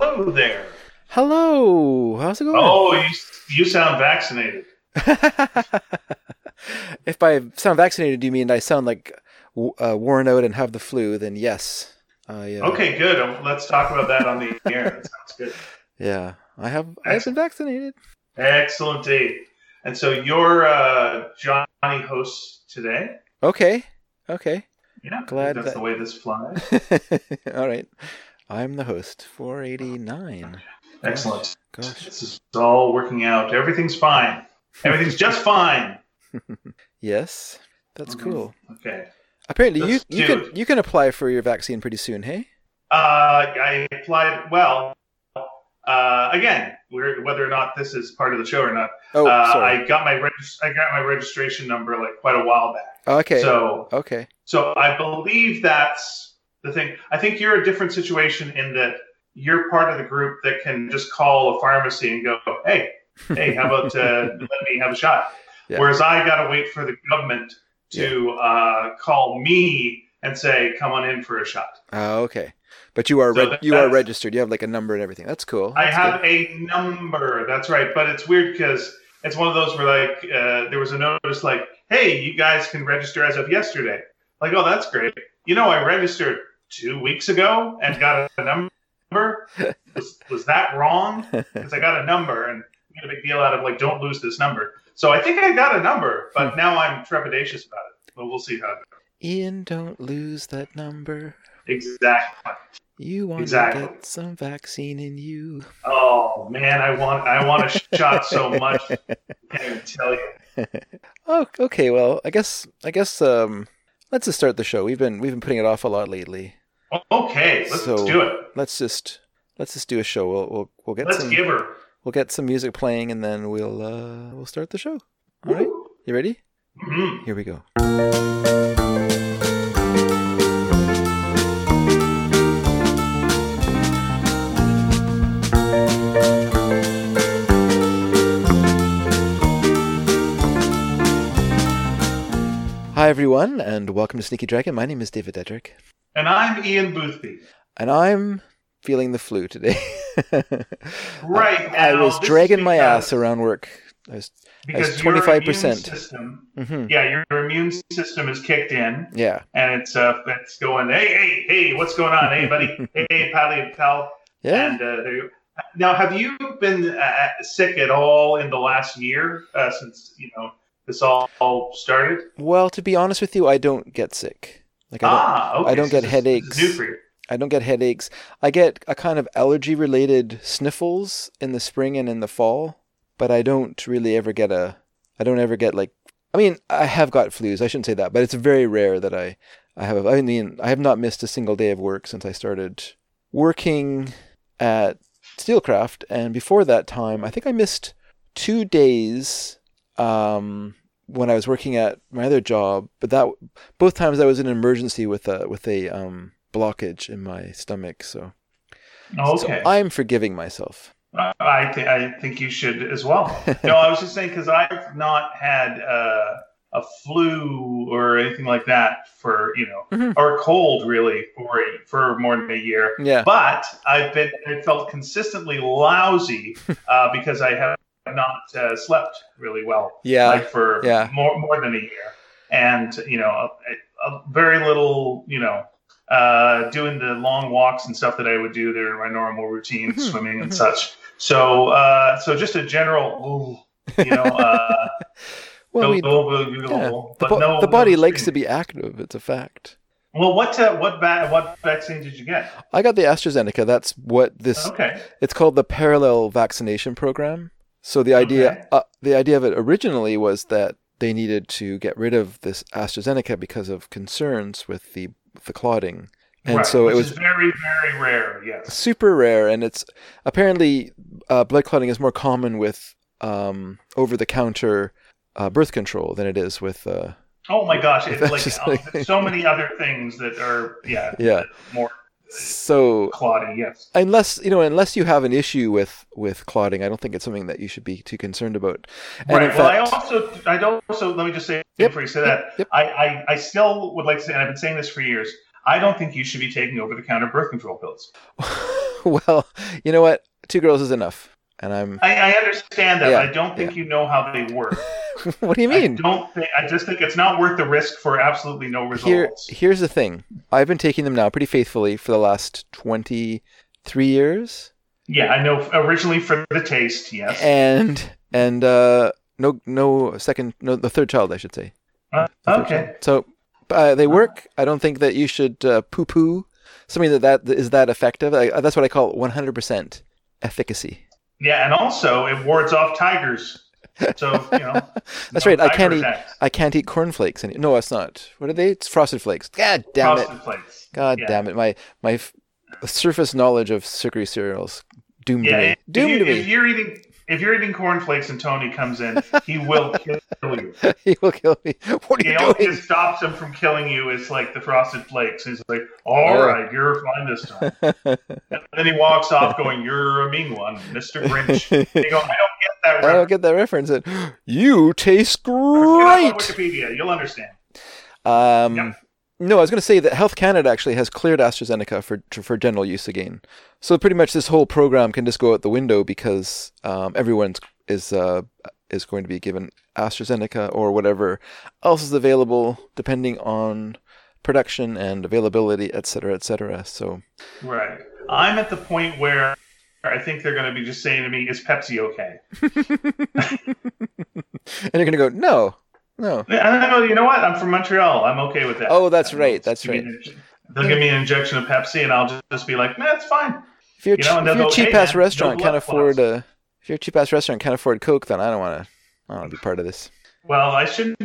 Hello there. Hello. How's it going? Oh, you, you sound vaccinated. if by sound vaccinated you mean I sound like uh, worn out and have the flu, then yes. Uh, Okay, good. Um, Let's talk about that on the air. That sounds good. Yeah, I have. I've been vaccinated. Excellent, Dave. And so you're uh, Johnny host today. Okay. Okay. Yeah, Glad that's that- the way this flies. All right. I'm the host. 489. Excellent. Gosh. This is all working out. Everything's fine. Everything's just fine. Yes. That's cool. Okay. Apparently, you Let's you can you can apply for your vaccine pretty soon. Hey. Uh, I applied. Well, uh, again, we're, whether or not this is part of the show or not, Oh, uh, sorry. I got my regis- I got my registration number like quite a while back. okay. So okay. So I believe that's the thing. I think you're a different situation in that you're part of the group that can just call a pharmacy and go, "Hey, hey, how about uh, let me have a shot?" Yeah. Whereas I got to wait for the government to uh, call me and say, "Come on in for a shot." Oh, okay. But you are So that- you are registered. You have like a number and everything. That's cool. I have good. a number. That's right. But it's weird because it's one of those where like uh, there was a notice like, "Hey, you guys can register as of yesterday." Like, oh, that's great. You know, I registered two weeks ago and got a number. Was, was that wrong? Because I got a number and made a big deal out of like, don't lose this number. So I think I got a number, but now I'm trepidatious about it. But we'll see how. it goes. Ian, don't lose that number. Exactly. You want Exactly. to get some vaccine in you. Oh man, I want I want a shot so much. I can't even tell you. Oh, okay. Well, I guess I guess um, let's just start the show. We've been we've been putting it off a lot lately. Okay, let's So- do it. Let's just let's just do a show. We'll we'll, we'll get Let's some give her. we'll get some music playing and then we'll uh we'll start the show. All right. You ready? Mhm. Here we go. Hi everyone, and welcome to Sneaky Dragon. My name is David Edric, And I'm Ian Boothby. and I'm feeling the flu today. Right I, I was dragging my ass around work. I was, because your your 25%. immune system, hmm yeah, your immune system is kicked in, Yeah, and it's uh, it's going, hey, hey, hey, what's going on, hey, buddy, hey, pally, pal, yeah. and uh, there you. Now, have you been uh, sick at all in the last year uh, since you know this all, all started? Well, to be honest with you, I don't get sick. Like I don't, ah, okay. I don't so get headaches. New for you. I don't get headaches. I get a kind of allergy-related sniffles in the spring and in the fall, but I don't really ever get a. I don't ever get like. I mean, I have got flus. I shouldn't say that, but it's very rare that I. I have. I mean, I have not missed a single day of work since I started working at Steelcraft, and before that time, I think I missed two days. Um, when I was working at my other job, but that both times I was in an emergency with a with a um, blockage in my stomach. So, so Okay. I'm forgiving myself. I I, th- I think you should as well. no, I was just saying because I've not had uh, a flu or anything like that for you know, Mhm. or a cold really for a, for more than a year. Yeah. But I've been I felt consistently lousy uh, because I have not uh, slept really well. Yeah. like for yeah. more more than a year, and you know, a, a very little, you know. Uh, doing the long walks and stuff that I would do there in my normal routine, Mhm, swimming and mhm. such. So, uh, so just a general, ooh, you know, uh, well, blah, blah, yeah. the, bo- no, the body no likes to be active. It's a fact. Well, what uh, what va- what vaccine did you get? I got the AstraZeneca. That's what this. Okay, It's called the parallel vaccination program. So the idea, Okay. uh, the idea of it originally was that they needed to get rid of this AstraZeneca because of concerns with the with the clotting, and right. so it was very very rare. Yes. super rare, and it's apparently uh, blood clotting is more common with um, over-the-counter uh, birth control than it is with uh, Oh my gosh! It's like, uh, like- so many other things that are yeah yeah. more So clotty. Yes. unless you know, unless you have an issue with with clotting, I don't think it's something that you should be too concerned about. And right. in well, I also I don't also let me just say Yep, before you say that yep. I, I I still would like to say, and I've been saying this for years. I don't think you should be taking over the counter birth control pills. well, you know what? Two girls is enough, and I'm. I, I understand that. Yeah, I don't think you know how they work. what do you I mean? don't think. I just think it's not worth the risk for absolutely no Here, results. here's the thing. I've been taking them now pretty faithfully for the last twenty-three years, yeah, I know. Originally for the taste, yes. and and uh, no no second no the third child I should say. Uh, okay. child. So uh, they work. I don't think that you should uh, poo-poo something that that is that effective. I, that's what I call 100% efficacy. Yeah, and also it wards off tigers. So you know. That's no right. I can't eat. attacks. I can't eat cornflakes. Any- no, it's not. What are they? It's frosted flakes. God damn it! Flakes. God Yeah. damn it! My my f- surface knowledge of sugary cereals doomed Yeah, me. if, Doomed you, me. if you're eating if you're eating cornflakes and Tony comes in, he will kill you. he will kill me. What are you only thing doing? that stops him from killing you is like the frosted flakes. He's like, "All Yeah. right, you're fine this time." And then he walks off, going, "You're a mean one, Mister Grinch." Go, "I don't get that." Reference. I don't get that reference. You taste Get off of great. Wikipedia, you'll understand. Um, Yep. No, I was going to say that Health Canada actually has cleared AstraZeneca for for general use again. So pretty much this whole program can just go out the window because um, everyone is uh, is going to be given AstraZeneca or whatever else is available, depending on production and availability, et cetera, et cetera. So Right. I'm at the point where I think they're going to be just saying to me, "Is Pepsi okay?" and you're going to go, no, no. I know, you know what? I'm from Montreal. I'm okay with that. Oh, that's right, that's right. They'll give me an injection of Pepsi, and I'll just, be like, "Man, it's fine." If your You know, and they'll if your "Hey, cheap ass man, restaurant blood can't afford clots." a if your cheap ass restaurant can't afford Coke, then I don't want to. I don't want to be part of this. Well, I shouldn't.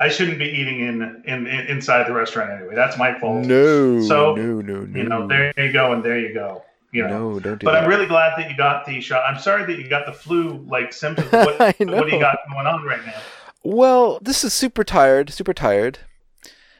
I shouldn't be eating in, in, in inside the restaurant anyway. That's my fault. No, So, no, no, no. You know, there you go, and there you go. You know. No, don't do But that. I'm really glad that you got the shot. I'm sorry that you got the flu-like symptoms. What, what do you got going on right now? Well, this is super tired, super tired.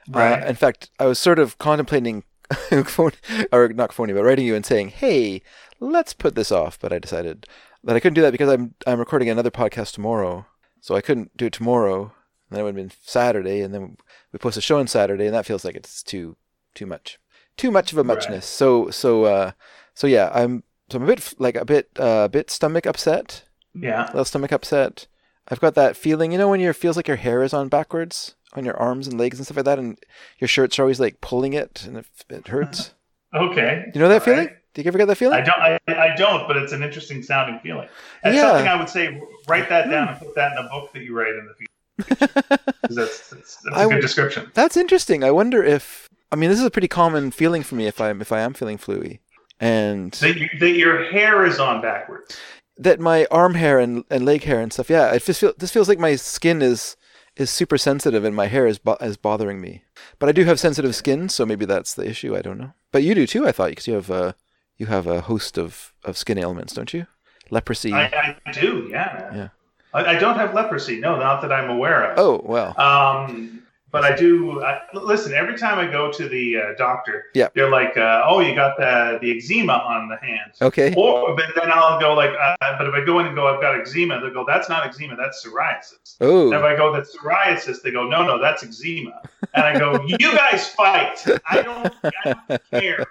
Right. Uh, in fact, I was sort of contemplating, phone, or not phoning, but writing you and saying, "Hey, let's put this off." But I decided that I couldn't do that because I'm I'm recording another podcast tomorrow, so I couldn't do it tomorrow. And then it would have been Saturday, and then we post a show on Saturday, and that feels like it's too too much, too much of a Right. muchness. So so uh so yeah, I'm so I'm a bit like a bit uh, a bit stomach upset yeah. a little stomach upset. I've got that feeling, you know, when you feels like your hair is on backwards on your arms and legs and stuff like that, and your shirts are always like pulling it, and it, it hurts. Okay. You know that All feeling? right. Do you ever get that feeling? I don't. I, I don't. But it's an interesting sounding feeling. That's Yeah. something I would say. Write that down and hmm. put that in a book that you write in the future. that's that's, that's I a good description. That's interesting. I wonder if I mean this is a pretty common feeling for me if I'm if I am feeling fluey, and That, you, that your hair is on backwards. That my arm hair and, and leg hair and stuff. Yeah, it just feel this feels like my skin is is super sensitive and my hair is bo- is bothering me. But I do have sensitive skin, so maybe that's the issue. I don't know. But you do too. I thought because you have a you have a host of, of skin ailments, don't you? Leprosy. I, I do. Yeah. Yeah. I, I don't have leprosy. No, not that I'm aware of. oh well. Um, but I do. I, listen, every time I go to the uh, doctor, Yeah. they're like, uh, "Oh, you got the the eczema on the hands." Okay. Or, but then I'll go like, uh, but if I go in and go, I've got eczema, they'll go, that's not eczema, that's psoriasis. And if Oh. I go, that's psoriasis, they go, no, no, that's eczema. And I go, you guys fight. I don't, I don't care.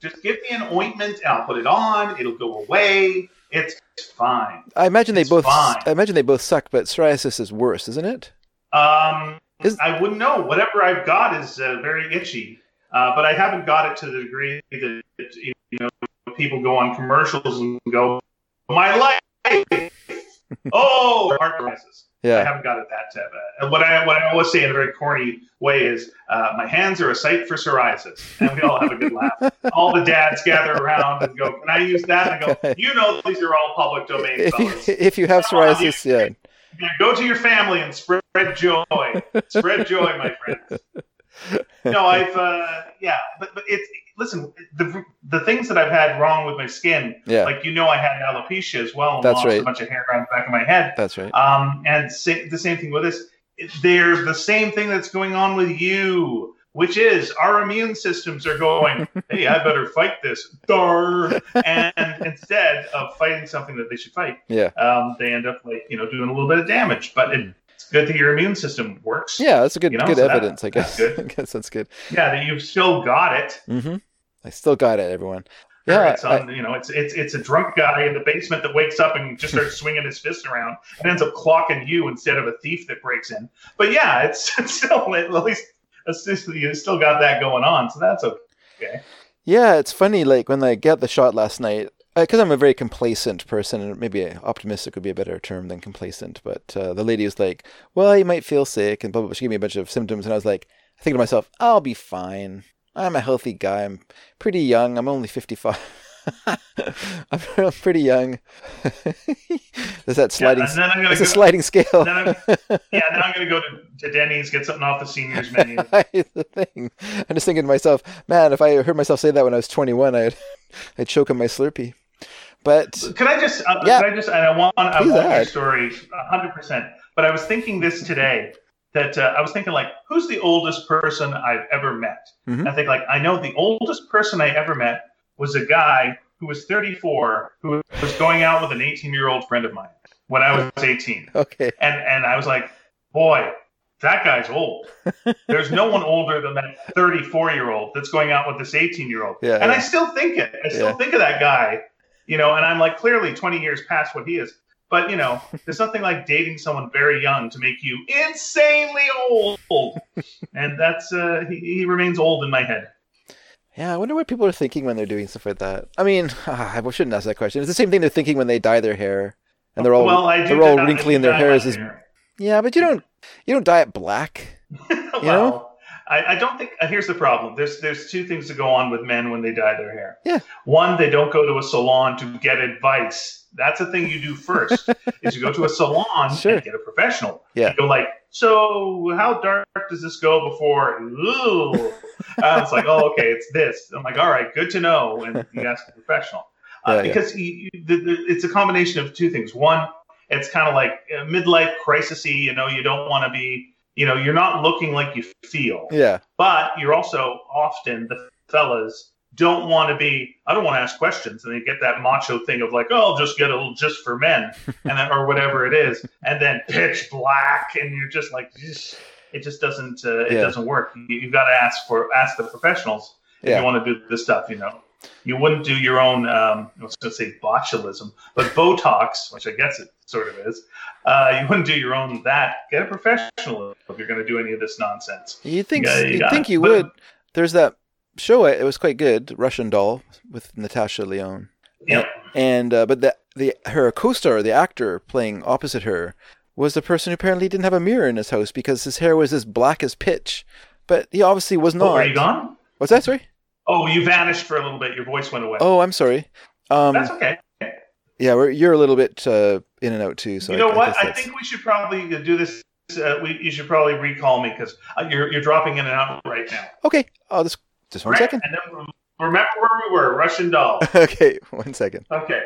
Just give me an ointment and I'll put it on. It'll go away. It's fine. I imagine they both. fine. I imagine they both suck, but psoriasis is worse, isn't it? Um, Is- I wouldn't know. Whatever I've got is uh, very itchy, uh, but I haven't got it to the degree that you know people go on commercials and go, "My life, oh, heart crisis." I haven't got it that bad. And what I what I always say in a very corny way is, uh, "My hands are a sight for psoriasis," and we all have a good laugh. all the dads gather around and go, "Can I use that?" And I go, "You know, these are all public domain." If you if you have psoriasis, yeah. Yeah, go to your family and spread joy. spread joy, my friends. No, I've uh, yeah, but but it's listen the the things that I've had wrong with my skin, Yeah. like you know, I had alopecia as well, and That's lost right. a bunch of hair around the back of my head. That's right. Um, and sa- the same thing with this. They're the same thing that's going on with you, which is our immune systems are going, hey, I better fight this. Dar. And instead of fighting something that they should fight, Yeah. um, they end up like, you know, doing a little bit of damage. But it's good that your immune system works. Yeah, that's a good You know, good so that- evidence, I guess. good. I guess that's good. Yeah, that you've still got it. hmm I still got it, everyone. Yeah, it's on, you know, it's it's it's a drunk guy in the basement that wakes up and just starts swinging his fist around and ends up clocking you instead of a thief that breaks in. But yeah, it's, it's still at least you still got that going on, so that's okay. Yeah, it's funny. Like when I got the shot last night, because I'm a very complacent person, and maybe optimistic would be a better term than complacent. But uh, the lady was like, "Well, you might feel sick," and blah, blah, blah. She gave me a bunch of symptoms, and I was like, I think to myself, "I'll be fine. I'm a healthy guy. I'm pretty young. I'm only 55." I'm pretty young. There's that sliding. Yeah, it's go, a sliding scale. yeah, then I'm going to go to, Denny's, get something off the seniors menu. the thing. I'm just thinking to myself, man, if I heard myself say that when I was 21, I'd I'd choke on my Slurpee. But can I just? Uh, yeah. Can I just? And I want I Please want your story 100. percent But I was thinking this today that uh, I was thinking like, who's the oldest person I've ever met? Mm-hmm. I think like I know the oldest person I ever met was a guy who was 34 who was going out with an 18 year old friend of mine when I was 18. Okay. And and I was like, boy, that guy's old. There's no one older than that 34 year old that's going out with this 18 year old. Yeah, and yeah. I still think it. I still yeah. think of that guy, you know, and I'm like clearly 20 years past what he is. But you know, there's nothing like dating someone very young to make you insanely old, and that's uh, he, he remains old in my head. Yeah, I wonder what people are thinking when they're doing stuff like that. I mean, I shouldn't ask that question. It's the same thing they're thinking when they dye their hair, and they're all well, they're all wrinkly in their hairs. Hair. Yeah, but you don't you don't dye it black. well, you know? I, I, don't think. Uh, here's the problem. There's there's two things to go on with men when they dye their hair. Yeah. One, they don't go to a salon to get advice. That's the thing you do first. is you go to a salon sure. and get a professional. Yeah. You go like, so how dark does this go before? Ooh. uh, it's like, oh, okay, it's this. I'm like, all right, good to know. And you ask a professional. Uh, yeah, because yeah. You, the, the, it's a combination of two things. One, it's kind of like midlife crisisy. You know, you don't want to be, you know, you're not looking like you feel. Yeah. But you're also often the fellas don't want to be. I don't want to ask questions, and they get that macho thing of like, oh, I'll just get a little just for men, and then, or whatever it is, and then pitch black, and you're just like, it just doesn't, uh, it yeah. doesn't work. You, have got to ask for ask the professionals if yeah. you want to do this stuff. You know you wouldn't do your own, um, I was going to say botulism, but Botox, which I guess it sort of is, uh, you wouldn't do your own that. Get a professional if you're going to do any of this nonsense. You think you, you think you but, would? There's that show. It was quite good, Russian Doll with Natasha Lyonne. Yep. And, uh, but the the her co-star, the actor playing opposite her, was the person who apparently didn't have a mirror in his house because his hair was as black as pitch. But he obviously was not. Oh, are you gone? What's that? Sorry. Oh, you vanished for a little bit. Your voice went away. Oh, I'm sorry. Um, that's okay. Yeah, you're a little bit uh, in and out too. So you know I, what? I, I think we should probably do this. Uh, we, you should probably recall me because uh, you're you're dropping in and out right now. Okay. Oh, just just one right. second. remember where we were, Russian doll. okay, one second. Okay.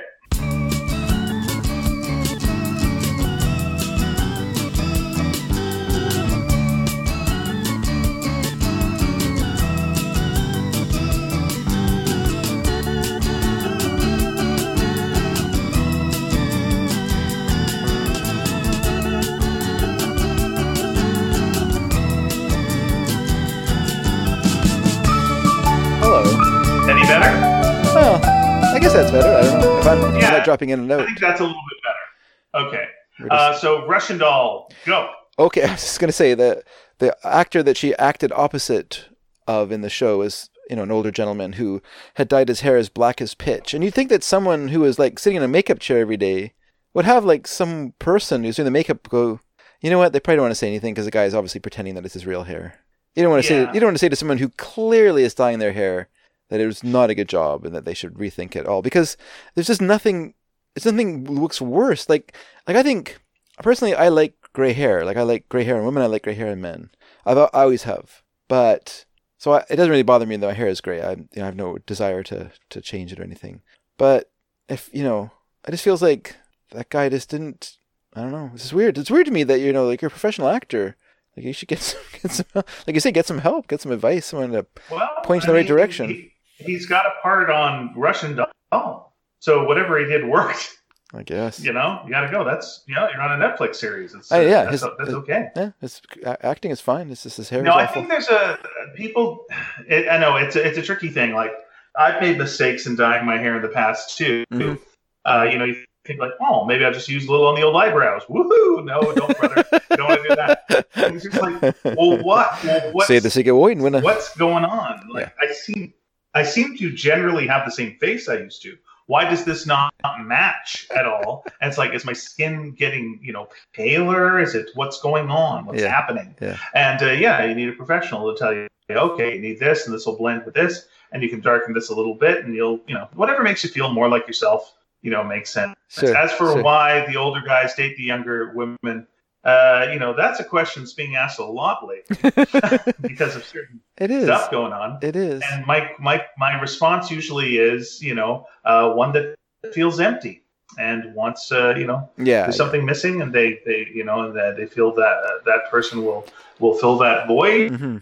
Dropping in a note. I think that's a little bit better. Okay. Uh, so Russian doll, go. Okay, I was just gonna say that the actor that she acted opposite of in the show is you know an older gentleman who had dyed his hair as black as pitch, and you'd think that someone who was like sitting in a makeup chair every day would have like some person who's doing the makeup go, you know what? They probably don't want to say anything because the guy is obviously pretending that it's his real hair. You don't want to yeah. say you don't want to say to someone who clearly is dyeing their hair that it was not a good job and that they should rethink it all because there's just nothing it's nothing looks worse. Like like i think personally i like gray hair. Like i like gray hair in women i like gray hair in men. I've, i always have. But so I, it doesn't really bother me that my hair is gray. I you know, I have no desire to to change it or anything. But if you know it just feels like that guy just didn't i don't know. It's weird. It's weird to me that you know like you're a professional actor. Like you should get some, get some like you say, get some help, get some advice, someone to well, point you in the right direction. He, he's got a part on Russian doll. So whatever he did worked. I guess. You know, you got to go. That's you know, you're on a Netflix series. It's, uh, yeah, that's, his, that's his, okay. Yeah, his acting is fine. It's just his hair. No, I think there's a people. It, I know it's a, it's a tricky thing. Like I've made mistakes in dyeing my hair in the past too. Mhm. Uh, you know, you think like, oh, maybe I'll just use a little on the old eyebrows. Woohoo! No, don't, brother. don't want to do that. It's just like, well, what? Well, what's, Say the secret win, winner. what's going on? Like, I seem, I seem to generally have the same face I used to. Why does this not match at all? And it's like, is my skin getting, you know, paler? Is it what's going on? What's Yeah. happening? Yeah. And uh, yeah, you need a professional to tell you, okay, you need this, and this will blend with this, and you can darken this a little bit, and you'll, you know, whatever makes you feel more like yourself, you know, makes sense. Sure, As for sure. why the older guys date the younger women, uh, you know, that's a question that's being asked a lot lately because of certain it is. stuff going on. It is. And my my my response usually is, you know, uh, one that feels empty and wants, uh, you know, Yeah. there's something missing, and they they you know, and that they feel that uh, that person will will fill that void. Mm-hmm.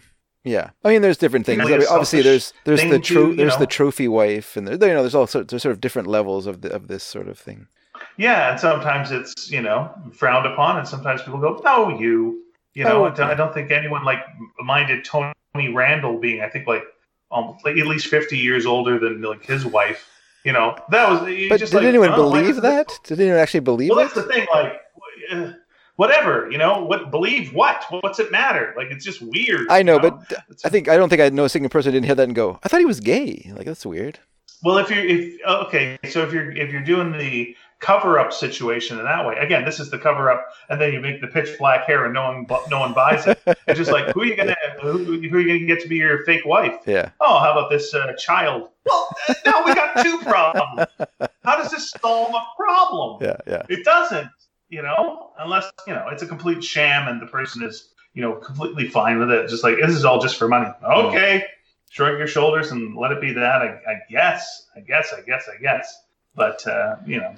Yeah, I mean, there's different things. I mean, obviously, there's there's the tro- you there's the trophy wife, and there, you know, there's all sorts there's sort of different levels of the, of this sort of thing. Yeah, and sometimes it's you know frowned upon, and sometimes people go, "No, you." You know, Oh, I don't- I don't think anyone like minded Tony Randall being, I think, like almost like at least fifty years older than like his wife. You know, that was. But did like, anyone oh, believe does that? Did anyone actually believe Well, it? that's the thing. Like, uh, whatever. You know, what believe what? What's it matter? Like, it's just weird. I know, you but It's- I think I don't think I know a single person didn't hear that and go, "I thought he was gay." Like that's weird. Well, if you're if okay, so if you're if you're doing the cover up situation in that way, again, this is the cover up, and then you make the pitch black hair and no one no one buys it. It's just like who are you gonna who, who are you gonna get to be your fake wife? Yeah. Oh, how about this uh, child? Well, now we got two problems. How does this solve a problem? Yeah. Yeah. It doesn't, you know, unless you know it's a complete sham and the person is you know completely fine with it. Just like this is all just for money. Okay, shrug your shoulders and let it be that. I, I guess. I guess. I guess. I guess. But uh, you know,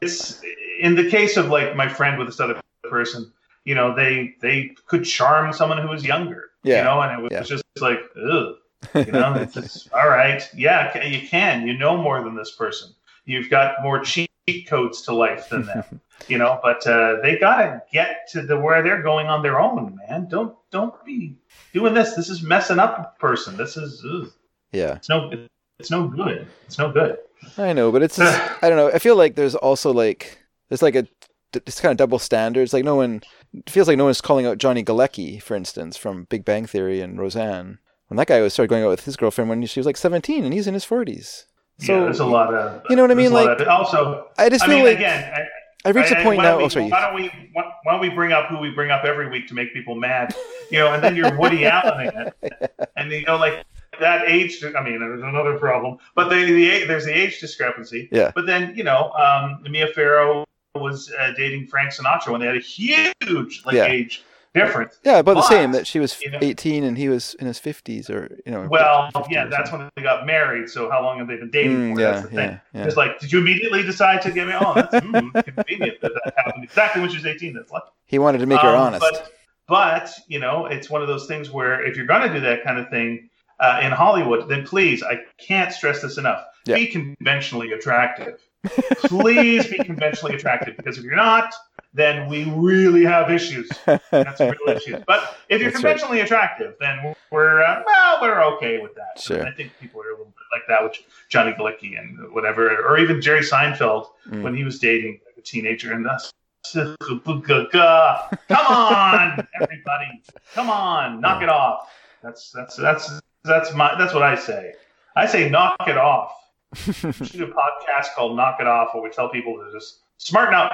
it's in the case of like my friend with this other person. You know, they they could charm someone who was younger. Yeah. You know, and it was Yeah. just like, ugh. You know, it's just, all right. Yeah, you can. You know more than this person. You've got more cheat codes to life than them. you know, but uh, they gotta get to the where they're going on their own, man. Don't don't be doing this. This is messing up a person. This is ugh. yeah. it's no it's no good. It's no good. I know, but it's just, I don't know. I feel like there's also like there's like a it's kind of double standards. Like no one it feels like no one's calling out Johnny Galecki, for instance, from Big Bang Theory and Roseanne. When that guy was started going out with his girlfriend when she was like 17 and he's in his 40s. So yeah, there's a lot of you know what I mean? Like of- also. I just I feel mean, like again, I, I've reached I- a I- point now. don't we, Oh, sorry. Why don't we why, why don't we bring up who we bring up every week to make people mad? You know, and then you're Woody Allen it, and you know, like that age. I mean, there's another problem, but the, the there's the age discrepancy. Yeah. But then you know, um, Mia Farrow was uh, dating Frank Sinatra when they had a huge like Yeah. age difference. Yeah, about the same. That she was you know- 18 and he was in his 50s, or you know. Well, yeah, that's when they got married. So how long have they been dating Mm, for? yeah, that's the thing. yeah, yeah. It's like, did you immediately decide to get me? Oh, that's mm, convenient that that happened exactly when she was 18. That's lucky. He wanted to make her Um, honest. But, but you know, it's one of those things where if you're going to do that kind of thing uh, in Hollywood, then please, I can't stress this enough. Yeah. Be conventionally attractive. please be conventionally attractive because if you're not, then we really have issues. That's real issues. But if you're That's right. conventionally attractive, then we're uh, well, we're okay with that. Sure. And I think people are a little bit like that with Johnny Galecki and whatever, or even Jerry Seinfeld Mm. when he was dating a teenager and us. Come on, everybody! Come on, knock it off. That's that's that's that's my that's what I say. I say knock it off. We should do a podcast called "Knock It Off," where we tell people to just smarten up.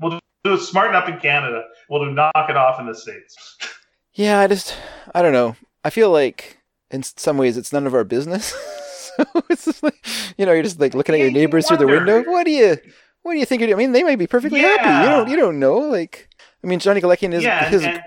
We'll do smarten up in Canada. We'll do knock it off in the states. Yeah, I just, I don't know. I feel like in some ways it's none of our business. so it's just like, you know, you're just like looking at your Yeah, you neighbors through the window. What do you, what do you think? You're doing? I mean, they might be perfectly happy. You don't, you don't know. Like, I mean, Johnny Galecki and his, yeah, his and,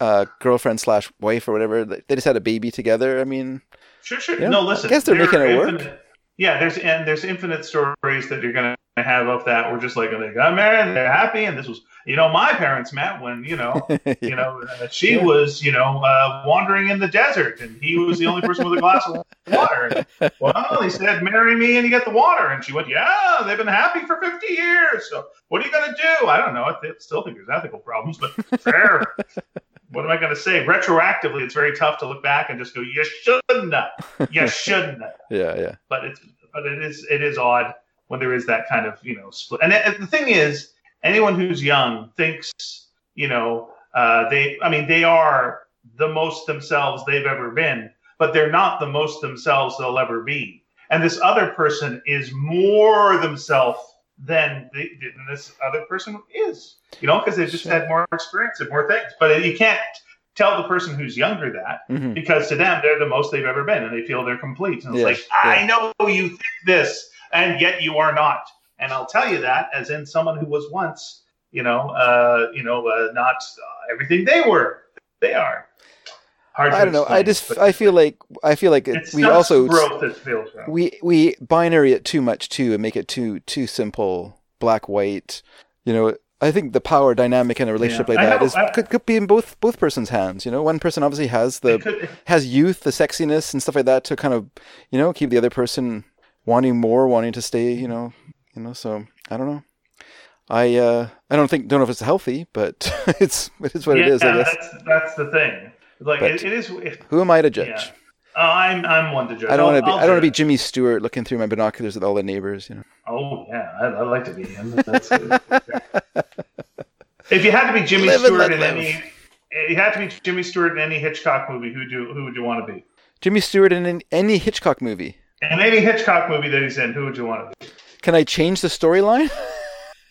uh, girlfriend slash wife or whatever, they just had a baby together. I mean, Sure, sure. No, I guess they're making it work. Yeah, there's and there's infinite stories that you're gonna have of that. We're just like they got married, they're happy, and this was, you know, my parents met when you know, you know, uh, she Yeah. was, you know, uh, wandering in the desert, and he was the only person with a glass of water. And, well, he said, "Marry me, and you get the water." And she went, "Yeah, they've been happy for 50 years. So what are you gonna do?" I don't know. I th- still think there's ethical problems, but fair. what am I going to say? Retroactively, it's very tough to look back and just go, "You shouldn't, you shouldn't." yeah, yeah. But it's but it is it is odd when there is that kind of you know split. And, and the thing is, anyone who's young thinks you know uh, they. I mean, they are the most themselves they've ever been, but they're not the most themselves they'll ever be. And this other person is more themselves than, the, than this other person is, you know, because they've just had more experience and more things. But you can't tell the person who's younger that hmm because to them they're the most they've ever been and they feel they're complete. And it's Yeah, like, I know you think this, and yet you are not. And I'll tell you that as in someone who was once, you know, uh, you know, uh, not uh, everything they were. They are. Hard I don't know. I just I feel like I feel like it, it's we also growth that feels wrong. we we binary it too much too and make it too too simple, black white. You know, I think the power dynamic in a relationship Yeah. like that know, is I- could, could be in both both persons' hands. You know, one person obviously has the could- has youth, the sexiness and stuff like that to kind of, you know, keep the other person wanting more, wanting to stay, you know, you know, so I don't know. I uh I don't think don't know if it's healthy, but it's it is what it is, I Yeah, guess. That's that's the thing. Like it, it is. It, Who am I to judge? yeah. Oh, I'm I'm one to judge. I don't want to be I'll I don't want to be. Jimmy Stewart looking through my binoculars at all the neighbors, you know. Oh yeah, I, I like to be him. That's if you had to be Jimmy Live Stewart in live. any, you had to be Jimmy Stewart in any Hitchcock movie. Who do who would you want to be? Jimmy Stewart in an- any Hitchcock movie. In any Hitchcock movie that he's in, who would you want to be? Can I change the storyline?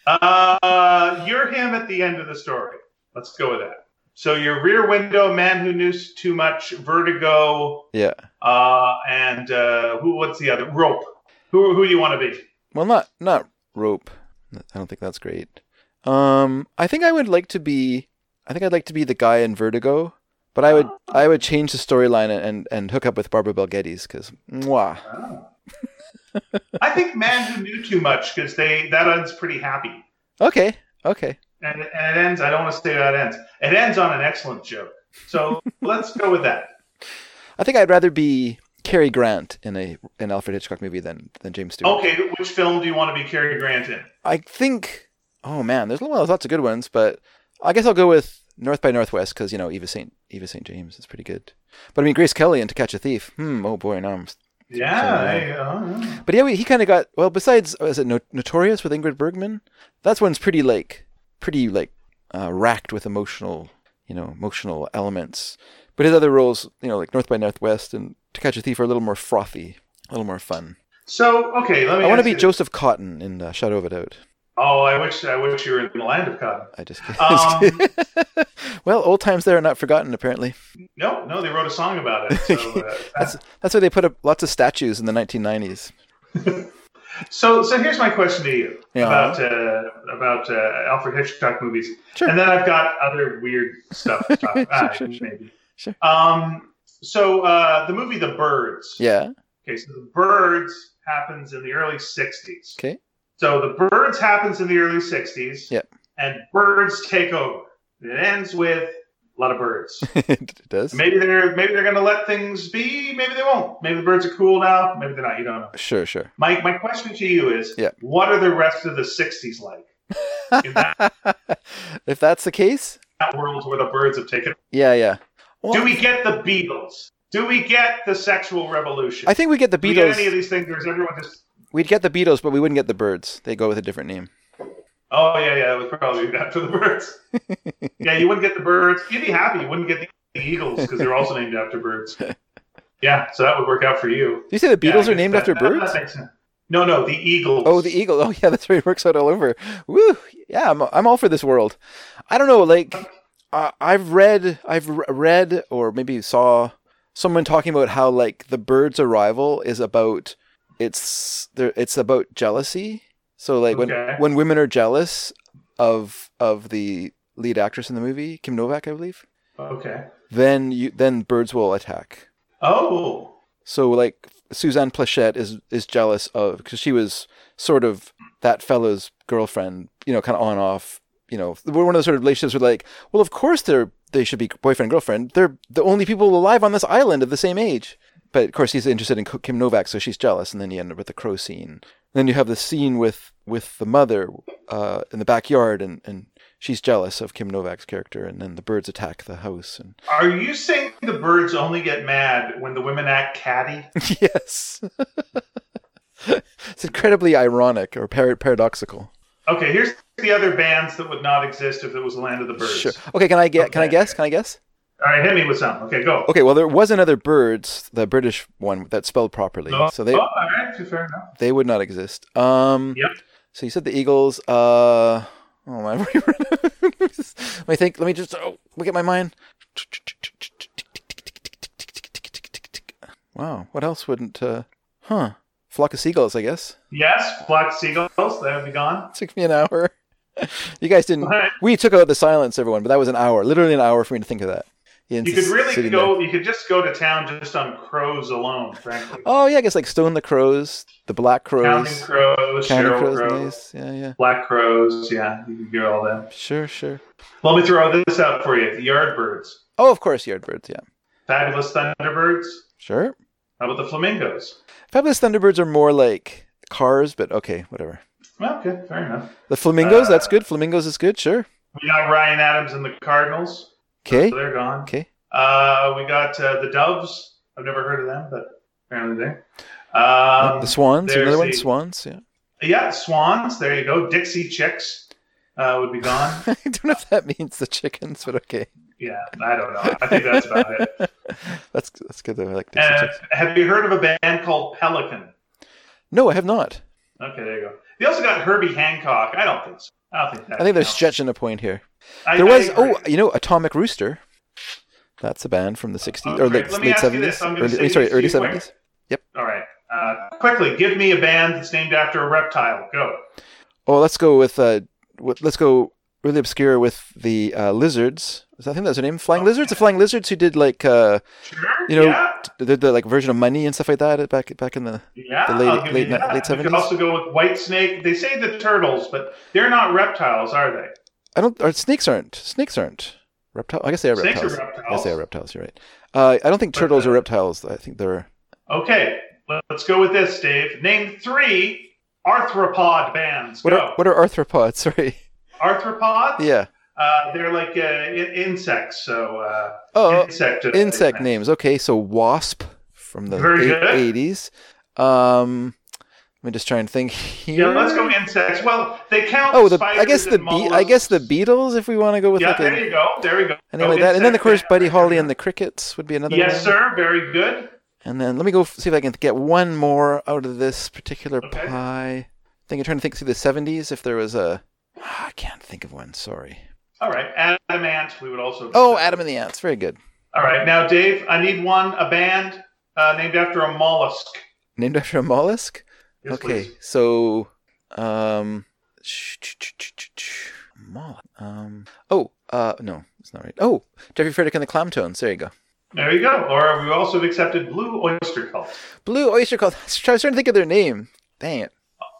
Uh, you're him at the end of the story. Let's go with that. So your Rear Window, Man Who Knew Too Much, Vertigo, yeah. uh, and uh, who? What's the other? Rope. Who who do you want to be? Well, not not rope. I don't think that's great. Um, I think I would like to be. I think I'd like to be the guy in Vertigo, but I would oh. I would change the storyline and and hook up with Barbara Bel Geddes because mwah. Oh. I think Man Who Knew Too Much because they that ends pretty happy. Okay, okay. and, and it ends. I don't want to say how it ends. It ends on an excellent joke. So let's go with that. I think I'd rather be Cary Grant in a an Alfred Hitchcock movie than than James Stewart. Okay, which film do you want to be Cary Grant in? I think. Oh man, there's well, there's lots of good ones, but I guess I'll go with North by Northwest because you know Eva Saint Eva Saint James is pretty good. But I mean Grace Kelly and To Catch a Thief. Hmm. Oh boy, now I'm. Yeah, there you. But yeah, he kind of got well. Besides, was it No- Notorious with Ingrid Bergman? That one's pretty like pretty like uh, racked with emotional, you know, emotional elements. But his other roles, you know, like North by Northwest and To Catch a Thief, are a little more frothy, a little more fun. So okay, let me. I want to be you- Joseph Cotten in uh, Shadow of a Doubt. Oh, I wish I wish you were in the land of cotton. I just Um, well, old times there are not forgotten. Apparently, no, no, they wrote a song about it. So, uh, that's that's why they put up lots of statues in the 1990s. so, so here's my question to you Yeah. about uh, about uh, Alfred Hitchcock movies, Sure. and then I've got other weird stuff to talk about. Sure, sure, maybe. Sure. Um. So uh, the movie The Birds. Yeah. Okay, so The Birds happens in the early '60s. Okay. So The Birds happens in the early '60s. Yep. And birds take over. It ends with a lot of birds. it does. maybe they're maybe they're going to let things be. Maybe they won't. Maybe the birds are cool now. Maybe they're not. You don't know. Sure, sure. My my question to you is, Yeah. what are the rest of the '60s like in that, if that's the case, that world where the birds have taken? yeah, yeah. Well, Do we get the Beatles? Do we get the sexual revolution? I think we get the Do we get any Beatles. of these things, or is everyone just? We'd get the Beatles, but we wouldn't get the Birds. They go with a different name. Oh yeah, yeah, it was probably after the birds. yeah, you wouldn't get the birds. You'd be happy. You wouldn't get the Eagles because they're also named after birds. Yeah, so that would work out for you. Do you say the Yeah, Beatles are named that- after that- birds? That makes sense. No, no, the Eagles. Oh, the eagle. Oh, yeah, that's right. It works out all over. Woo! Yeah, I'm, I'm all for this world. I don't know. Like, uh, I've read, I've read, or maybe saw someone talking about how like the bird's arrival is about it's there. It's about jealousy. So like Okay. when when women are jealous of of the lead actress in the movie, Kim Novak, I believe, Okay. then you then birds will attack. Oh. So like Suzanne Pleshette is is jealous of because she was sort of that fellow's girlfriend, you know, kind of on off. You know, we're one of those sort of relationships where like, well, of course they're they should be boyfriend girlfriend. They're the only people alive on this island of the same age. But of course, he's interested in Kim Novak, so she's jealous, and then you end up with the crow scene. Then you have the scene with with the mother uh, in the backyard, and, and she's jealous of Kim Novak's character, and then the birds attack the house. And Are you saying the birds only get mad when the women act catty? yes, it's incredibly ironic or par- paradoxical. Okay, here's the other bands that would not exist if it was Land of the Birds. Sure. Okay, can I get? Can I guess? Can I guess? All right, hit me with some. Okay, go. Okay, well, there was another birds, the British one that spelled properly, Oh, so they oh, all right, fair enough. they would not exist. Um, Yep. So you said the Eagles. Uh, oh my! let me think. Let me just oh, look at my mind. Wow, what else wouldn't? Uh, huh? Flock of seagulls, I guess. Yes, flock of Seagulls, They would be gone. It took me an hour. you guys didn't. What? We took out the silence, everyone, but that was an hour, literally an hour for me to think of that. You could really go, there. you could just go to town just on crows alone, frankly. Oh yeah, I guess like Stone the Crows, the Black Counting Crows, crows, Counting Crows, crows, nice. Yeah, yeah. black crows, yeah, you could get all that. Sure, sure. Let me throw this out for you. The Yardbirds. Oh, of course, Yardbirds. Yeah, Fabulous Thunderbirds. sure. How about the Flamingos? Fabulous Thunderbirds are more like cars, but okay, whatever. Well, okay, fair enough. The Flamingos, that's Uh, good. Flamingos is good, sure. We got Ryan Adams and the Cardinals. Okay, So they're gone. okay. Uh, we got uh, the Doves. I've never heard of them, but apparently they. Um, the Swans, another one. the- Swans, yeah. Yeah, Swans. There you go. Dixie Chicks uh, would be gone. I don't know if that means the chickens, but okay. yeah, I don't know. I think that's about it. That's that's good though. I like Dixie Uh, Chicks. have you heard of a band called Pelican? No, I have not. Okay, there you go. They also got Herbie Hancock. I don't think so. I don't think that. I think they're counts. stretching a point here. I- There was oh, you know, Atomic Rooster. That's a band from the '60s or late, late '70s. this. Early, sorry, early you quick. '70s. All right. Uh, quickly, give me a band that's named after a reptile. Go. Oh, let's go with uh, let's go really obscure with the uh, lizards. I think that's their name. Flying lizards. The flying lizards who did like uh, Sure. You know, yeah. did the like version of Money and stuff like that back back in the. Yeah, the late- late that. late You could also go with white snake. They say the turtles, but they're not reptiles, are they? I don't. Or snakes aren't. Snakes aren't reptile. I guess they are reptiles. Snakes are reptiles. reptiles. Yes, they are reptiles. You're right. Uh, I don't think turtles uh, are reptiles. I think they're. Okay, let's go with this, Dave. Name three arthropod bands. What go. are what are arthropods? Sorry. Arthropods? Yeah. Uh, they're like uh, in- insects, so uh, Oh, insect uh, insect names. Okay, so wasp from the Very eight- good. 80s. Um, let me just try and think here. Yeah, let's go insects. Well, they count. Oh, the I guess the be- I guess the. Beatles, if we want to go with Yeah, like there a you go. There we go. anything like that, and then of course. Buddy Holly and the Crickets would be another Yes, one. sir. Very good. And then let me go see if I can get one more out of this particular Okay. pie. I think I'm trying to think through the 70s if there was a. Ah, I can't think of one. Sorry. All right, Adamant. We would also. Oh, Adam and the Ants. Very good. All right, now Dave, I need one. A band uh, named after a mollusk. Named after a mollusk. Yes, okay, please. so um, mollusk. Um. Oh, uh, no, it's not right. Oh, Jeffrey Frederick and the Clamtones. There you go. There you go. Or we also have accepted Blue Oyster Cult. Blue Oyster Cult. I was trying to think of their name. Dang it.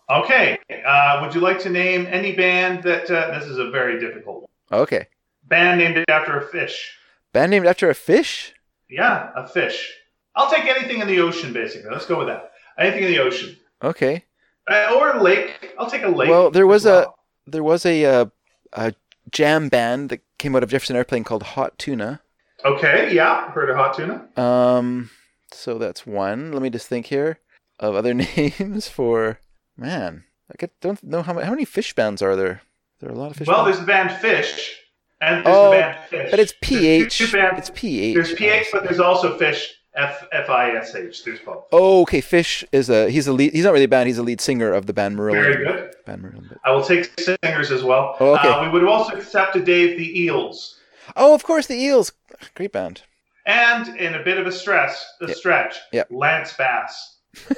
Okay. Uh, would you like to name any band that? Uh, this is a very difficult one. Okay. Band named after a fish. Band named after a fish. Yeah, a fish. I'll take anything in the ocean, basically. Let's go with that. Anything in the ocean. Okay. Uh, or a lake. I'll take a lake. Well, there was as a there was a uh, a jam band that came out of Jefferson Airplane called Hot Tuna. Okay, yeah. Heard of hot tuna? Um, so that's one. Let me just think here of other names for man. I get, don't know how many, how many fish bands are there. There are a lot of fish. Well, bands. there's the band Fish, and there's Oh, the band Fish. but it's two- PH. two. It's PH. There's PH, but there's also Fish. F F I S H. There's both. Oh, okay. Fish is a he's a lead. He's not really a band. He's a lead singer of the band Marillion. Very good. Band Marillion. But... I will take singers as well. Oh, okay. Uh, we would also accept a Dave the Eels. Oh, of course, the Eels. Great band. And in a bit of a stress, a Yeah. stretch, Yeah. Lance Bass.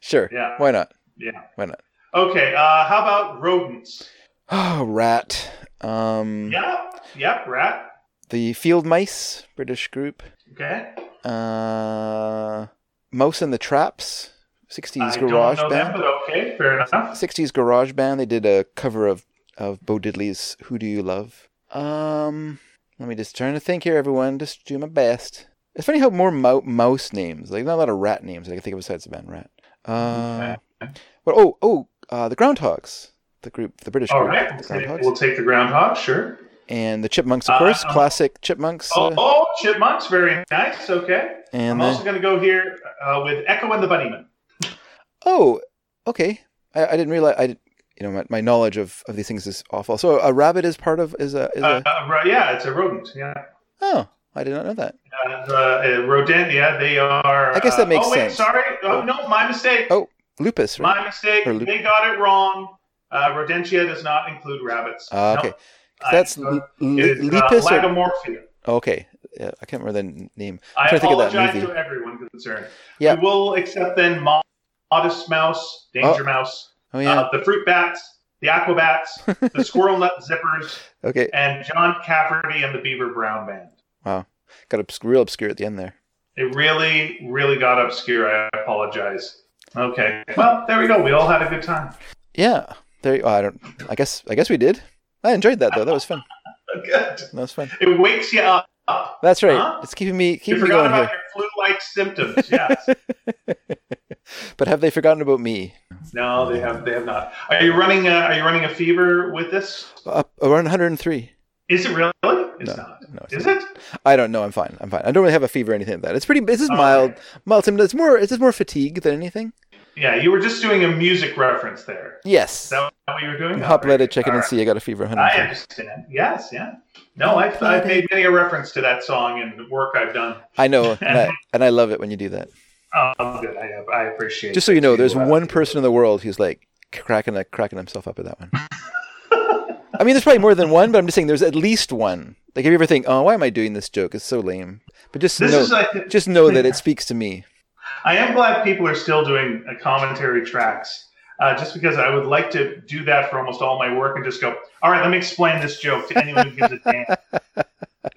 Sure. Yeah. Why not? Yeah. Why not? Okay. Uh, how about rodents? Oh, rat. Um, Yeah. Yep. Rat. the Field Mice, British group. Okay. Uh, Mouse and the Traps, 60s I garage don't know band. them, but okay. Fair enough. 60s garage band. They did a cover of of Bo Diddley's "Who Do You Love." Um, let me just trying to think here, everyone. Just do my best. It's funny how more mou- mouse names, like not a lot of rat names, I can think of besides the band Rat. Uh, Okay. but oh, oh, uh, the Groundhogs, the group, the British All group, right, the we'll take, Groundhogs, we'll take the groundhog, sure. and the Chipmunks, of Uh, course, uh, classic Chipmunks. Oh, uh, oh, chipmunks, very nice. Okay. and I'm the- also going to go here uh, with Echo and the Bunnymen. oh, okay. I, I didn't realize. I did, you know my, my knowledge of, of these things is awful. So a rabbit is part of is a is a uh, yeah, it's a rodent. Yeah. oh I did not know that. Uh, uh, rodentia, they are. I guess that uh, makes oh, wait, sense. Sorry. Oh, no, my mistake. Oh, Lupus, right? my mistake. Or lu- They got it wrong. Uh, rodentia does not include rabbits. Ah, okay. 'Cause That's I- l- it l- is, uh, Lepus or Lagomorphia. okay. Yeah, I can't remember the name. I trying to think of that apologize to everyone concerned. Yeah. We will accept then Modest Mouse, Danger Mouse, Oh yeah. uh, the Fruit Bats, the Aquabats, the Squirrel Nut Zippers, okay. and John Cafferty and the Beaver Brown Band. Got obs- real obscure at the end there. It really, really got obscure. I apologize. Okay. Well, there we go. We all had a good time. Yeah. There. Oh, I don't. I guess. I guess we did. I enjoyed that though. That was fun. Good. That was fun. It wakes you up. That's right. Huh? It's keeping me You keeping me forgot going about here. your flu-like symptoms. Yes. But have they forgotten about me? no, they have. They have not. Are you running? A, are you running a fever with this? Up around 103. Is it really? It's No, not. no, it's Is not. it? I don't know. I'm fine. I'm fine. I don't really have a fever or anything like that. It's pretty. This is mild. Mild symptoms. It's more. It's just more fatigue than anything. Yeah, you were just doing a music reference there. Yes. Is that what you were doing? Hop, let it, check it, and right. see. I got a fever. I understand. Yes, yeah. No, I've, I've made many a reference to that song in work I've done. I know, and I, and I love it when you do that. Oh, good. I, I appreciate. It. Just so you know, there's one person in the world who's like cracking a, cracking himself up at that one. I mean, there's probably more than one, but I'm just saying there's at least one. Like, if you ever think, "Oh, why am I doing this joke? It's so lame," but just This know, like. just know that it speaks to me. I am glad people are still doing uh, commentary tracks. Uh, just because I would like to do that for almost all my work and just go, all right, let me explain this joke to anyone who gives a damn.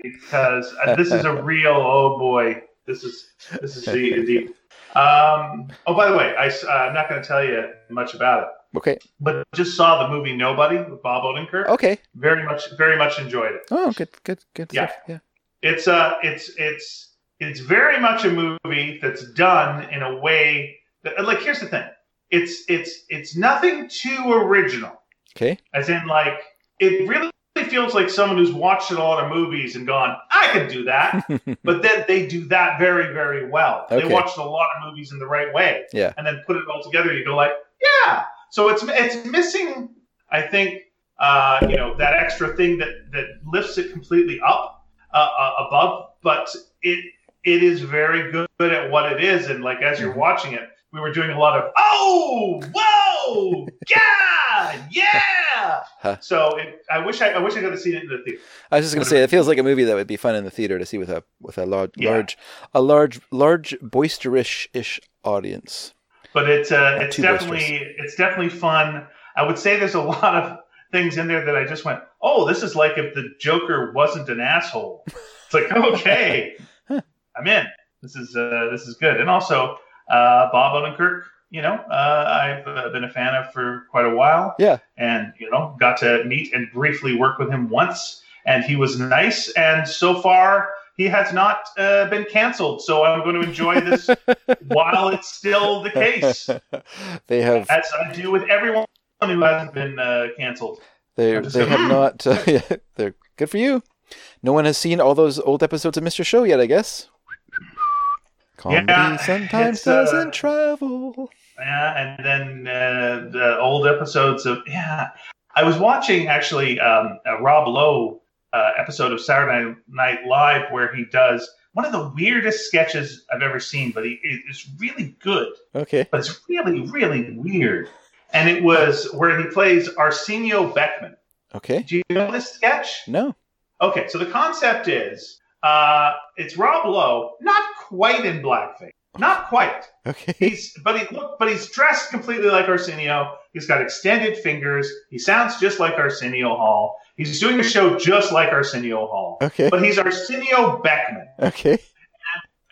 Because uh, this is a real, oh boy, this is this is deep. deep. Um, oh, by the way, I, am not going to tell you much about it, Okay. but just saw the movie Nobody with Bob Odenkirk. Okay. Very much, very much enjoyed it. Oh, good, good, good Yeah. stuff. Yeah. It's uh it's it's it's very much a movie that's done in a way that like here's the thing. It's it's it's nothing too original. Okay. As in like it really feels like someone who's watched a lot of movies and gone, I could do that. but then they do that very, very well. Okay. They watched a lot of movies in the right way. Yeah. And then put it all together, you go like, yeah. So it's it's missing, I think, uh, you know, that extra thing that that lifts it completely up uh, uh, above, but it it is very good at what it is. And like as you're Mm-hmm. watching it, we were doing a lot of oh, whoa, yeah, yeah. So it, I wish I, I wish I could have seen it in the theater. I was just gonna say it feels like a movie that would be fun in the theater to see with a with a large Yeah. large a large large boisterous ish audience. But it's uh, it's definitely it's definitely fun. I would say there's a lot of things in there that I just went, oh, this is like if the Joker wasn't an asshole. It's like okay, I'm in. This is uh, this is good, and also uh, Bob Odenkirk. You know, uh, I've uh, been a fan of for quite a while. Yeah. and you know, got to meet and briefly work with him once, and he was nice. And so far, he has not uh, been canceled. So I'm going to enjoy this while it's still the case, they have as I do with everyone who hasn't been uh, canceled. they they have not. Uh, yeah, they're good for you. No one has seen all those old episodes of Mr. Show yet, I guess. Comedy Yeah, sometimes uh, doesn't travel. Yeah, and then uh, the old episodes of yeah. I was watching actually um, a Rob Lowe uh, episode of Saturday Night Live where he does one of the weirdest sketches I've ever seen, but he it's really good, Okay. but it's really really weird. And it was where he plays Arsenio Beckman. Okay. Do you know this sketch? No. Okay, so the concept is uh, it's Rob Lowe, not quite in blackface, not quite. Okay. He's but he look but he's dressed completely like Arsenio. He's got extended fingers. He sounds just like Arsenio Hall. He's doing a show just like Arsenio Hall. Okay. But he's Arsenio Beckman. Okay.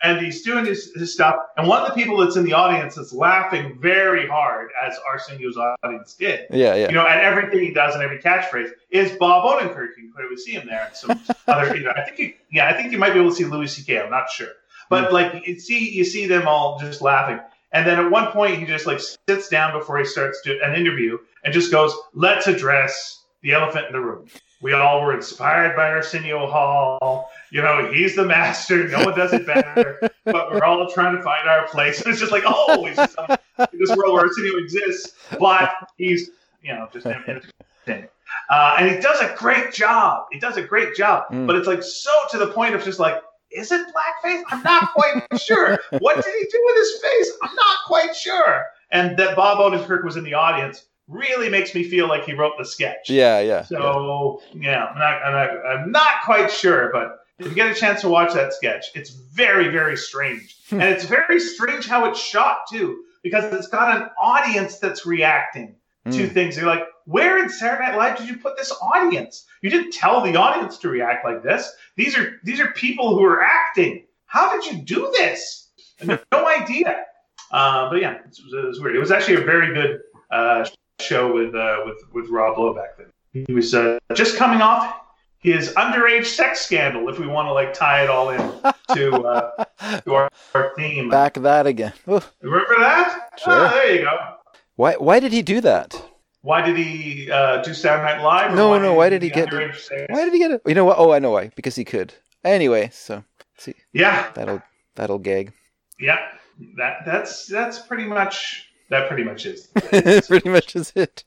And he's doing his, his stuff. And one of the people that's in the audience is laughing very hard, as Arsenio's audience did. Yeah. Yeah. You know, at everything he does and every catchphrase is Bob Odenkirk. You can clearly see him there. And some other, you know, I think, you, yeah, I think you might be able to see Louis C.K. I'm not sure, but hmm. like you see, you see them all just laughing, And then at one point, he just like sits down before he starts to, an interview and just goes, "Let's address the elephant in the room." We all were inspired by Arsenio Hall. You know, he's the master. No one does it better. but we're all trying to find our place. And it's just like, oh, he's just in this world where Arsenio exists, but he's, you know, just entertaining. Uh, and he does a great job. He does a great job. Mm. But it's like so to the point of just like, is it blackface? I'm not quite sure. What did he do with his face? I'm not quite sure. And that Bob Odenkirk was in the audience really makes me feel like he wrote the sketch. Yeah, yeah. yeah. So yeah, I'm not, I'm not, I'm not quite sure, but if you get a chance to watch that sketch, it's very, very strange, and it's very strange how it's shot too, because it's got an audience that's reacting to Mm. things. You're like, where in Saturday Night Live did you put this audience? You didn't tell the audience to react like this. These are these are people who are acting. How did you do this? No idea. Uh, but yeah, it was, it was weird. It was actually a very good uh, show with uh, with with Rob Lowe back then. He was uh, just coming off his underage sex scandal. If we want to like tie it all in to, uh, to our, our theme, Back that again. Oh, remember that? Sure. Ah, there you go. why? Why did he do that? Why did he uh, do Saturday Night Live? No, no, why did he get- Why did he get it? You know what? Oh, I know why. Because he could. Anyway, so see Yeah, that'll that'll gag. yeah. That that's that's pretty much that. Pretty much is. Pretty much is it.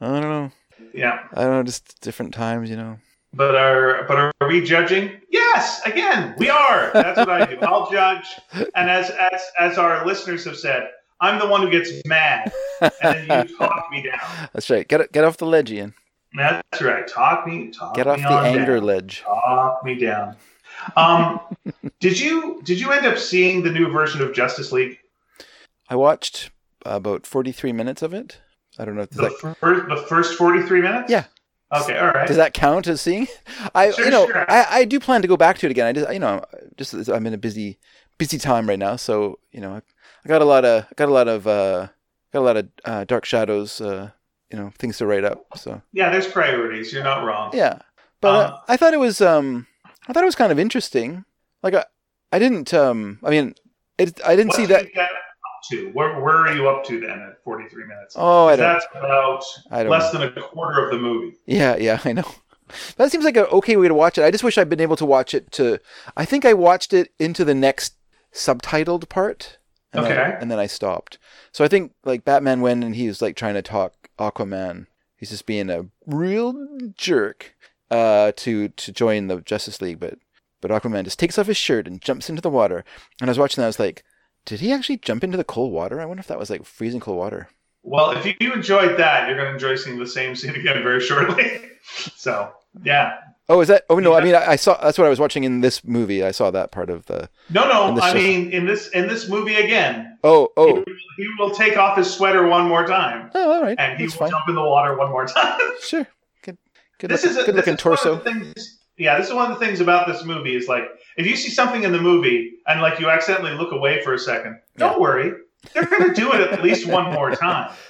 I don't know. yeah. I don't know. Just different times, you know. But are but are we judging? Yes, again, we are. That's what I do. I'll judge, and as as as our listeners have said, I'm the one who gets mad, and then you talk me down. That's right. Get get off the ledge, Ian. That's right. Talk me, talk Get me off the anger down. ledge. Talk me down. Um, did you did you end up seeing the new version of Justice League? I watched about forty-three minutes of it. I don't know if The, that, first, the first 43 minutes? Yeah. Okay, all right. does that count as seeing. I Sure, you know sure. I, I do plan to go back to it again. I just you know just I'm in a busy busy time right now, so you know I, I got a lot of I got a lot of uh, got a lot of uh, dark shadows. Uh, you know things to write up. So yeah, there's priorities. You're not wrong. yeah, but uh, Um, I thought it was um I thought it was kind of interesting. Like I I didn't um I mean it I didn't see did that. You get up to? Where, where are you up to then at 43 minutes? Oh. That's about less know. than a quarter of the movie. Yeah, yeah, I know. That seems like an okay way to watch it. I just wish I'd been able to watch it to. I think I watched it into the next subtitled part, and then, Okay. and then I stopped. So I think like Batman went and he was like trying to talk Aquaman. He's just being a real jerk uh, to to join the Justice League, but but Aquaman just takes off his shirt and jumps into the water. And I was watching that, I was like, did he actually jump into the cold water? I wonder if that was like freezing cold water. Well, if you enjoyed that, you're going to enjoy seeing the same scene again very shortly. so, yeah. Oh, is that? Oh no, I mean I, I saw that's what I was watching in this movie. I saw that part of the. No, no. I show. mean, in this in this movie again, Oh, oh, he, he will take off his sweater one more time, oh, all right, and he that's will fine. jump in the water one more time. Sure, good, good, this looking, is a, good looking torso. things, yeah, this is one of the things about this movie is like if you see something in the movie and like you accidentally look away for a second, don't worry, they're going to do it at least one more time.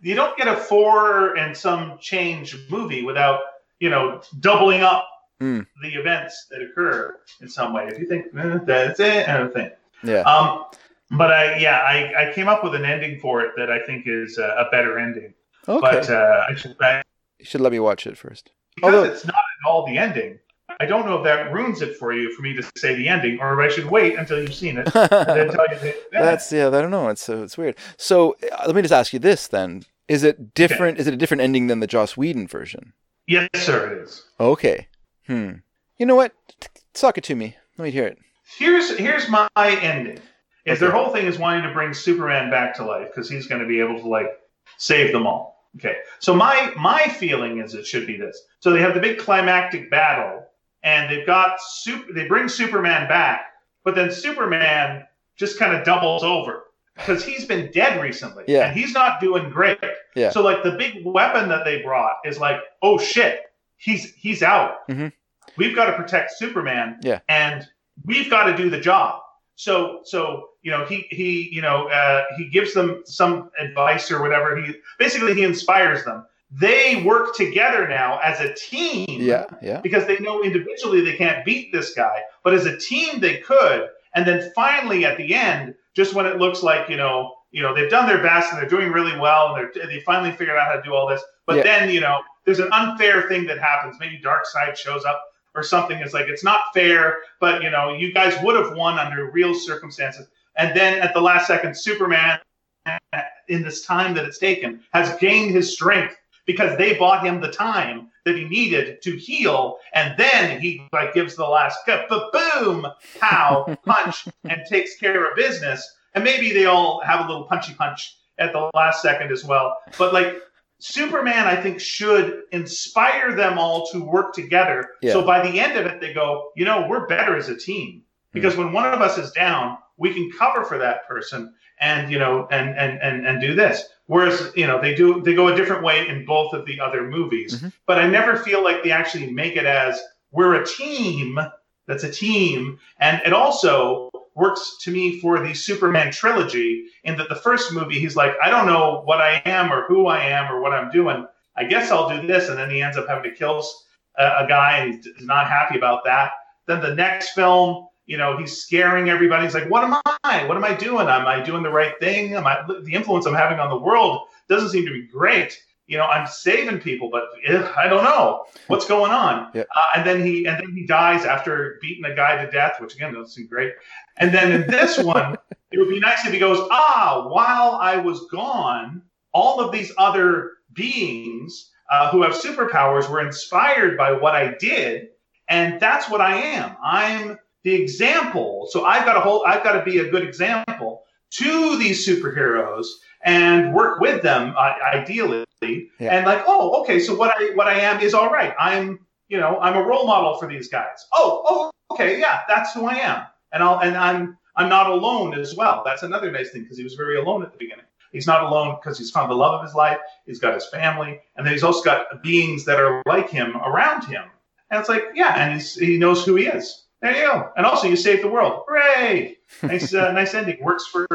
You don't get a four and some change movie without you know doubling up Mm. the events that occur in some way. If you think eh, that's it, I don't think. Yeah, Um, but I yeah I, I came up with an ending for it that I think is a, a better ending. okay. But uh, I should I, you should let me watch it first. because Although- it's not at all the ending. I don't know if that ruins it for you for me to say the ending, or if I should wait until you've seen it and then tell you. That's yeah. I don't know. It's uh, it's weird. So uh, let me just ask you this then: Is it different? Is it a different ending than the Joss Whedon version? yes, sir, it is. Okay. Hmm. You know what? Talk it to me. Let me hear it. Here's here's my ending. Is their whole thing is wanting to bring Superman back to life because he's going to be able to like save them all. Okay, so my my feeling is it should be this. So they have the big climactic battle, and they've got super. They bring Superman back, but then Superman just kind of doubles over because he's been dead recently, Yeah. and he's not doing great. Yeah. So like the big weapon that they brought is like, oh shit, he's he's out. Mhm. We've got to protect Superman. Yeah. And we've got to do the job. So so you know he he you know uh, he gives them some advice or whatever. He basically he inspires them. They work together now as a team. Yeah. Yeah. Because they know individually they can't beat this guy, but as a team they could. And then finally at the end, just when it looks like you know you know they've done their best and they're doing really well and they're they finally figured out how to do all this but Yeah. then you know there's an unfair thing that happens maybe dark side shows up or something it's like it's not fair but you know you guys would have won under real circumstances and then at the last second superman in this time that it's taken has gained his strength because they bought him the time that he needed to heal and then he like gives the last cut but boom! Pow punch and takes care of business. And maybe they all have a little punchy punch at the last second as well. But like superman i think should inspire them all to work together. Yeah. so by the end of it they go you know we're better as a team. Hmm. Because when one of us is down we can cover for that person and you know and and and, and do this whereas you know they do they go a different way in both of the other movies. Mhm. but i never feel like they actually make it as we're a team that's a team and it also works to me for the superman trilogy in that the first movie he's like i don't know what i am or who i am or what i'm doing. I guess i'll do this and then he ends up having to kill a, a guy and he's not happy about that. Then the next film you know he's scaring everybody. He's like what am i? What am i doing? Am i doing the right thing? Am i the influence i'm having on the world doesn't seem to be great. You know i'm saving people but eh, i don't know. What's going on? Yep. uh, and then he and then he dies after beating a guy to death which again doesn't seem great. And then in this one it would be nice if he goes ah while i was gone all of these other beings uh, who have superpowers were inspired by what i did and that's what i am. I'm the example. So I've got to hold. I've got to be a good example to these superheroes and work with them uh, ideally. Yeah. And like, oh, okay. So what I what I am is all right. I'm you know I'm a role model for these guys. Oh, oh, okay, yeah, that's who I am. And I'll and I'm I'm not alone as well. That's another nice thing because he was very alone at the beginning. He's not alone because he's found the love of his life. He's got his family, and then he's also got beings that are like him around him. And it's like, yeah, and he's, he knows who he is. There you go. And also, you saved the world. Hooray! Nice, uh, nice ending. Works for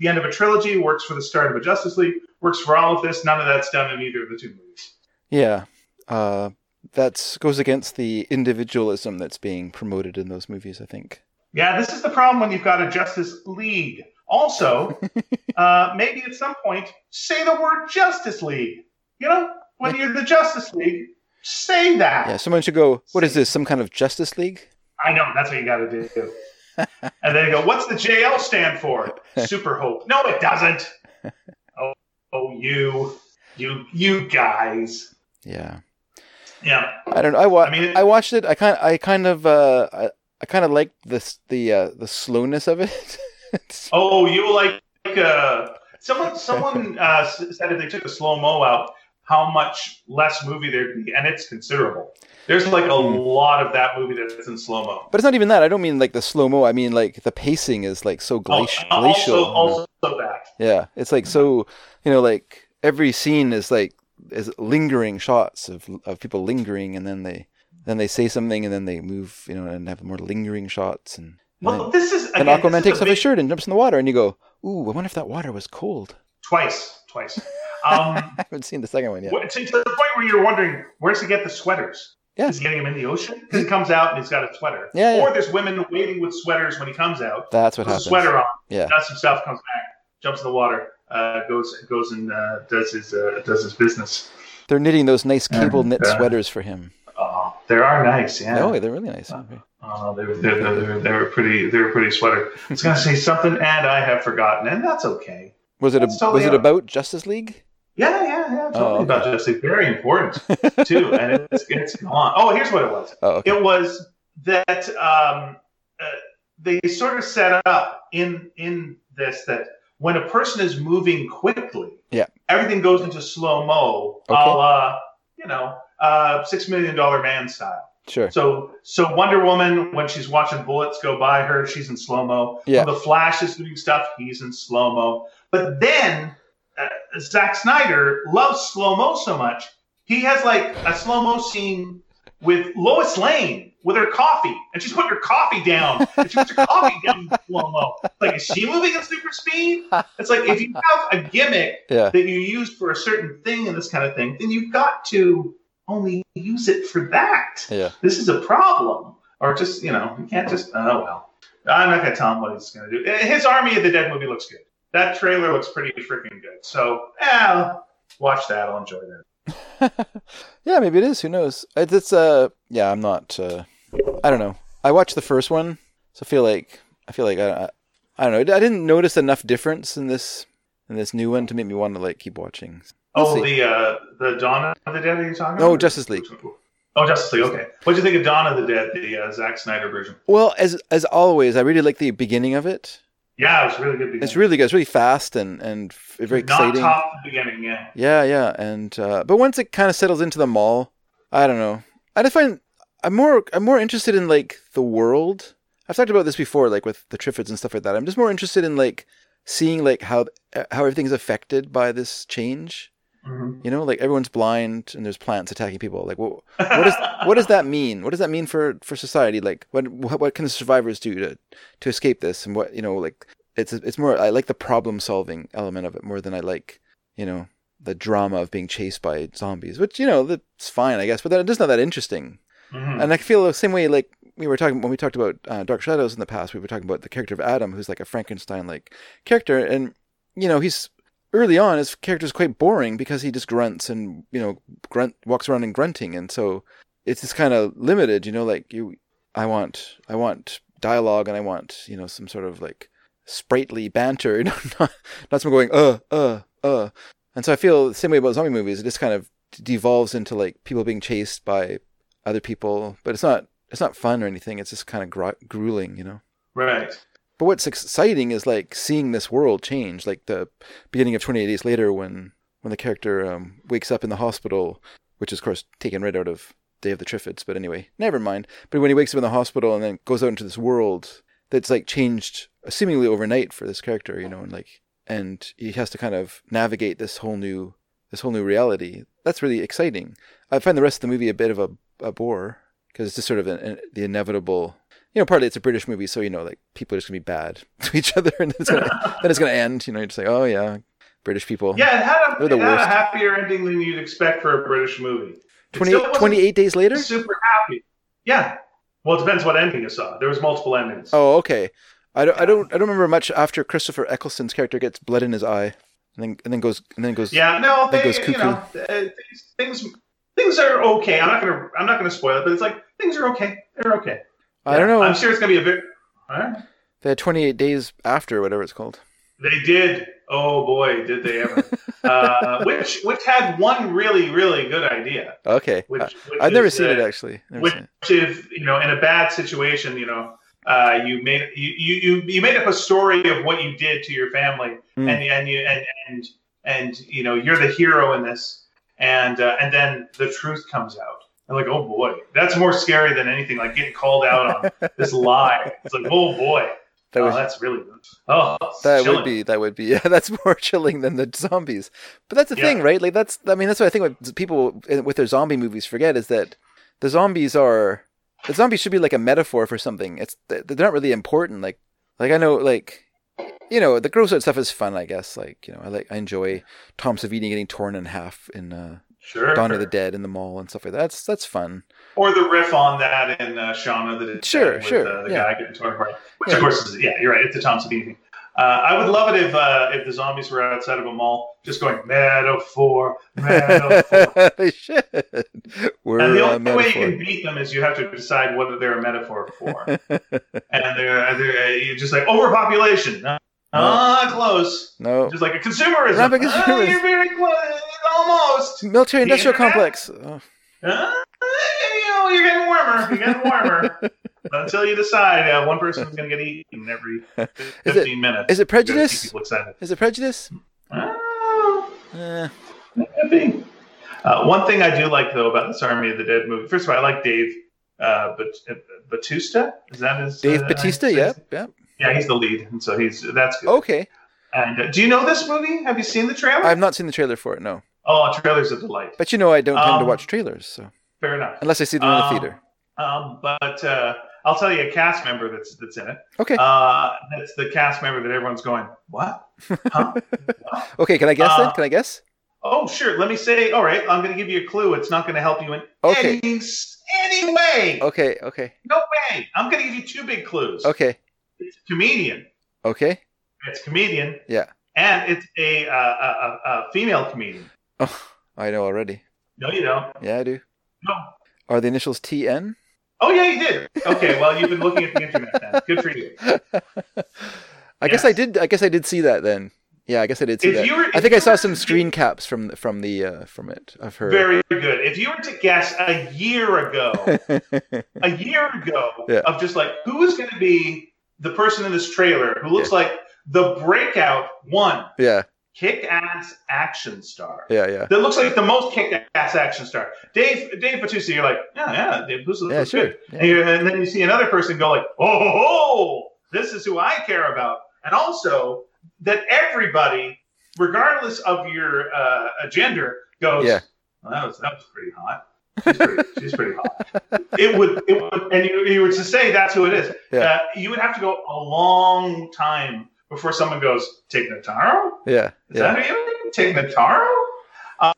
the end of a trilogy. Works for the start of a Justice League. Works for all of this. None of that's done in either of the two movies. Yeah, uh, that goes against the individualism that's being promoted in those movies. I think. Yeah, this is the problem when you've got a Justice League. Also, uh, maybe at some point, say the word Justice League. You know, when you're the Justice League, say that. Yeah, someone should go. What is this? Some kind of Justice League? I know that's what you got to do. and then you go, "What's the JL stand for?" Super Hope. No, it doesn't. Oh, oh, you, you, you guys. Yeah. Yeah. I don't know. I, wa- I mean- I watched it. I kind I kind of uh I, I kind of liked this the uh, the slowness of it. Oh, you like uh, someone? Someone uh, said if they took a slow mo out, how much less movie there'd be, and it's considerable. There's like a Hmm. lot of that movie that's in slow mo. but it's not even that. I don't mean like the slow mo. I mean like the pacing is like so glaci- glacial. Oh, also, know? also that. Yeah, it's like so you know like every scene is like is lingering shots of of people lingering, and then they then they say something, and then they move, you know, and have more lingering shots, and and, Well, this is then, again, and Aquaman takes off his shirt and jumps in the water, and you go, "Ooh, I wonder if that water was cold." twice, twice. Um, I haven't seen the second one yet. To the point where you're wondering where's he get the sweaters? Yeah. Is he getting him in the ocean? Because he comes out and he's got a sweater. Yeah, yeah. Or there's women waiting with sweaters when he comes out. That's what Puts a happens. sweater on, Yeah. does some stuff, comes back, jumps in the water, uh, goes goes and uh, does his uh, does his business. They're knitting those nice cable knit Yeah. sweaters for him. Oh, they are nice, yeah. Oh, they're really nice. Oh, they were, they were, they were pretty they were pretty sweater. I was gonna say something and I have forgotten, and that's okay. Was it a, totally was it about Justice League? Yeah, yeah, yeah. Totally Oh, okay. about Justice League. Very important too, and it's it's gone. Oh, here's what it was. Oh, okay. It was that um, uh, they sort of set up in in this that when a person is moving quickly, Yeah. everything goes into slow mo, Okay. a la you know, uh, Six Million Dollar Man style. Sure. So so Wonder Woman when she's watching bullets go by her, she's in slow mo. Yeah. When the Flash is doing stuff, he's in slow mo. But then uh, Zack Snyder loves slow mo so much, he has like a slow mo scene with Lois Lane with her coffee, and she's putting her coffee down, and she puts her coffee down in slow mo. Like, is she moving at super speed? It's like if you have a gimmick Yeah. that you use for a certain thing and this kind of thing, then you've got to only use it for that. Yeah. This is a problem. Or just, you know, you can't just, oh well. I'm not gonna tell him what he's gonna do. His Army of the Dead movie looks good. That trailer looks pretty freaking good. So, yeah, I'll watch that. I'll enjoy that. yeah, maybe it is. Who knows? It's, it's uh, yeah, I'm not. Uh, I don't know. I watched the first one, so I feel like I feel like I, I, I don't know. I didn't notice enough difference in this in this new one to make me want to like keep watching. Oh, see. the uh, the Dawn of the Dead. Are you talking? No, Justice League. Oh, Justice League. Okay. What do you think of Dawn of the Dead, the uh, Zack Snyder version? Well, as as always, I really like the beginning of it. Yeah, it was really good. Beginning. It's really good. It's really fast and and very exciting. Not top beginning, yeah. Yeah, yeah, and uh, but once it kind of settles into the mall, I don't know. I just find I'm more I'm more interested in like the world. I've talked about this before, like with the Triffids and stuff like that. I'm just more interested in like seeing like how how everything's affected by this change. Mm-hmm. You know, like everyone's blind and there's plants attacking people. Like, what, what does what does that mean? What does that mean for for society? Like, what what, what can the survivors do to to escape this? And what you know, like it's it's more. I like the problem solving element of it more than I like you know the drama of being chased by zombies, which you know that's fine, I guess, but that, it's not that interesting. Mm-hmm. And I feel the same way, like we were talking when we talked about uh, Dark Shadows in the past. We were talking about the character of Adam, who's like a Frankenstein like character, and you know he's early on his character is quite boring because he just grunts and you know grunt walks around and grunting. And so it's just kind of limited you know like you i want i want dialogue and i want you know some sort of like sprightly banter not, not someone going uh uh uh. And so i feel the same way about zombie movies. It just kind of devolves into like people being chased by other people. But it's not it's not fun or anything. It's just kind of gru- grueling you know? Right but what's exciting is like seeing this world change, like the beginning of 28 Days Later when when the character um, wakes up in the hospital, which is of course taken right out of Day of the Triffids. But anyway, never mind. But when he wakes up in the hospital and then goes out into this world that's like changed seemingly overnight for this character, you know, and like and he has to kind of navigate this whole new this whole new reality. That's really exciting. I find the rest of the movie a bit of a, a bore because it's just sort of an, an, the inevitable you know, partly it's a British movie, so you know, like people are just gonna be bad to each other, and it's gonna, then it's gonna end. You know, you're just like, oh yeah, British people. Yeah, it had a, it had a happier ending than you'd expect for a British movie. 28, 28 days later. Super happy. Yeah. Well, it depends what ending you saw. There was multiple endings. Oh, okay. I don't, I don't, I don't remember much after Christopher Eccleston's character gets blood in his eye, and then and then goes and then goes. Yeah, no, they, goes cuckoo. You know, uh, things things are okay. I'm not gonna I'm not gonna spoil it, but it's like things are okay. They're okay. I don't know. I'm sure it's gonna be a bit. Huh? They had 28 days after, whatever it's called. They did. Oh boy, did they ever! uh, which which had one really really good idea. Okay, which, which I've never seen uh, it actually. Never which if you know in a bad situation, you know, uh, you made you, you you made up a story of what you did to your family, mm. and and you and and and you know you're the hero in this, and uh, and then the truth comes out I'm like, oh boy, that's more scary than anything. Like getting called out on this lie. It's like, oh boy, that oh, that's really good. Oh, that chilling. would be that would be yeah, that's more chilling than the zombies. But that's the yeah. thing, right? Like that's I mean that's what I think what people with their zombie movies forget is that the zombies are the zombies should be like a metaphor for something. It's they're not really important. Like like I know like you know the gross out stuff is fun. I guess like you know I like I enjoy Tom Savini getting torn in half in. uh Sure. Dawn of the Dead in the mall and stuff like that. That's that's fun. Or the riff on that in uh, Shaun of the Dead. Sure, with, sure. Uh, the yeah. guy getting torn apart. Which, yeah. of course, is, yeah, you're right. It's a Tom Savini thing. Uh, I would love it if uh, if the zombies were outside of a mall, just going metaphor, metaphor. they should. We're and the only way you can beat them is you have to decide whether they're a metaphor for. and they're, they're uh, just like overpopulation. Ah, close. No. Just like a consumerism. Rapid consumerism. Ah, you're very close. Almost. Military industrial complex. Oh. Uh, you know, you're getting warmer. You're getting warmer. Until you decide uh, one person's going to get eaten every 15 is it, minutes. Is it prejudice? Is it prejudice? Uh, eh. Uh, one thing I do like, though, about this Army of the Dead movie, first of all, I like Dave uh, Bat- Batista. Is that his Dave uh, Batista? Yeah, yeah. Yeah, he's the lead, and so he's that's good. Okay. And uh, do you know this movie? Have you seen the trailer? I've not seen the trailer for it. No. Oh, trailer's a delight. But you know, I don't tend to um, watch trailers, so fair enough. Unless I see them in the theater. Um, but uh, I'll tell you a cast member that's that's in it. Okay. Uh, that's the cast member that everyone's going, what? Huh? okay, can I guess then? Uh, can I guess? Oh, sure. Let me say. All right, I'm going to give you a clue. It's not going to help you in okay. any any way. Okay. Okay. No way. I'm going to give you two big clues. Okay. It's a comedian. Okay. It's a comedian, Yeah. and it's a, uh, a, a, female comedian. Oh, I know already. No, you don't. Yeah, I do. No. Are the initials TN? Oh yeah, you did. Okay, well you've been looking at the internet then. Good for you. I guess I did. I guess I did see that then. Yeah, I guess I did see If that. you were- I think I saw some screen caps from from the uh, from it of her. Very good. If you were to guess a year ago, a year ago Yeah. of just like who is going to be the person in this trailer who looks like the breakout one yeah, kick-ass action star yeah, yeah. that looks like the most kick-ass action star. Dave Dave Batista, you're like, yeah, yeah, Dave Batista Yeah, looks sure. good. Yeah. And, and then you see another person go like, oh, ho, ho, this is who I care about, and also that everybody, regardless of your uh, gender, goes, Yeah. well, that was that was pretty hot. She's pretty, she's pretty hot. It would, it would, and you, you were to say that's who it is. Yeah. Uh, you would have to go a long time before someone goes, Tig Notaro? Yeah, Is yeah. that who you? Tig Notaro?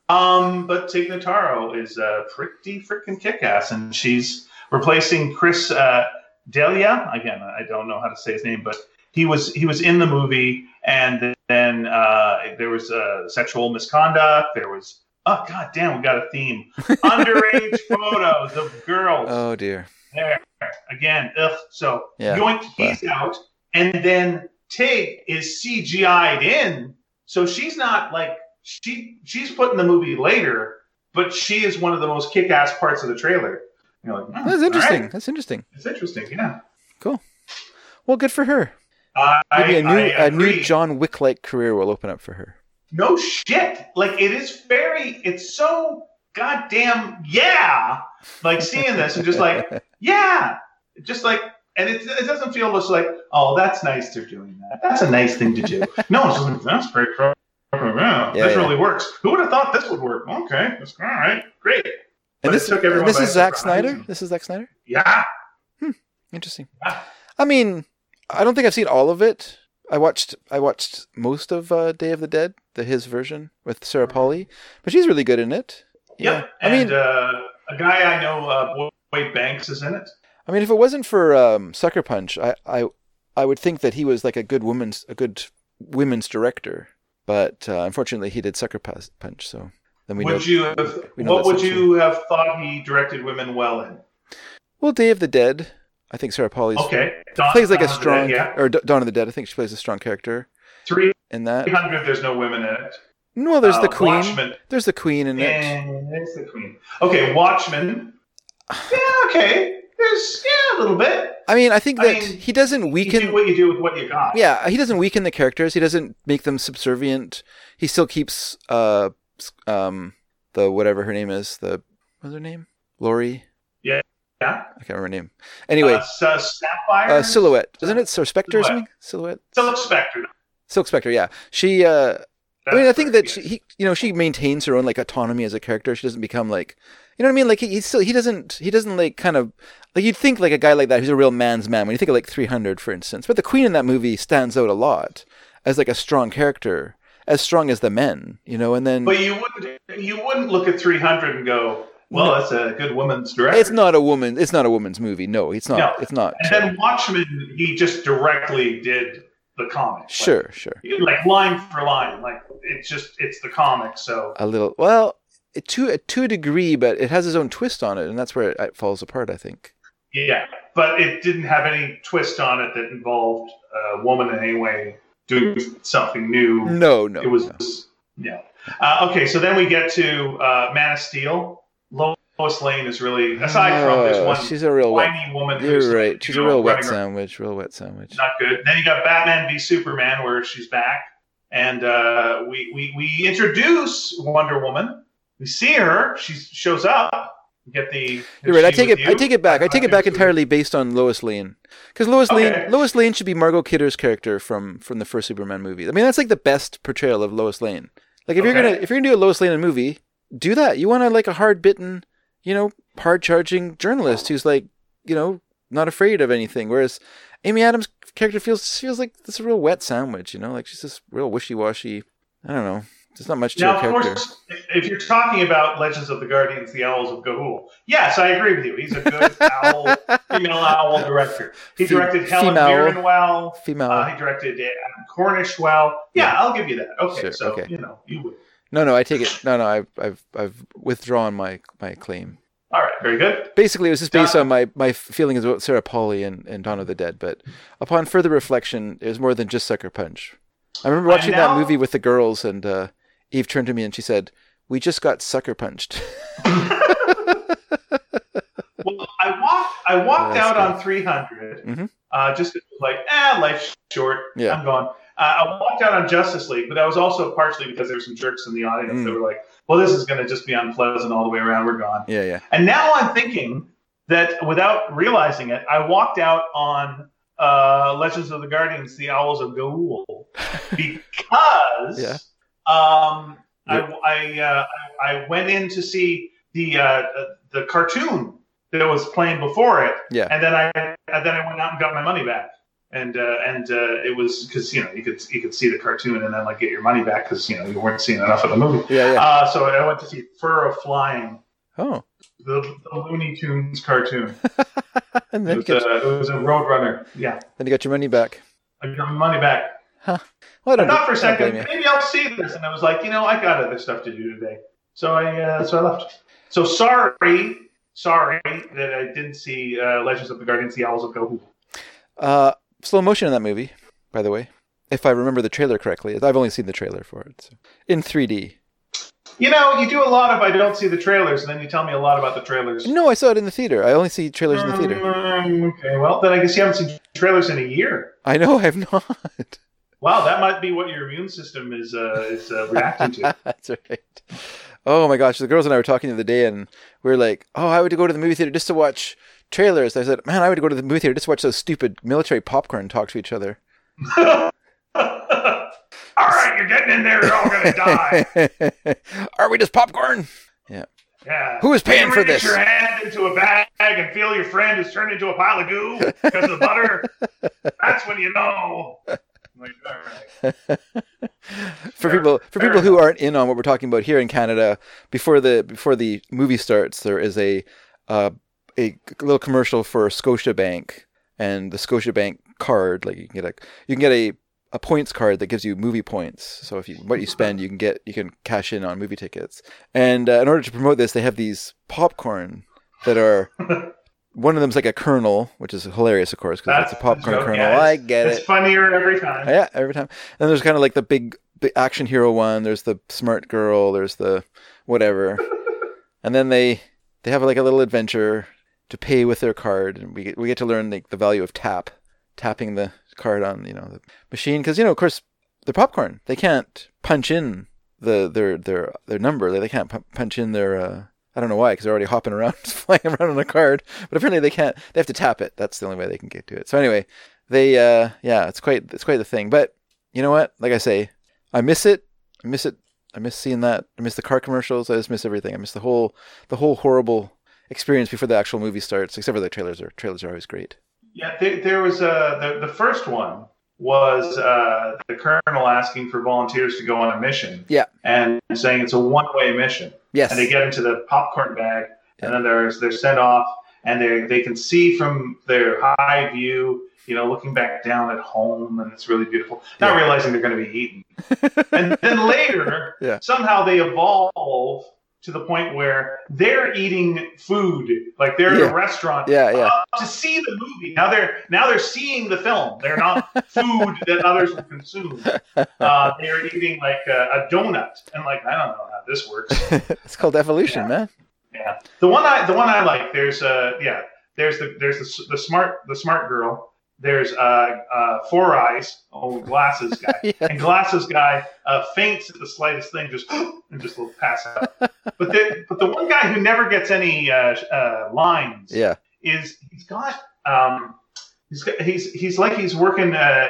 Um, but Tig Notaro is uh, pretty freaking kick-ass, and she's replacing Chris uh, D'Elia. Again, I don't know how to say his name, but he was he was in the movie, and then uh, there was uh, sexual misconduct. There was oh god damn, we got a theme: underage photos of girls. Oh dear. There again. Ugh. So Yeah. yoink, he's out, and then Tig is CGI'd in, so she's not like she she's put in the movie later, but she is one of the most kick-ass parts of the trailer. You're like, oh, That's interesting. right. That's interesting. It's interesting, yeah. Cool. Well, good for her. I, Maybe a new I a new. John Wick like career will open up for her. No shit. Like it is very. It's so goddamn yeah. Like seeing this and just like yeah, just like. And it, it doesn't feel just like, oh, that's nice they're doing that. That's a nice thing to do. No, it's just like, that's great. Yeah, Yeah, this yeah. really works. Who would have thought this would work? Okay, that's all right, great. And this, took everyone this is Zack surprise. Snyder. This is Zack Snyder. Yeah, hmm, Interesting. Yeah. I mean, I don't think I've seen all of it. I watched I watched most of uh, Day of the Dead, the his version with Sarah Polley, but she's really good in it. yep. I and mean, uh, a guy I know, uh, Boyd Banks, is in it. I mean, if it wasn't for um, Sucker Punch, I, I I would think that he was like a good woman's a good women's director. But uh, unfortunately, he did Sucker Punch. So then we know. would you have? we know What would you have thought he directed women well in? Well, Day of the Dead. I think Sarah Polley's Okay, Dawn- plays like a Dawn the strong, Dead, yeah. or Dawn of the Dead. I think she plays a strong character Three in that. hundred. There's no women in it. No, there's Uh, the Queen. Watchmen. There's the Queen in it. And there's the Queen. Okay, Watchmen. Yeah, okay. There's yeah a little bit. I mean, I think I that mean, he doesn't You do weaken. what you do with what you got. Yeah, he doesn't weaken the characters. He doesn't make them subservient. He still keeps uh um the whatever her name is. The what's her name? Laurie. Yeah. I can't remember her name. Anyway, Uh, so Sapphire. uh, Silhouette, isn't it? Or Spectre or Silhouette. something? Silhouette. Silk Spectre. Silk Spectre. Yeah, she. uh I mean, I think that she, he, you know, she maintains her own like autonomy as a character. She doesn't become like, you know what I mean? Like he, he still, he doesn't, he doesn't like kind of like you'd think like a guy like that who's a real man's man when you think of like 300, for instance. But the Queen in that movie stands out a lot as like a strong character, as strong as the men, you know. And then But you wouldn't you wouldn't look at 300 and go, well, No. that's a good woman's director. it's not a woman. It's not a woman's movie. No, it's not. No. It's not. And then Watchmen, he just directly did the comic. Like, Sure, sure. Like, line for line, like it's just it's the comic. So A little. Well, to to a degree, but it has its own twist on it, and that's where it, it falls apart. I think. yeah, but it didn't have any twist on it that involved a woman in any way doing something new. No, no. it was no. yeah. Uh, okay, so then we get to uh, Man of Steel. Lois Lane is really aside from this one. she's a real whiny woman. You're right. She's a real wet sandwich. Real wet sandwich. Not good. Then you got Batman v Superman, where she's back, and uh, we, we we introduce Wonder Woman. We see her. She shows up. We get the. You're right. I take it. with I take it back. I take it back entirely based on Lois Lane, because Lois Okay. Lane, Lois Lane should be Margot Kidder's character from from the first Superman movie. I mean, that's like the best portrayal of Lois Lane. Like if you're gonna if you're gonna do a Lois Lane in a movie, do that. You want to like a hard bitten, you know, hard charging journalist who's like, you know, not afraid of anything. Whereas Amy Adams' character feels feels like this real wet sandwich. You know, like she's just real wishy washy. I don't know. There's not much to Now, her of character. course, if you're talking about Legends of the Guardians, the Owls of Ga'Hoole, yes, I agree with you. He's a good owl, female owl director. He Fe- directed Helen. Mirren well. Female. Uh, he directed uh, Cornish well. Yeah, I'll give you that. Okay, Sure, so okay. you know you would. No, no, I take it. No, no, I've I've I've withdrawn my my claim. All right, very good. Basically, it was just based Don- on my my feelings about Sarah Polley and, and Dawn of the Dead. But upon further reflection, it was more than just Sucker Punch. I remember watching now- that movie with the girls, and uh, Eve turned to me and she said, "We just got sucker punched." Well, I walked. I walked That's out good. on 300. Mhm. Uh, just like, eh, life's short. Yeah. I'm gone. Uh, I walked out on Justice League, but that was also partially because there were some jerks in the audience Mm. that were like, "Well, this is going to just be unpleasant all the way around. We're gone." yeah, yeah. And now I'm thinking that without realizing it, I walked out on uh, Legends of the Guardians: The Owls of Gaul because Yeah. um, Yeah. I I, uh, I went in to see the uh, the cartoon that was playing before it, Yeah. and then I and then I went out and got my money back. And uh, and uh, it was because you know you could you could see the cartoon and then like get your money back because you know you weren't seeing enough of the movie. Yeah, yeah. Uh, so I went to see Fur of Flying, Oh, the, the Looney Tunes cartoon. and then it was, get, a, it was a Roadrunner. Yeah, then you got your money back. I got my money back. Well, I I don't thought for a second maybe I'll see this, and I was like, you know, I got other stuff to do today, so I uh, so I left. So sorry, sorry that I didn't see uh, Legends of the Guardians: The Owls of Ga'Hoole. Uh, slow motion in that movie, by the way, if I remember the trailer correctly. I've only seen the trailer for it so. in 3D. You know, you do a lot of I don't see the trailers, and then you tell me a lot about the trailers. No, I saw it in the theater. I only see trailers in the theater. Um, okay, well then I guess you haven't seen trailers in a year. I know I've not. Wow, that might be what your immune system is uh, is uh, reacting to. That's right. Oh my gosh, the girls and I were talking the other day, and we were like, "Oh, I would go to the movie theater just to watch trailers." I said, "Man, I would go to the movie theater just to watch those stupid military popcorn talk to each other." all right, you're getting in there. You're all gonna die. Are we just popcorn? Yeah. Yeah. Who is paying for this? your hand into a bag and feel your friend is turned into a pile of goo because of the butter. That's when you know. Like, right. for Fair people for people who aren't in on what we're talking about here in Canada, before the before the movie starts, there is a uh, a little commercial for Scotiabank and the Scotiabank card. Like you can get a you can get a a points card that gives you movie points. So if you what you spend, you can get you can cash in on movie tickets. And uh, in order to promote this, they have these popcorn that are. One of them's like a kernel, which is hilarious, of course, because it's a popcorn joke, kernel. I get It's it. It's funnier every time. Yeah, every time. And there's kind of like the big, big action hero one. There's the smart girl. There's the whatever. and then they they have like a little adventure to pay with their card, and we get, we get to learn like the value of tap, tapping the card on you know the machine because you know of course the popcorn they can't punch in the their their their number. They, can't pu- punch in their. Uh, I don't know why because they're already hopping around, flying around on a card. But apparently they can't. They have to tap it. That's the only way they can get to it. So anyway, they uh yeah it's quite it's quite the thing but you know what like i say i miss it i miss it i miss seeing that i miss the car commercials i just miss everything i miss the whole the whole horrible experience before the actual movie starts except for the trailers are trailers are always great Yeah, there, there was uh, the the first one was uh, the colonel asking for volunteers to go on a mission. Yeah. and saying it's a one way mission. yes and they get into the popcorn bag, Yeah. and then they're they're sent off, and they they can see from their high view, you know, looking back down at home, and it's really beautiful. Not Yeah. realizing they're going to be eaten, and then later, Yeah. somehow they evolve to the point where they're eating food, like they're Yeah. a restaurant. yeah yeah uh, to see the movie now they're now they're seeing the film they're not food that others would consume uh, they're eating like a, a donut and like i don't know how this works it's called evolution Yeah. man yeah, the one I the one I like. There's uh yeah. There's the there's the, the smart the smart girl. There's uh, uh four eyes. Oh, glasses guy. Yeah. And glasses guy uh, faints at the slightest thing, just and just will pass out. But the but the one guy who never gets any uh, uh, lines yeah is he's got um he's got, he's he's like he's working uh,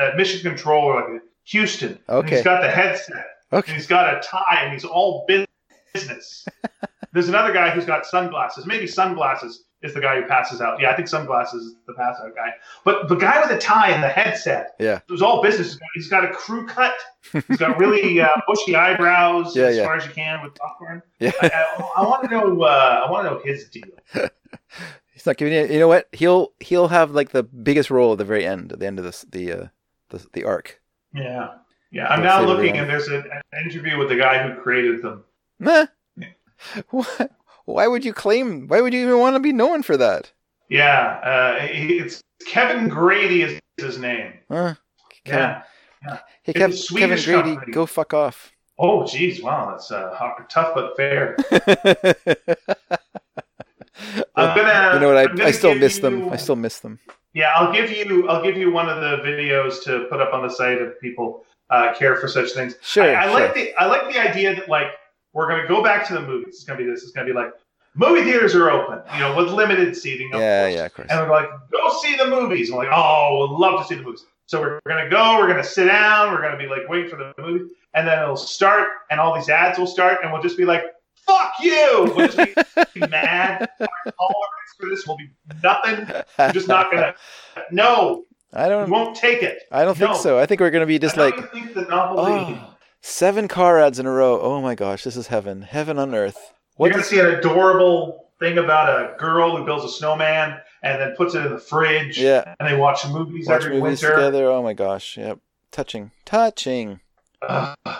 at mission control or like Houston. Okay. he's got the headset. And okay he's got a tie and he's all business. There's another guy who's got sunglasses. Maybe sunglasses is the guy who passes out. Yeah, I think sunglasses is the pass out guy. But the guy with the tie and the headset, Yeah. it was all business. He's got a crew cut. He's got really uh, bushy eyebrows Yeah, as yeah. far as you can with popcorn. Yeah. I, I, I want to know. Uh, I want to know his deal. He's not giving you. You know what? He'll he'll have like the biggest role at the very end, at the end of this the uh, the the arc. Yeah, yeah. I'm now looking, and there's a, an interview with the guy who created them. Meh. What? Why would you claim? Why would you even want to be known for that? Yeah, uh, it's Kevin Grady is his name. Huh? Yeah. Hey, It's Kev, Swedish Kevin Grady, company. go fuck off. Oh, geez, wow, that's uh, tough but fair. I'm gonna. you know what? I'm I, still miss them. I still miss them. Yeah, I'll give you. I'll give you one of the videos to put up on the site if people uh, care for such things. Sure. I, I sure. like the. I like the idea that like we're gonna go back to the movies. It's gonna be this. It's gonna be like movie theaters are open, you know, with limited seating. Of yeah, course. yeah, of course. And we're like, go see the movies. We're like, oh, we'd love to see the movies. So we're gonna go. We're gonna sit down. We're gonna be like, wait for the movie, and then it'll start, and all these ads will start, and we'll just be like, fuck you. We'll just be mad. All our tolerance for this will be nothing. We're just not gonna. No, I don't. We won't take it. I don't think so. I think we're gonna be just like, don't think the novelty. oh, seven car ads in a row. Oh my gosh, this is heaven, heaven on earth. You're What? gonna see an adorable thing about a girl who builds a snowman and then puts it in the fridge. yeah, And they watch movies watch every movies winter. together. Oh my gosh, yep, touching, touching. Ugh.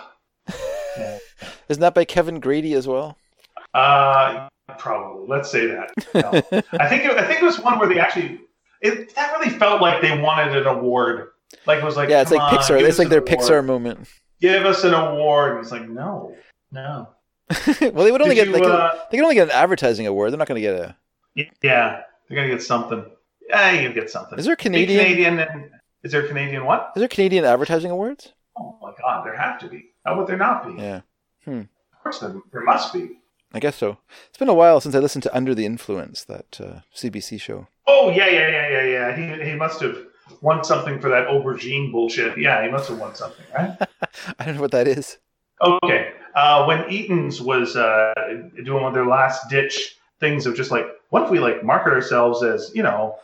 Isn't that by Kevin Grady as well? Uh, probably. Let's say that. No. I think it, I think it was one where they actually it that really felt like they wanted an award. Like it was like yeah, it's like on, Pixar. It's like their award. Pixar moment. Give us an award. And it's like no, no. well, they would only Did get you, like a- uh, they can only get an advertising award. They're not going to get a. yeah, they're gonna get something. Yeah, you get something. Is there a Canadian? Canadian and is there a Canadian what? Is there Canadian advertising awards? Oh my God, there have to be. How would there not be? Yeah, Of course, there, there must be. I guess so. It's been a while since I listened to Under the Influence, that uh, CBC show. Oh yeah, yeah, yeah, yeah, yeah. He he must have won something for that aubergine bullshit. Yeah, he must have won something, right? I don't know what that is. Okay. Uh, when Eaton's was uh, doing one of their last ditch things of just like, what if we like market ourselves as, you know,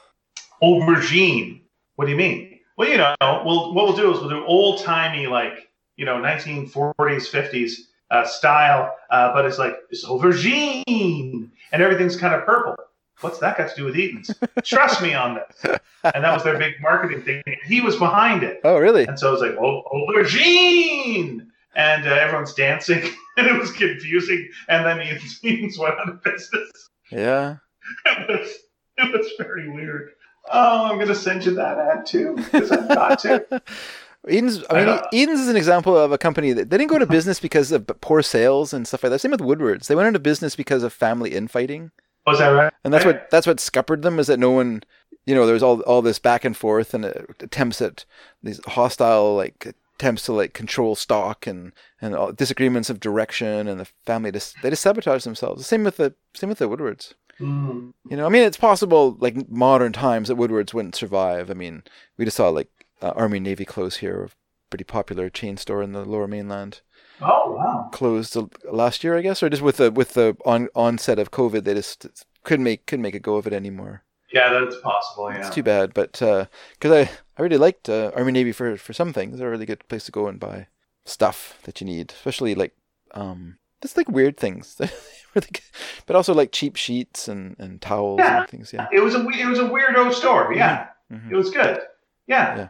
aubergine? What do you mean? Well, you know, we'll, what we'll do is we'll do old timey, like, you know, 1940s, 50s uh, style, uh, but it's like, it's aubergine and everything's kind of purple. What's that got to do with Eaton's? Trust me on this. And that was their big marketing thing. He was behind it. Oh, really? And so I was like, oh, aubergine! And uh, everyone's dancing, and it was confusing. And then Eaton's, Eaton's went out of business. Yeah. It was, it was very weird. Oh, I'm going to send you that ad too, because I've got to. Eaton's. I I mean, know. Eaton's is an example of a company that they didn't go into business because of poor sales and stuff like that. Same with Woodward's. They went into business because of family infighting, Was that right? and that's what that's what scuppered them. Is that no one, you know, there was all all this back and forth and uh, attempts at these hostile like attempts to like control stock and and all, disagreements of direction and the family just they just sabotage themselves. Same with the same with the Woodwards. Mm. You know, I mean, it's possible, like modern times, that Woodward's wouldn't survive. I mean, we just saw like uh, Army Navy close here, a pretty popular chain store in the Lower Mainland, Oh, wow. closed uh, last year, I guess, or just with the with the on, onset of COVID, they just couldn't make couldn't make a go of it anymore. Yeah, that's possible. Yeah. It's too bad, but because I I really liked uh, Army Navy for for some things, they're a really good place to go and buy stuff that you need, especially like um just like weird things, really good. but also like cheap sheets and and towels Yeah. and things. Yeah. It was a it was a weirdo store. Yeah, Mhm. it was good. Yeah, Yeah.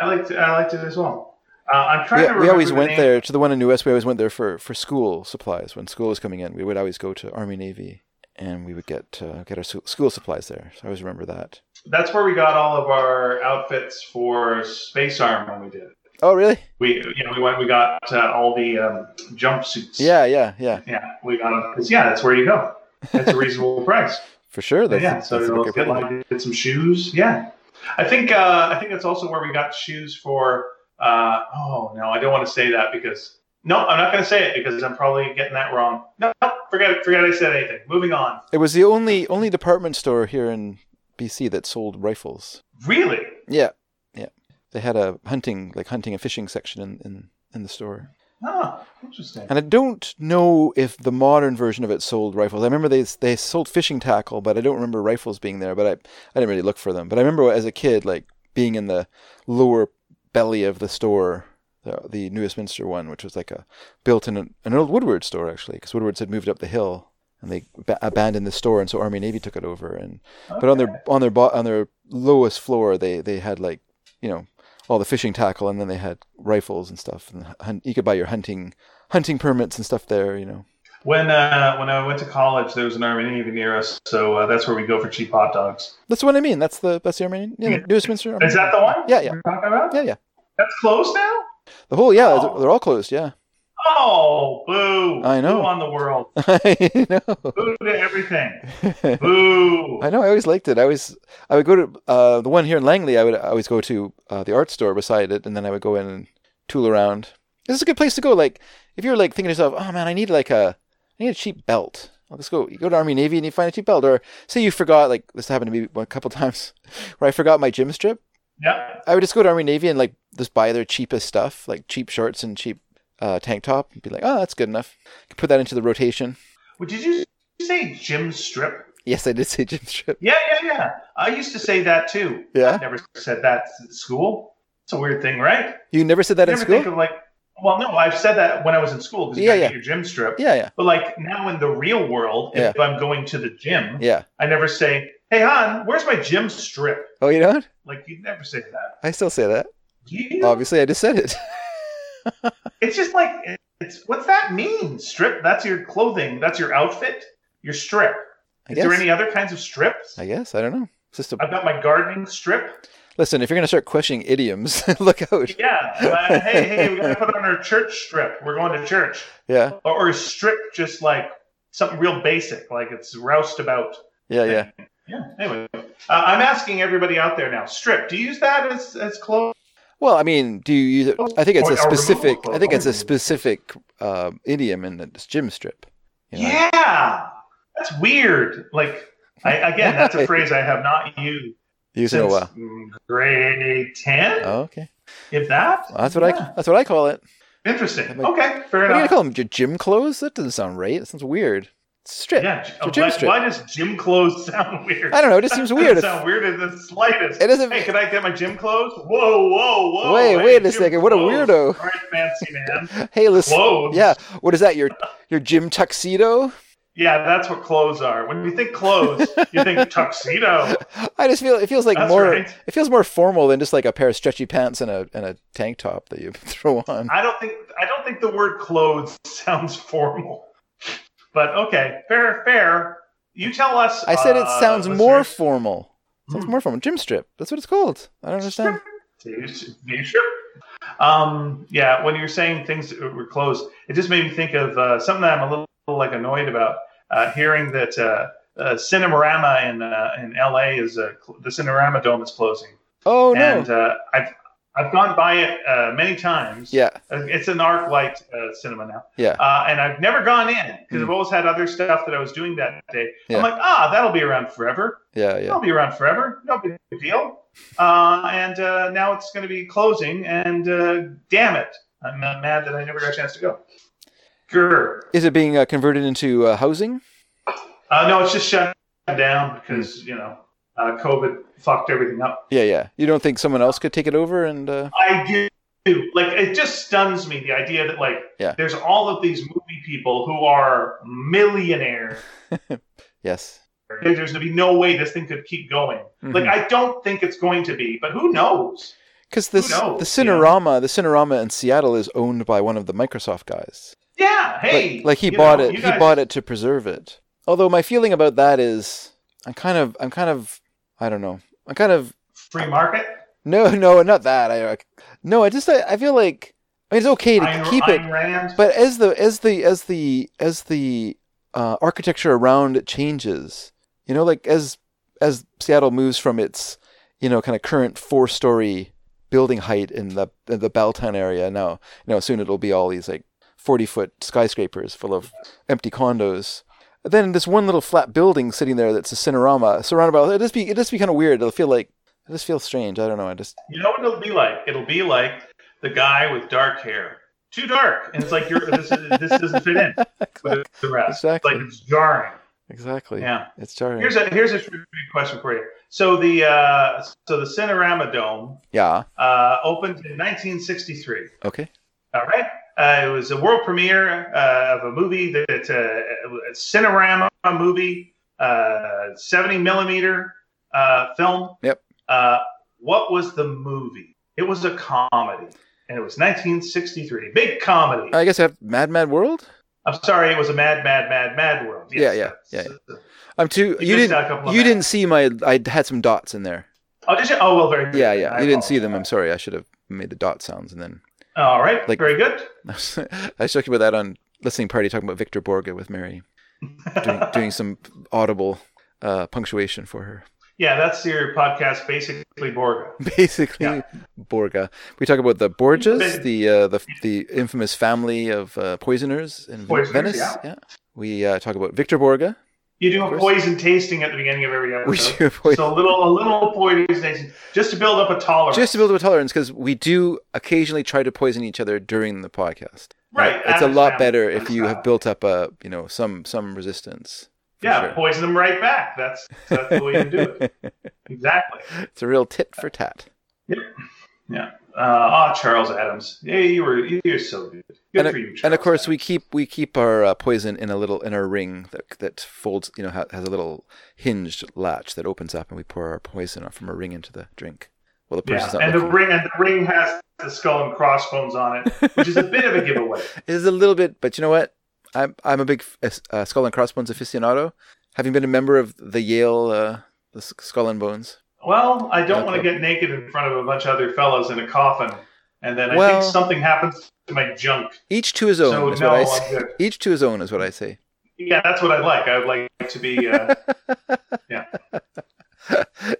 I liked I liked it as well. Uh, I'm trying we, to. we always the went name. there to the one in New West. We always went there for, for school supplies. When school was coming in, we would always go to Army Navy, and we would get uh, get our school supplies there. So I always remember that. That's where we got all of our outfits for Space Arm when we did. it. Oh, really? We you know we went we got uh, all the um, jumpsuits. Yeah, yeah, yeah, yeah, we got them. 'Cause, Yeah, that's where you go. That's a reasonable price. for sure. That's, yeah, so that's a let's good get like get some shoes. Yeah, I think uh, I think that's also where we got shoes for. Uh, oh no, I don't want to say that because no, I'm not going to say it because I'm probably getting that wrong. No, no, forget it. Forget I said anything. Moving on. It was the only only department store here in BC that sold rifles. Really? Yeah, yeah. They had a hunting like hunting and fishing section in in, in the store. Oh, interesting. And I don't know if the modern version of it sold rifles. I remember they they sold fishing tackle, but I don't remember rifles being there. But I I didn't really look for them. But I remember as a kid, like being in the lower belly of the store, the, the New Westminster one, which was like a built in an, an old Woodward store actually, because Woodward's had moved up the hill and they ba- abandoned the store, and so Army Navy took it over. And but on their on their bo- on their lowest floor, they they had like you know all the fishing tackle, and then they had rifles and stuff, and hunt, you could buy your hunting hunting permits and stuff there. You know. When uh, when I went to college, there was an Army Navy near us, so uh, that's where we go for cheap hot dogs. That's what I mean. That's the that's the Army yeah, Westminster. Army Is that the one? Yeah, yeah. We're talking about? Yeah, yeah. That's closed now. The whole yeah, Oh. they're all closed. Yeah, Oh, boo! I know. Boo on the world. I know. Boo to everything. Boo. I know. I always liked it. I always I would go to uh, the one here in Langley. I would always go to uh, the art store beside it, and then I would go in and tool around. This is a good place to go. Like if you're like thinking to yourself, "Oh man, I need like a I need a cheap belt." I'll just go. You go to Army Navy and you find a cheap belt, or say you forgot. Like this happened to me a couple times, where I forgot my gym strip. Yeah. I would just go to Army Navy and like just buy their cheapest stuff, like cheap shorts and cheap uh, tank top, and be like, "Oh, that's good enough." Put that into the rotation. Well, did you say gym strip? Yes, I did say gym strip. Yeah, yeah, yeah. I used to say that too. Yeah? I never said that at school. It's a weird thing, right? You never said that You in school. think of like, well, no, I've said that when I was in school because you Yeah, yeah. your gym strip. Yeah, yeah, But like now in the real world, if I'm going to the gym, yeah. I never say, "Hey, hon, where's my gym strip?" Oh, you don't? Like you'd never say that. I still say that. You? Obviously, I just said it. It's just like it's what's that mean? Strip? That's your clothing. That's your outfit. Your strip. I Is guess. there any other kinds of strips? I guess I don't know. It's just a I've got my gardening strip. Listen. If you're gonna start questioning idioms, look out. Yeah. Uh, hey, hey, we gotta put on our church strip. We're going to church. Yeah, Or, or is strip just like something real basic, like it's roused about. yeah, yeah. Yeah. Anyway, uh, I'm asking everybody out there now. Strip. Do you use that as as clothes? Well, I mean, do you use it? I think it's a specific. I think it's a specific uh, idiom in the gym strip. you know? Yeah. That's weird. Like, I, again, that's a phrase I have not used Use it a while. grade ten, Oh, okay. if that. Well, that's what Yeah. I. That's what I call it. Interesting. Might- Okay, fair What are you gonna enough. call them? Your gym clothes? That doesn't sound right. That sounds weird. Strip. Yeah. Uh, gym why, strip. why does gym clothes sound weird? I don't know. It just seems weird. doesn't sound weird in the slightest. It doesn't. Hey, can I get my gym clothes? Whoa, whoa, whoa! Wait, hey, wait a second, what a weirdo. All right, fancy man. Hey, listen. Clothes. Yeah. What is that? Your your gym tuxedo? Yeah, that's what clothes are. When you think clothes, you think tuxedo. I just feel it feels like That's more. right. It feels more formal than just like a pair of stretchy pants and a and a tank top that you throw on. I don't think I don't think the word clothes sounds formal. But okay, fair, fair. You tell us. I said it uh, sounds more listeners. formal. Sounds Hmm. more formal. Gym strip. That's what it's called. I don't understand. Are you, are you sure? Um, yeah, when you're saying things that were closed, it just made me think of uh, something that I'm a little, like annoyed about. Uh, hearing that uh, uh, Cinemarama in uh, in LA is uh, cl- the Cinerama Dome is closing, Oh no. and uh, I've I've gone by it uh, many times. yeah. It's an ArcLight uh, cinema now. Yeah. Uh, and I've never gone in because Mm. I've always had other stuff that I was doing that day. Yeah. I'm like, ah, that'll be around forever. Yeah. Yeah. That'll be around forever. No big deal. Uh, and uh, now it's going to be closing. And uh, damn it, I'm uh, mad that I never got a chance to go. Grr. Is it being uh, converted into uh, housing? Uh, no, it's just shut down because you know uh, COVID fucked everything up. Yeah. Yeah. You don't think someone else could take it over and? Uh... I do. Like it just stuns me the idea that like Yeah. there's all of these movie people who are millionaires. Yes. There's gonna be no way this thing could keep going. Like Mhm. I don't think it's going to be, but who knows? Because this knows, the? Cinerama, the Cinerama in Seattle is owned by one of the Microsoft guys. Yeah. Hey. like, like he bought know, it. He guys- bought it to preserve it. Although my feeling about that is, I'm kind of, I'm kind of, I don't know. I'm kind of free market. no, no, not that. I no, I just I, I feel like I mean, it's okay to keep it, Rand. but as the as the as the as the uh, architecture around it changes, you know, like as as Seattle moves from its you know kind of current four story building height in the in the Belltown area now, you know, soon it'll be all these like forty foot skyscrapers full of empty condos. Then this one little flat building sitting there that's a Cinerama surrounded by it just be it just be kind of weird. It'll feel like it just feels strange. I don't know. I just You know what it'll be like? It'll be like the guy with dark hair too dark, and it's like you're this this doesn't fit in with the rest. Exactly. Like it's jarring. Exactly. Yeah. It's jarring. Here's a here's a question for you. So the uh, so the Cinerama Dome yeah. uh, opened in 1963. Okay. All right. Uh, it was a world premiere uh, of a movie that's uh, a Cinerama movie, uh, 70 millimeter uh, film. Yep. Uh, what was the movie? It was a comedy, and it was 1963. Big comedy. I guess I have Mad Mad World. I'm sorry, it was a Mad, Mad, Mad, Mad World. Yes, Yeah, yeah, that's- I'm too. You You, missed out a couple didn't. You didn't see my. I had some dots in there. Oh, did you? Oh, well, very good. Yeah, yeah. I You didn't see them. I'm sorry. I should have made the dot sounds and then. All right, Like- very good. I was talking about that on listening party, talking about Victor Borge with Mary, doing, doing some audible uh, punctuation for her. Yeah, that's your podcast, basically Borga. Basically, Yeah. Borga. We talk about the Borgias, the uh, the the infamous family of uh, poisoners in Poisoners, Venice. yeah. We uh, talk about Victor Borge. You do a poison tasting at the beginning of every episode. We do a poison- So a little, a little poison tasting, just to build up a tolerance. Just to build up a tolerance, because we do occasionally try to poison each other during the podcast. Right, It's a lot better if you have built up a you know some some resistance. yeah, sure. poison them right back. That's that's the way you do it. Exactly. it's a real tit for tat. Yeah. Uh, ah, Charles Addams. Yeah, you were you're so good. Good and, you. Charles and of course, we keep we keep our uh, poison in a little in our ring that that folds. You know, ha- has a little hinged latch that opens up, and we pour our poison from a ring into the drink. Well, the Yeah, person's not and the ring and the ring has the skull and crossbones on it, which is a bit of a giveaway. It is a little bit, but you know what? I'm I'm a big uh, uh, skull and crossbones aficionado. Having been a member of the Yale uh, the Skull and Bones. Well, I don't want to get naked in front of a bunch of other fellows in a coffin, and then I Well- think something happens to my junk. Each to his own So, is no, what I say. Each to his own is what I say. Yeah, that's what I'd like. I would like to be. Uh, yeah.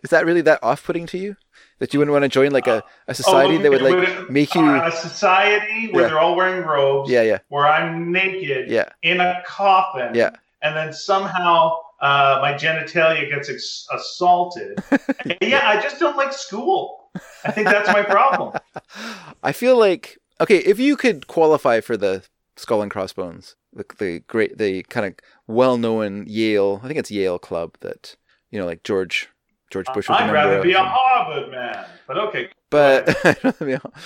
is that really that off-putting to you? That you wouldn't want to join like a, a society oh, that would like it- make you? uh, a society where Yeah. they're all wearing robes. yeah, yeah, Where I'm naked yeah, in a coffin. yeah. And then somehow uh, my genitalia gets ex- assaulted. yeah, I just don't like school. I think that's my problem. I feel like okay, if you could qualify for the Skull and Crossbones, the, the great, the kind of well-known Yale, I think it's Yale club that you know, like George George Bush was a I'd rather be a and- Harvard man. But okay. but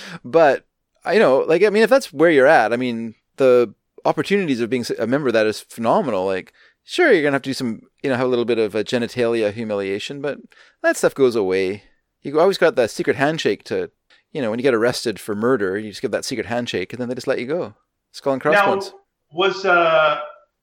but I know, like I mean, if that's where you're at, I mean, the opportunities of being a member of that is phenomenal. Like, sure, you're gonna have to do some, you know, have a little bit of a genitalia humiliation, but that stuff goes away. You always got that secret handshake to, you know, when you get arrested for murder, you just give that secret handshake, and then they just let you go. Skull and Now, crossbones. was uh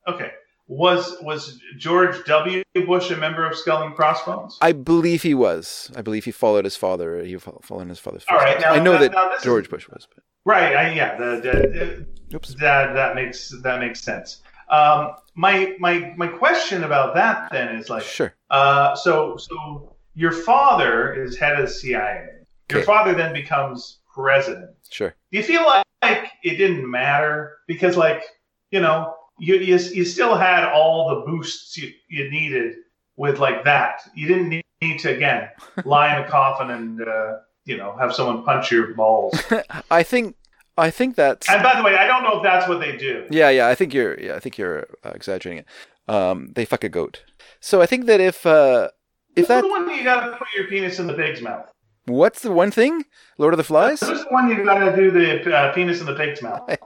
okay. Was was George W. Bush a member of Skull and Crossbones? I believe he was. I believe he followed his father. He followed his father's All right, now- I know now- that now George Bush was. But, Right. I, yeah. The, the, oops. that that makes that makes sense. Um, my my my question about that then is like, Sure. uh, so so your father is head of the CIA. Your Okay. father then becomes president. Sure. Do you feel like, like it didn't matter because like you know you you, you still had all the boosts you, you needed with like that. You didn't need, need to again lie in a coffin and uh, you know have someone punch your balls. I think. I think that's. and by the way, I don't know if that's what they do. Yeah, yeah. I think you're. Yeah, I think you're uh, exaggerating it. Um, they fuck a goat. So I think that if uh, if Who's that the one you gotta put your penis in the pig's mouth? what's the one thing, Lord of the Flies? Who's the one you gotta do the uh, penis in the pig's mouth? I,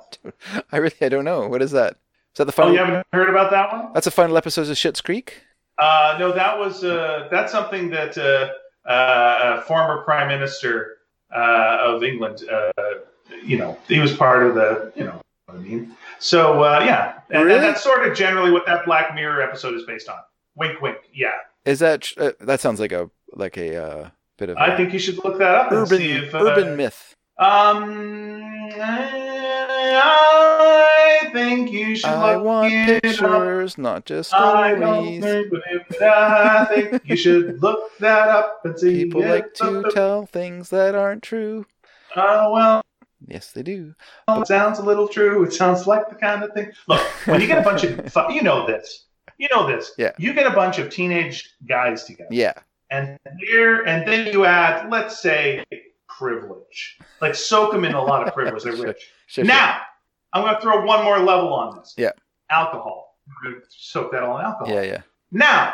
I really I don't know. What is that? Is that the final? Oh, you haven't heard about that one? That's a final episode of Schitt's Creek. Uh, no, that was uh, that's something that uh, uh, a former prime minister uh, of England, uh, you know, he was part of the, you know, what I mean. So uh, yeah, and, Really? and that's sort of generally what that Black Mirror episode is based on. Wink, wink. Yeah, Is that uh, that sounds like a like a uh, bit of I think you should look that up urban see if uh, urban myth. Um, I think you should I look want it up. pictures, not just stories. I don't think, I think you should look that up and see. People like to tell things that aren't true. Oh well, Yes, they do. it sounds a little true. It sounds like the kind of thing. Look, when you get a bunch of, you know this, you know this. Yeah. You get a bunch of teenage guys together, Yeah. and here, and then you add, let's say, privilege. Like soak them in a lot of privilege. They're Sure. rich. Sure, sure. Now, I'm going to throw one more level on this. Yeah. Alcohol. I'm going to soak that all in alcohol. Yeah, yeah, Now,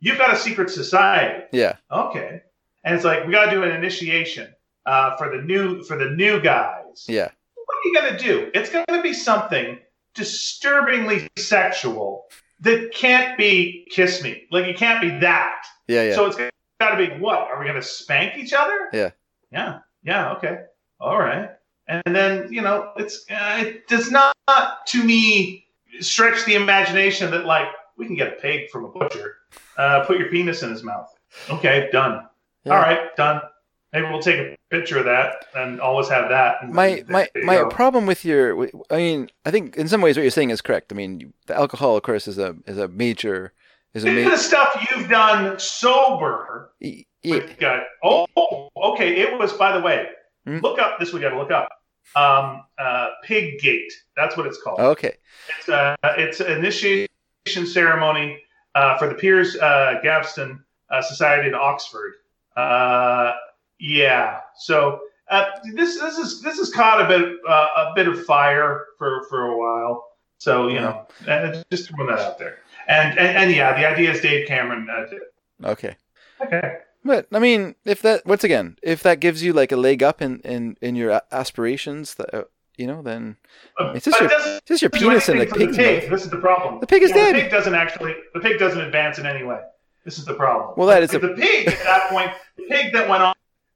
you've got a secret society. yeah. Okay. And it's like we got to do an initiation uh, for the new for the new guys. Yeah. What are you going to do? It's going to be something disturbingly sexual that can't be kiss me. Like it can't be that. Yeah, yeah. So it's got to be what? Are we going to spank each other? Yeah. Yeah. Yeah. Okay. All right. And then you know, it's uh, it does not to me stretch the imagination that like we can get a pig from a butcher. Uh, put your penis in his mouth. Okay, done. Yeah. All right, done. Maybe we'll take a picture of that and always have that. My my my go. problem with your I mean I think in some ways what you're saying is correct. I mean the alcohol of course is a is a major is a major the stuff you've done sober. With gut. Oh, okay. It was, by the way, Hmm? look up this. We got to look up. Um, uh, Pig Gate. That's what it's called. okay It's uh, it's an initiation ceremony uh, for the Piers uh, Gaveston uh, Society in Oxford. Uh, yeah. So uh, this this is this has caught a bit uh, a bit of fire for for a while. So you know, uh, just throwing that out there. And and, and yeah, the idea is Dave Cameron uh, did. it. okay. Okay. But I mean, if that once again, if that gives you like a leg up in in in your aspirations, that uh, you know, then It's just your- it's just your penis in the pig's pig. This is the problem. The pig is Yeah, dead. The pig doesn't actually. The pig doesn't advance in any way. This is the problem. Well, that is a- the pig at that point. The pig that went on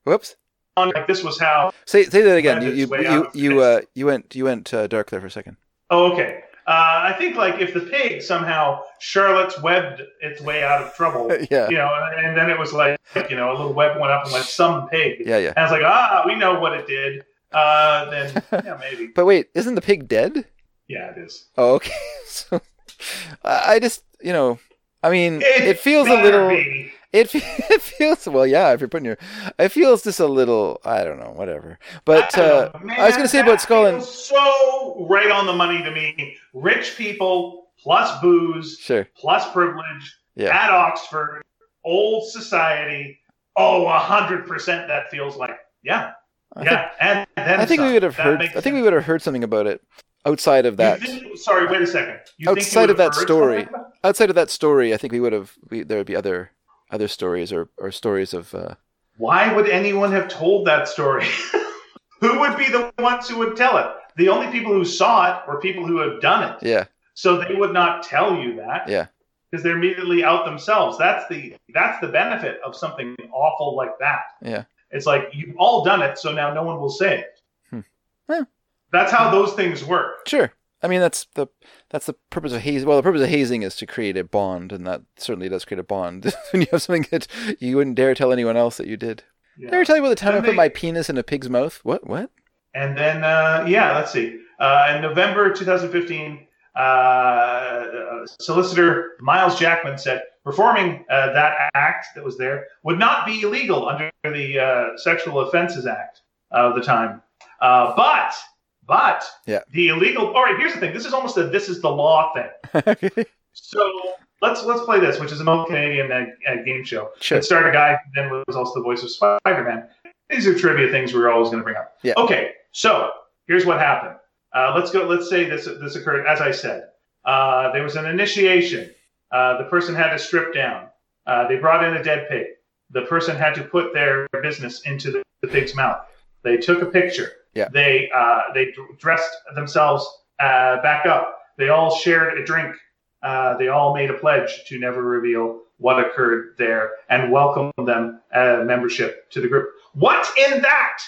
Whoops. like this was how. Say say that again. You Went you you you, uh, you went you went uh, dark there for a second. Oh, okay. Uh, I think like if the pig somehow Charlotte's webbed its way out of trouble, yeah. you know, and then it was like you know a little web went up and went some pig, Yeah, yeah. and it's like ah we know what it did. Uh, then yeah maybe But wait, isn't the pig dead? yeah it is. Oh, okay. so I I just you know, I mean, It it feels a little. be. It it feels well, yeah. If you're putting your, it feels just a little. I don't know, whatever. But I uh, don't I was gonna say about Skull and so right on the money to me. Rich people plus booze sure, plus privilege Yeah. at Oxford, old society. Oh, a hundred percent. That feels like yeah, I think, yeah. and I think we would have That heard. I think we would have heard something about it outside of that. Think- sorry, wait a second. You think Outside of that story. Outside of that story, I think we would have. We, there would be other other stories or, or stories of. Uh, Why would anyone have told that story? who would be the ones who would tell it? The only people who saw it were people who have done it. yeah, So they would not tell you that. Yeah. Because they're immediately out themselves. That's the that's the benefit of something awful like that. Yeah. It's like you've all done it, so now no one will say it. Hmm. Yeah. That's how those things work. sure. I mean, that's the that's the purpose of hazing. Well, the purpose of hazing is to create a bond, and that certainly does create a bond. when you have something that you wouldn't dare tell anyone else that you did. Yeah. Did I ever tell you about the time I put they- my penis in a pig's mouth? What? What? And then, uh, yeah, let's see. Uh, in November 2015, uh, solicitor Miles Jackman said performing uh, that act that was there would not be illegal under the uh, Sexual Offenses Act of the time. Uh, but, but Yeah. the illegal. All right, here's the thing. This is almost a this is the law thing. So let's let's play this, which is an old Canadian uh, uh, game show. Sure. It a guy who then was also the voice of Spider-Man. These are trivia things we're always going to bring up. Yeah. Okay, so here's what happened. Uh, let's go. Let's say this this occurred as I said. Uh, there was an initiation. Uh, the person had to strip down. Uh, they brought in a dead pig. The person had to put their business into the, the pig's mouth. They took a picture. Yeah. They uh, they dressed themselves uh, back up. They all shared a drink. Uh, they all made a pledge to never reveal what occurred there and welcome them uh, membership to the group. What in that?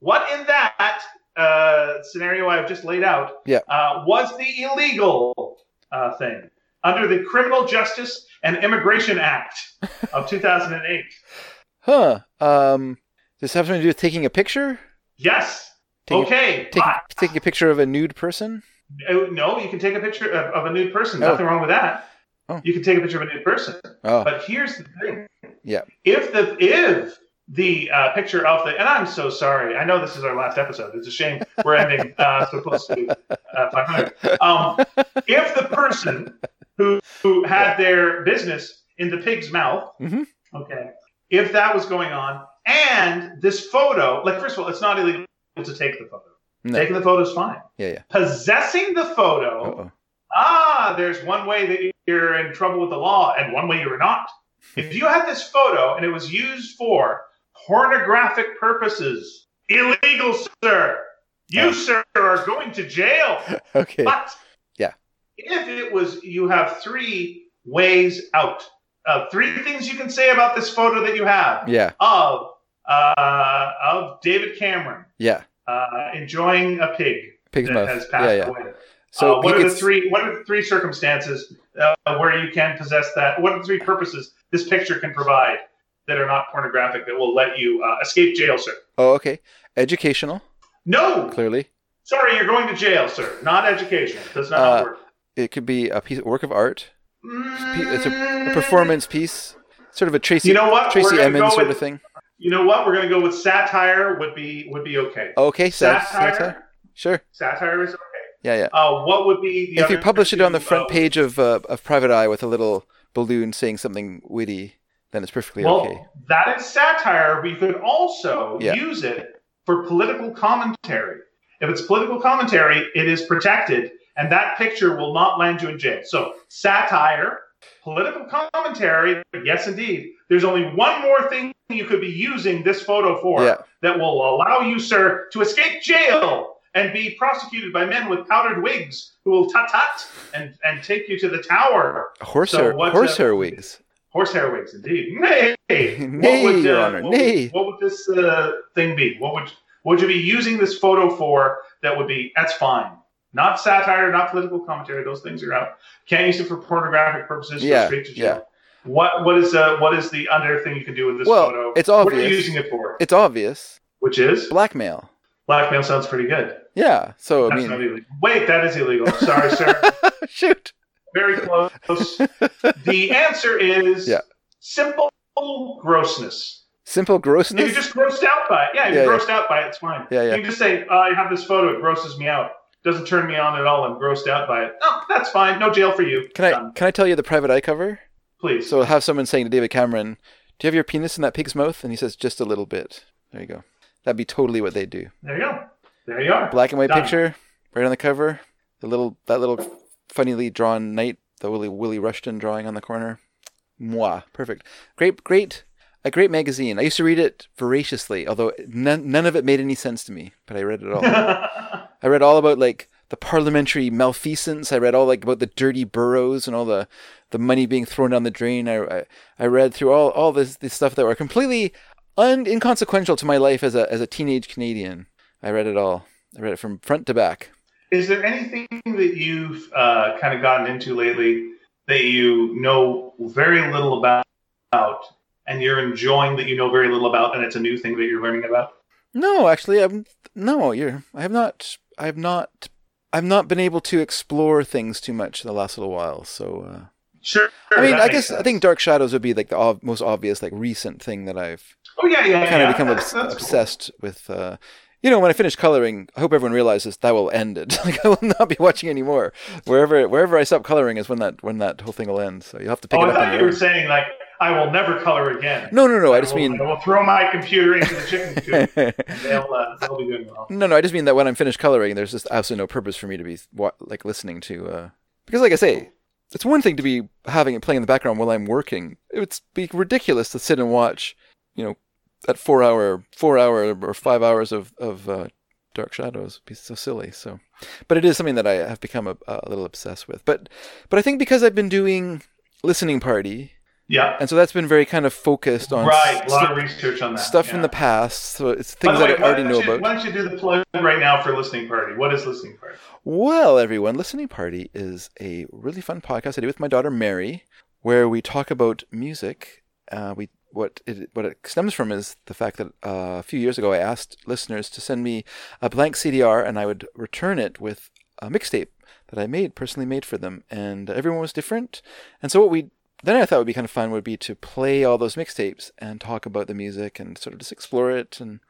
What in that uh, scenario I've just laid out Yeah. uh, was the illegal uh, thing under the Criminal Justice and Immigration Act of 2008? Huh. Um. Does this have something to do with taking a picture? Yes. Taking, okay. take but- taking a picture of a nude person? Uh, no, you can take a picture of, of a nude person. Oh. Nothing wrong with that. Oh. You can take a picture of a nude person. Oh. But here's the thing. Yeah. If the if the uh, picture of the and I'm so sorry. I know this is our last episode. It's a shame we're ending uh, so close to uh, 500. Um, if the person who who had their business in the pig's mouth, Mhm. okay, if that was going on, and this photo, like first of all, it's not illegal to take the photo. No. Taking the photo is fine. Yeah, yeah. Possessing the photo, Uh-oh. ah, there's one way that you're in trouble with the law and one way you're not. If you had this photo and it was used for pornographic purposes, illegal, sir. You, Oh. sir, are going to jail. Okay. But Yeah. if it was, you have three ways out. Uh, three things you can say about this photo that you have Yeah, of uh, of David Cameron yeah. uh, enjoying a pig Pig's that mouth. has passed yeah. away. So uh, what are the three? What are the three circumstances uh, where you can possess that? What are the three purposes this picture can provide that are not pornographic that will let you uh, escape jail, sir? Oh, okay. Educational, No, clearly. sorry, you're going to jail, sir. Not educational. Does not Uh, work. It could be a piece of work of art, it's a, Mm, a performance piece, sort of a Tracy You know what? Tracy go sort with- of thing. You know what? We're going to go with satire. Would be would be okay. Okay, satire. satire. Sure. Satire is okay. Yeah, yeah. Uh, what would be the if you publish it on the front uh, page of uh, of Private Eye with a little balloon saying something witty, then it's perfectly okay. Well, okay. that is satire, We could also Yeah. use it for political commentary. If it's political commentary, it is protected, and that picture will not land you in jail. So, satire, political commentary, yes, indeed. There's only one more thing you could be using this photo for Yeah. that will allow you, sir, to escape jail and be prosecuted by men with powdered wigs who will tut tut and, and take you to the tower. Horsehair, so horsehair a- wigs. Horsehair wigs, indeed. Nay, Nay, Your Honor, what nay. Would, what would this uh, thing be? What would what would you be using this photo for? That would be that's fine. Not satire, not political commentary. Those things are out. Can't use it for pornographic purposes. Yeah, straight to jail. yeah. What what is uh, what is the other thing you can do with this Well, photo? it's obvious. What are you using it for? It's obvious. Which is Blackmail. blackmail. Sounds pretty good. Yeah. So I mean. Wait, that is illegal. Sorry, sir. shoot. Very close. the answer is Yeah. simple grossness. Simple If grossness. you're just grossed out by it, yeah, if Yeah, you're yeah. grossed out by it, it's fine. Yeah, yeah. You can just say, oh, I have this photo, it grosses me out. Doesn't turn me on at all. I'm grossed out by it. Oh, that's fine. No jail for you. Can I Done. can I tell you the Private Eye cover? Please. So I'll have someone saying to David Cameron, "Do you have your penis in that pig's mouth?" And he says, "Just a little bit." There you go. That'd be totally what they do. there you go. There you are. Black and white Done. picture, right on the cover. The little that little funnily drawn knight, the Willie Willie Rushton drawing on the corner. Moi, perfect. Great, great, a great magazine. I used to read it voraciously, although none, none of it made any sense to me. But I read it all. I read all about like the parliamentary malfeasance. I read all like about the dirty boroughs and all the, the money being thrown down the drain. I, I, I read through all, all this, this stuff that were completely un, inconsequential to my life as a, as a teenage Canadian. I read it all. I read it from front to back. Is there anything that you've uh, kind of gotten into lately that you know very little about, and you're enjoying that you know very little about, and it's a new thing that you're learning about? No, actually, I'm no. You're. I have not. I have not. I've not been able to explore things too much in the last little while. So, uh, Sure. I mean, I guess I think Dark Shadows would be like the ob- most obvious, like recent thing that I've Oh yeah, yeah, kind yeah. of become obs- that's cool. obsessed with. Uh, you know, when I finish coloring, I hope everyone realizes that will end it. like I will not be watching anymore. Wherever wherever I stop coloring is when that when that whole thing will end. So you'll have to pick Oh, it I up on thought you were saying like I will never color again. No, no, no. I just will, mean I will throw my computer into the chicken coop. they'll uh, they'll be doing well. No, no, I just mean that when I'm finished coloring, there's just absolutely no purpose for me to be like listening to. Uh, because, like I say, it's one thing to be having it playing in the background while I'm working. It would be ridiculous to sit and watch, you know, that four hour, four hour or five hours of of uh, Dark Shadows. It'd be so silly. So, but it is something that I have become a, a little obsessed with. But, but I think because I've been doing listening party, Yeah. and so that's been very kind of focused on Right. A lot of research on that. stuff yeah. from the past. So it's things way, that I already know you, about. Why don't you do the plug right now for listening party? What is listening party? Well, everyone, Listening Party is a really fun podcast I do with my daughter Mary, where we talk about music. Uh, we what it what it stems from is the fact that uh, a few years ago I asked listeners to send me a blank CDR and I would return it with a mixtape that I made personally made for them, and everyone was different. And so what we then I thought it would be kind of fun would be to play all those mixtapes and talk about the music and sort of just explore it and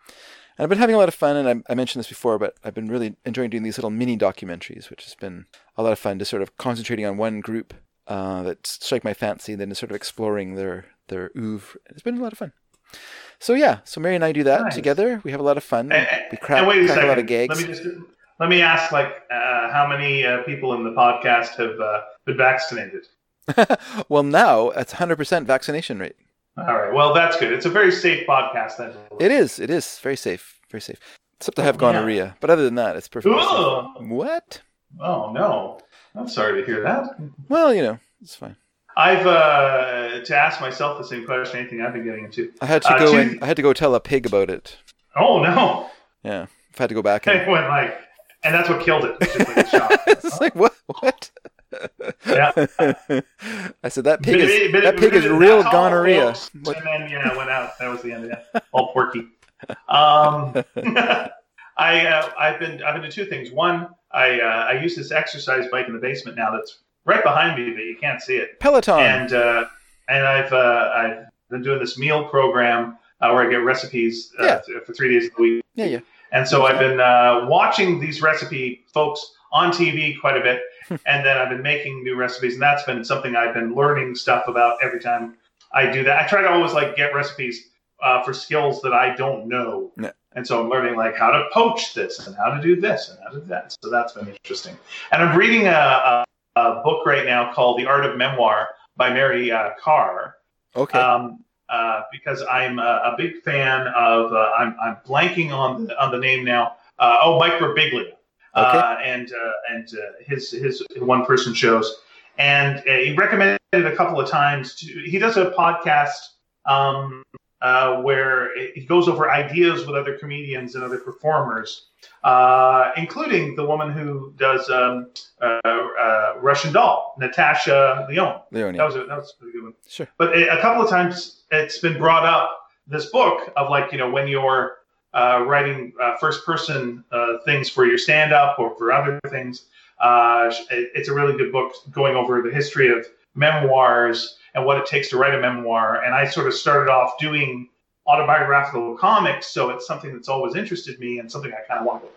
and I've been having a lot of fun, and I, I mentioned this before, but I've been really enjoying doing these little mini documentaries, which has been a lot of fun. Just sort of concentrating on one group uh, that strike my fancy, and then just sort of exploring their their oeuvre. It's been a lot of fun. So yeah, so Mary and I do that Nice. together. We have a lot of fun. And, we crack, and wait a crack a lot of gags. Let me just let me ask, like, uh, how many uh, people in the podcast have uh, been vaccinated? well, now it's 100% vaccination rate. All right. Well, that's good. It's a very safe podcast. Then. It is. It is very safe. Very safe. Except I have Oh, yeah. gonorrhea, but other than that, it's perfect. What? Oh no. I'm sorry to hear that. Well, you know, it's fine. I've uh, to ask myself the same question. Anything I've been getting into? I had to Uh, go two- and I had to go tell a pig about it. Oh no. Yeah, I've had to go back I and went like, and that's what killed it. Just like it's like what? What? Yeah. I said that pig is it- that it- pig is real gonorrhea. And then yeah, it went out. That was the end of it. All porky. Um, I uh, I've been I've been to two things. One, I uh, I use this exercise bike in the basement now. That's right behind me, but you can't see it. Peloton. And uh, and I've uh, I've been doing this meal program uh, where I get recipes uh, Yeah. for three days a week. yeah, yeah. And so I've been uh, watching these recipe folks on TV quite a bit, and then I've been making new recipes, and that's been something I've been learning stuff about every time I do that. I try to always like get recipes uh, for skills that I don't know, Yeah. and so I'm learning like how to poach this and how to do this and how to do that. So that's been interesting. And I'm reading a, a, a book right now called The Art of Memoir by Mary uh, Karr Okay. um, uh, because I'm a, a big fan of. Uh, I'm, I'm blanking on the, on the name now. Uh, oh, Mike Birbiglia, uh, and uh, and uh, his his one person shows, and uh, he recommended it a couple of times. To, he does a podcast um, uh, where he goes over ideas with other comedians and other performers, uh, including the woman who does um, uh, uh, Russian Doll, Natasha Lyonne. Leonie. That was a, that was a pretty good one. Sure. But a couple of times it's been brought up this book of like you know when you're uh, writing uh, first person uh, things for your stand up or for other things. Uh, it- it's a really good book going over the history of memoirs and what it takes to write a memoir. And I sort of started off doing autobiographical comics, so it's something that's always interested me and something I kind of want to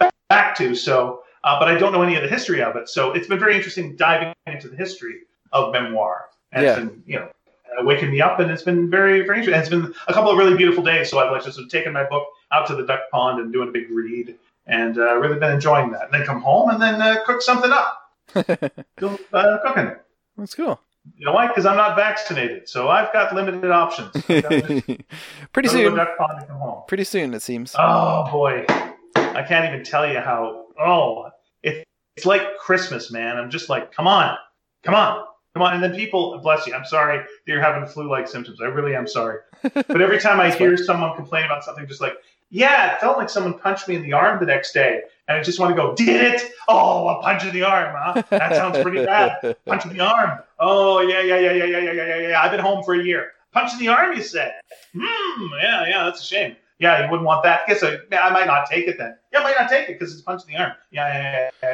go back to. So, uh, but I don't know any of the history of it. So it's been very interesting diving into the history of memoir. And Yeah. been, you know, uh, waking me up, and it's been very, very interesting. And it's been a couple of really beautiful days. So I've like just taken my book out to the duck pond and doing a big read, and uh, really been enjoying that. And then come home and then uh, cook something up. Go uh, cooking. That's cool. You know why? Because I'm not vaccinated, so I've got limited options. I've got to just pretty go to the soon. duck pond and come home. Pretty soon, it seems. Oh boy, I can't even tell you how. Oh, it, it's like Christmas, man. I'm just like, come on, come on, come on. And then people, bless you. I'm sorry that you're having flu-like symptoms. I really am sorry. But every time I hear someone complain about something, just like, yeah, it felt like someone punched me in the arm the next day, and I just want to go, did it? Oh, a punch in the arm, huh? That sounds pretty bad. Punch in the arm. Oh yeah, yeah, yeah, yeah, yeah, yeah, yeah, yeah. I've been home for a year. Punch in the arm, you said? Hmm. Yeah, yeah. That's a shame. Yeah, you wouldn't want that. Guess I, I might not take it then. Yeah, I might not take it because it's a punch in the arm. Yeah, yeah, yeah,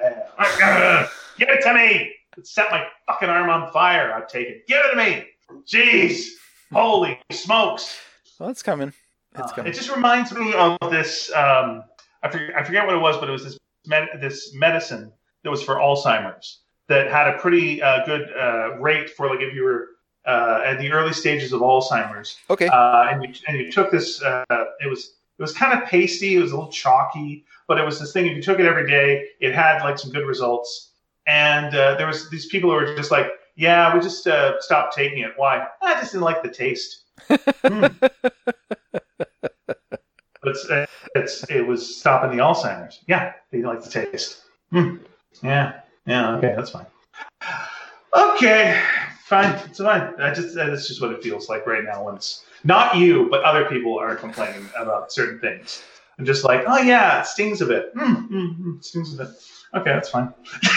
yeah, yeah, yeah. Give it to me. It set my fucking arm on fire. I'd take it. Give it to me. Jeez. Holy smokes. well, it's coming. It's Uh, coming. it just reminds me of this. Um, I, forget, I forget what it was, but it was this med- this medicine that was for Alzheimer's that had a pretty uh, good uh, rate for like if you were uh, at the early stages of Alzheimer's, Okay. uh, and you and you took this. Uh, it was it was kind of pasty. It was a little chalky, but it was this thing. If you took it every day, it had like some good results. And uh, there was these people who were just like, "Yeah, we just uh, stopped taking it. Why? I just didn't like the taste." Hmm. It's, uh, it's it was stopping the Alzheimer's. Yeah, they like the taste. Hmm. Yeah, yeah. Okay, that's fine. Okay, fine. It's fine. I just that's just what it feels like right now when it's not you, but other people are complaining about certain things. I'm just like, oh yeah, it stings a bit. Mm, mm, mm, stings a bit. Okay, that's fine.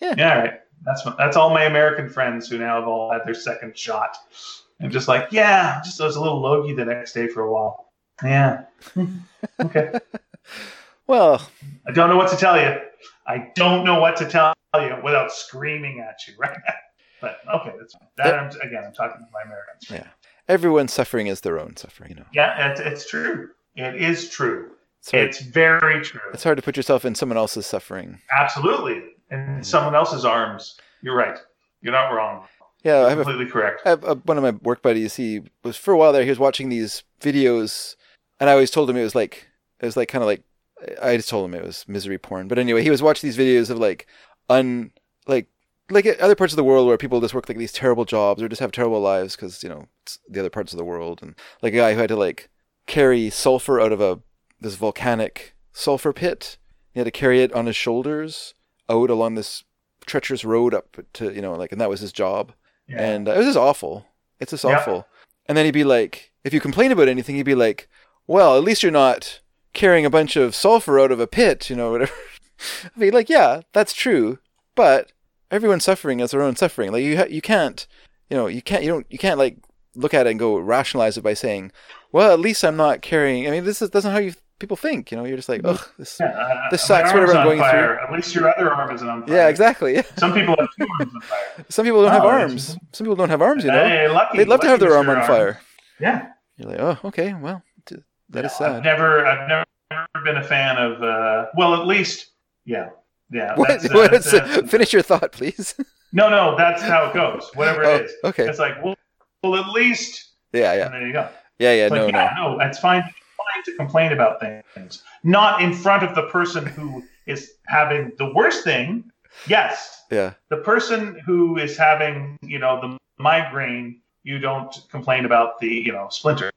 Yeah. Yeah. All right. That's that's all my American friends who now have all had their second shot. I'm just like, yeah, just I was a little logy the next day for a while. Yeah. okay. Well, I don't know what to tell you. I don't know what to tell you without screaming at you right now. But okay, that's fine. That I'm, again, I'm talking to my Americans. Yeah. everyone's suffering is their own suffering. You know, Yeah, it's, it's true. It is true. it's It's very true. it's hard to put yourself in someone else's suffering. Absolutely. In mm. someone else's arms. You're right. You're not wrong. Yeah, I have a correct. I have a, one of my work buddies. He was for a while there. He was watching these videos, and I always told him it was like it was like kind of like I just told him it was misery porn. But anyway, he was watching these videos of like un like like other parts of the world where people just work like these terrible jobs or just have terrible lives because you know it's the other parts of the world, and like a guy who had to like carry sulfur out of a this volcanic sulfur pit. He had to carry it on his shoulders out along this treacherous road up to you know like, and that was his job. Yeah. And uh, it was just awful. It's just Yeah. awful. And then he'd be like, if you complain about anything, he'd be like, well, at least you're not carrying a bunch of sulfur out of a pit, you know, whatever. I'd be like, yeah, that's true, but everyone's suffering as their own suffering. Like you, ha- you can't, you know, you can't, you don't, you can't like look at it and go rationalize it by saying, well, at least I'm not carrying. I mean, this is that's not how you people think. You know, you're just like, ugh, this. Yeah, uh, This sucks, whatever I'm going fire. At least your other arm isn't on fire. Yeah, exactly. Some people have two arms on fire. Some people don't have Oh, arms. Some people don't have arms. You know, Hey, lucky, they'd love to have their arm on fire. Yeah. You're like, oh, okay, well, that is No, I've never, I've never been a fan of. Uh, well, at least, yeah, yeah. What, that's, uh, that's, uh, finish your thought, please. no, no, that's how it goes. Whatever oh, it is, okay. it's like, well, well, at least, Yeah, yeah, and there you go. yeah, yeah. It's No, like, no. yeah, no, it's fine, fine to complain about things, not in front of the person who is having the worst thing. Yes, Yeah, the person who is having, you know, the migraine, you don't complain about the, you know, splinter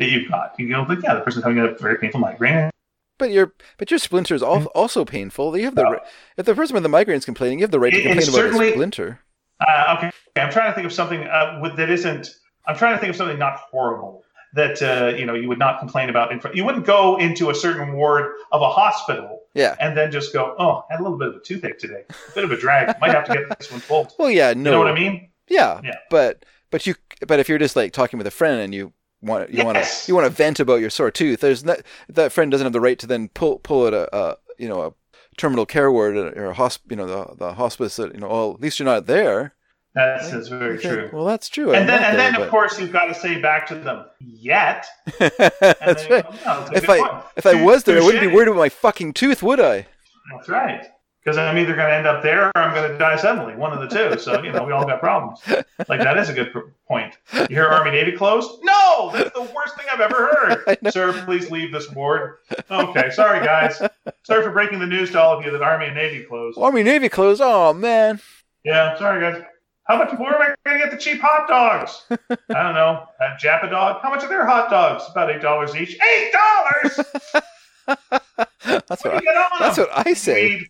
that you've got. You go, like, yeah, the person's having a very painful migraine. but your but your splinter is al- also painful. You have the if the person with the migraine is complaining, you have the right to complain about a certainly- splinter. Uh, okay, I'm trying to think of something uh, with, that isn't. I'm trying to think of something not horrible that uh, you know you would not complain about. In front. You wouldn't go into a certain ward of a hospital Yeah. and then just go, "Oh, I had a little bit of a toothache today, a bit of a drag. Might have to get this one pulled." Well, yeah, no. You know what I mean? Yeah, Yeah. but but you but if you're just like talking with a friend and you want you want to you want to vent about your sore tooth, there's not, that friend doesn't have the right to then pull pull out a, a you know a terminal care ward or a hosp you know the the hospice that you know well at least you're not there. That's, that's very Okay, true. Well, that's true. I'm And then, and there, then, of course, you've got to say back to them, "Yet." That's right. go, "No, If I point." if I was there, I wouldn't be worried about my fucking tooth, would I? That's right. Because I'm either going to end up there or I'm going to die suddenly. One of the two. So, you know, we all got problems. Like, that is a good point. You hear Army Navy closed? No! That's the worst thing I've ever heard. Sir, please leave this ward. Okay. Sorry, guys. Sorry for breaking the news to all of you that Army and Navy closed. Army Navy closed. Oh man. Yeah, sorry, guys. How much more am I going to get the cheap hot dogs? I don't know. A Japadog? How much are their hot dogs? About $8 each. $8! that's What you that's what I say. Seaweed.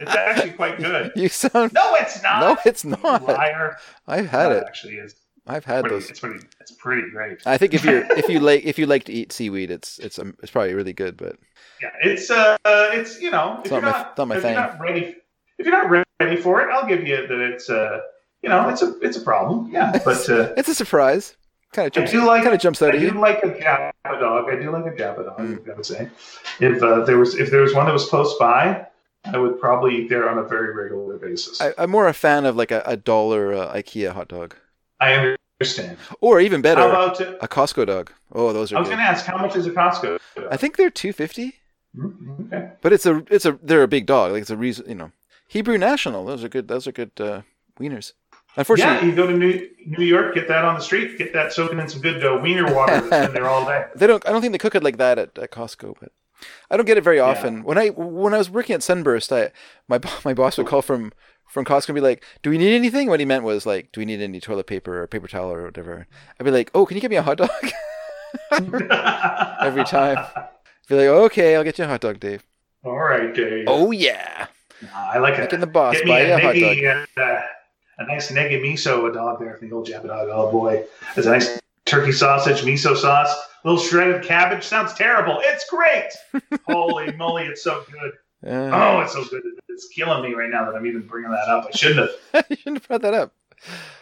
It's actually quite good. you sound. No, it's not. No, it's You not. liar. I've had it. Actually, is I've had pretty, those. it's pretty. It's pretty great. I think if you're if you like if you like to eat seaweed, it's it's um, it's probably really good. But Yeah, it's uh, it's you know, It's if not you're my- not, not my if thing. you're not ready, if you're not ready for it, I'll give you that. It's uh, you know, it's a it's a problem. Yeah, but uh, it's a surprise. Kind of I do like kind of jumps out I do you. like a Japa dog. I do like a Japadog. Mm. I've got to say, if uh, there was if there was one that was close by, I would probably eat there on a very regular basis. I, I'm more a fan of like a, a dollar uh, IKEA hot dog, I understand. or even better, How about? Uh, a Costco dog. Oh, those are. I was going to ask, how much is a Costco? I think they're two fifty, Mm, Okay. but it's a it's a they're a big dog. Like it's a reason, you know. Hebrew National. Those are good. Those are good uh, wieners. Yeah, you go to New New York, get that on the street, get that soaking in some good uh, wiener water that's been there all day. they don't. I don't think they cook it like that at, at Costco, but I don't get it very often. When I when I was working at Sunburst, I my my boss would call from from Costco and be like, "Do we need anything?" What he meant was like, "Do we need any toilet paper or paper towel or whatever?" I'd be like, "Oh, can you get me a hot dog?" Every time. be like, "Okay, I'll get you a hot dog, Dave." All right, Dave. Oh yeah, I like it. Making the boss Get me buy a, a hot neggy, uh, a nice negi miso a dog there from the old Japadog. Oh boy, there's a nice turkey sausage, miso sauce, a little shredded cabbage. Sounds terrible. It's great. Holy moly, it's so good. Uh, Oh, it's so good. It's killing me right now that I'm even bringing that up. I shouldn't have. you shouldn't have brought that up.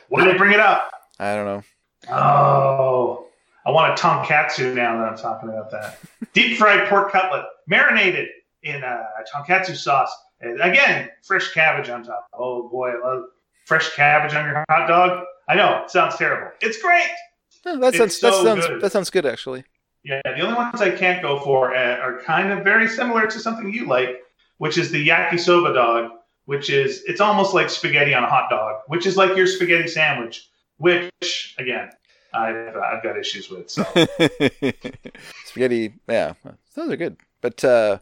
Why did I bring it up? I don't know. Oh, I want a tonkatsu now that I'm talking about that. Deep fried pork cutlet, marinated in uh, tonkatsu sauce. And again, fresh cabbage on top. Oh boy, I love fresh cabbage on your hot dog. I know it sounds terrible. It's great. No, that It's sounds that so sounds good. that sounds good actually. Yeah, the only ones I can't go for are kind of very similar to something you like, which is the yakisoba dog which is it's almost like spaghetti on a hot dog, which is like your spaghetti sandwich, which again I've, I've got issues with. So spaghetti, yeah, those are good, but uh,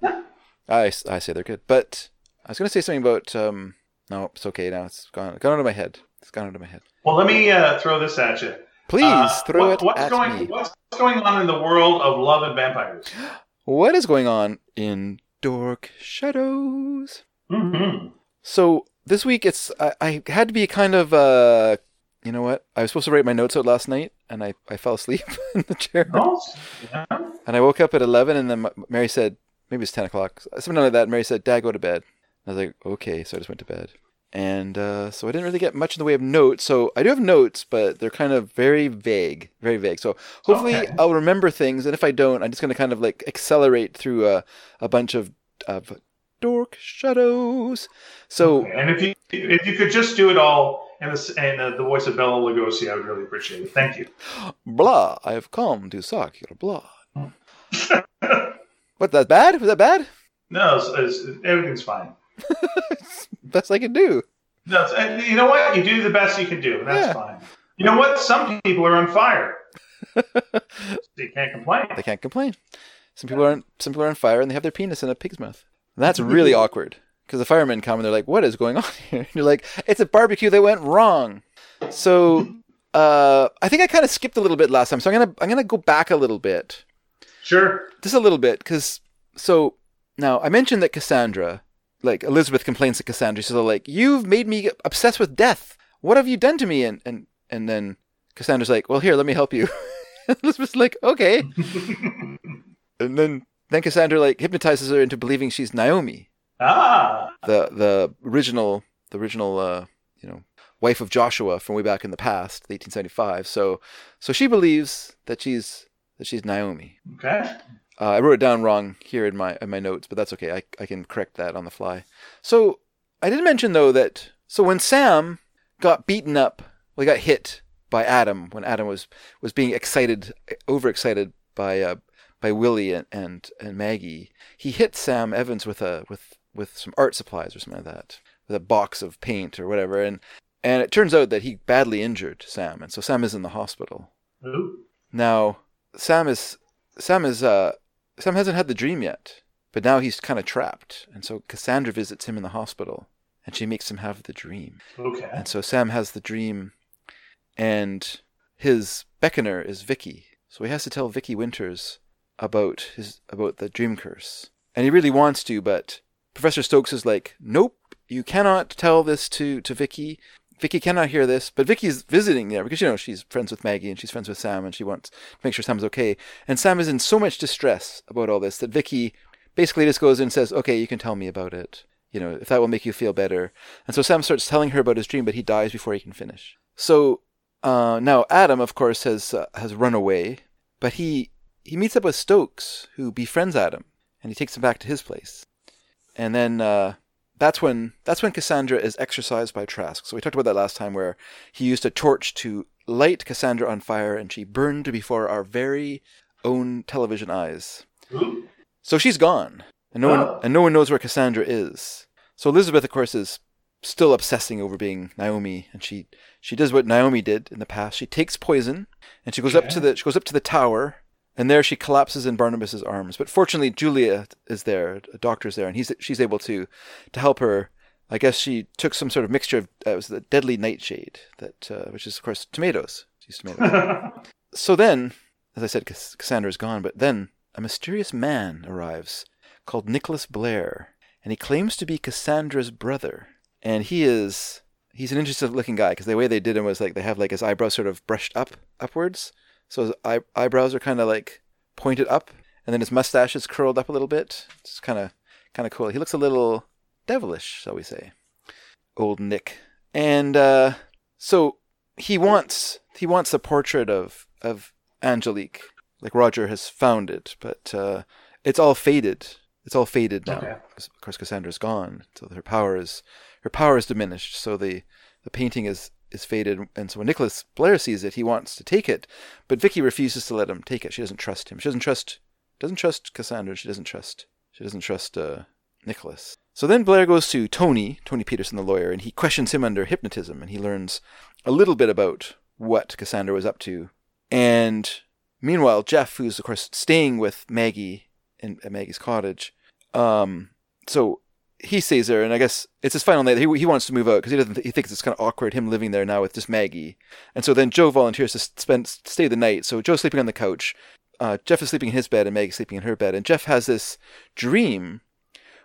I I say they're good. But I was going to say something about um, no, it's okay now. It's gone gone out of my head. It's gone out of my head. well, let me uh, throw this at you. Please Uh, throw what- it what's at going, me. What's going on in the world of love and vampires? What is going on in Dork Shadows? hmm So this week it's I, I had to be kind of uh you know what I was supposed to write my notes out last night and I, I fell asleep in the chair Oh, yeah. and I woke up at eleven and then Mary said maybe it's ten o'clock something like that. Mary said, "Dad, go to bed." I was like, "Okay," so I just went to bed. And uh, so I didn't really get much in the way of notes. So I do have notes, but they're kind of very vague, very vague. So hopefully Okay. I'll remember things, and if I don't, I'm just going to kind of like accelerate through a, a bunch of of dork shadows. So And if you if you could just do it all in the in uh, the voice of Bela Lugosi, I would really appreciate it. Thank you. blah, I have come to suck your blood. what? That bad? Was that bad? No, it's, it's, everything's fine. Best I can do. No, you know what? You do the best you can do, and that's Yeah. fine. You know what? Some people are on fire. they can't complain. They can't complain. Some people aren't. Some people are on fire and they have their penis in a pig's mouth. That's really awkward because the firemen come and they're like, "What is going on here?" And you're like, "It's a barbecue that went wrong." So, uh, I think I kind of skipped a little bit last time, so I'm gonna I'm gonna go back a little bit, Sure. just a little bit, because so now I mentioned that Cassandra, like Elizabeth, complains to Cassandra. She's like, "You've made me obsessed with death. What have you done to me?" And and and then Cassandra's like, "Well, here, let me help you." Elizabeth's like, "Okay." and then then Cassandra like hypnotizes her into believing she's Naomi, Ah. the the original the original uh, you know wife of Joshua from way back in the past, 1875. So so she believes that she's that she's Naomi. Okay. Uh, I wrote it down wrong here in my in my notes, but that's okay. I I can correct that on the fly. So I did mention though that so when Sam got beaten up, well, he got hit by Adam when Adam was was being excited, overexcited by uh, by Willie and, and and Maggie. He hit Sam Evans with a with with some art supplies or something like that, with a box of paint or whatever, and and it turns out that he badly injured Sam, and so Sam is in the hospital. Ooh. Now, Sam is Sam is uh Sam hasn't had the dream yet, but now he's kind of trapped, and so Cassandra visits him in the hospital, and she makes him have the dream, Okay. and so Sam has the dream, and his beckoner is Vicky, so he has to tell Vicky Winters about his about the dream curse, and he really wants to, but Professor Stokes is like, nope, you cannot tell this to to Vicky. Vicky cannot hear this, but Vicky's visiting there because you know she's friends with Maggie and she's friends with Sam and she wants to make sure Sam's okay. And Sam is in so much distress about all this that Vicky basically just goes and says, "Okay, you can tell me about it. You know, if that will make you feel better." And so Sam starts telling her about his dream, but he dies before he can finish. So uh, now Adam, of course, has uh, has run away, but he he meets up with Stokes, who befriends Adam, and he takes him back to his place. And then uh, that's when that's when Cassandra is exorcised by Trask. So we talked about that last time, where he used a torch to light Cassandra on fire, and she burned before our very own television eyes. So she's gone, and no one Oh. and no one knows where Cassandra is. So Elizabeth, of course, is still obsessing over being Naomi, and she she does what Naomi did in the past. She takes poison, and she goes up to the she goes up to the tower, and there she collapses in Barnabas's arms. But fortunately, Julia is there, a doctor's there, and he's she's able to to help her. I guess she took some sort of mixture of uh, it was the deadly nightshade that, uh, which is of course tomatoes. She used tomatoes. So then, as I said, Cass- Cassandra is gone, but then a mysterious man arrives called Nicholas Blair, and he claims to be Cassandra's brother. And he is he's an interesting looking guy because the way they did him was like they have like his eyebrows sort of brushed up upwards, so his eye- eyebrows are kind of like pointed up, and then his mustache is curled up a little bit. It's kind of kind of cool. He looks a little devilish, shall we say? Old Nick, and uh, so he wants he wants a portrait of of Angelique, like Roger has found it, but uh, it's all faded. It's all faded now. Okay. Of course, Cassandra's gone, so her power is her power is diminished. So the the painting is is faded, and so when Nicholas Blair sees it, he wants to take it, but Vicky refuses to let him take it. She doesn't trust him. She doesn't trust doesn't trust Cassandra. She doesn't trust she doesn't trust uh, Nicholas. So then Blair goes to Tony, Tony Peterson, the lawyer, and he questions him under hypnotism, and he learns a little bit about what Cassandra was up to. And meanwhile, Jeff, who's of course staying with Maggie in at Maggie's cottage, um, so he sees her, and I guess it's his final night. He, he wants to move out because he doesn't. He thinks it's kind of awkward him living there now with just Maggie. And so then Joe volunteers to spend stay the night. So Joe's sleeping on the couch. Uh, Jeff is sleeping in his bed, and Maggie's sleeping in her bed. And Jeff has this dream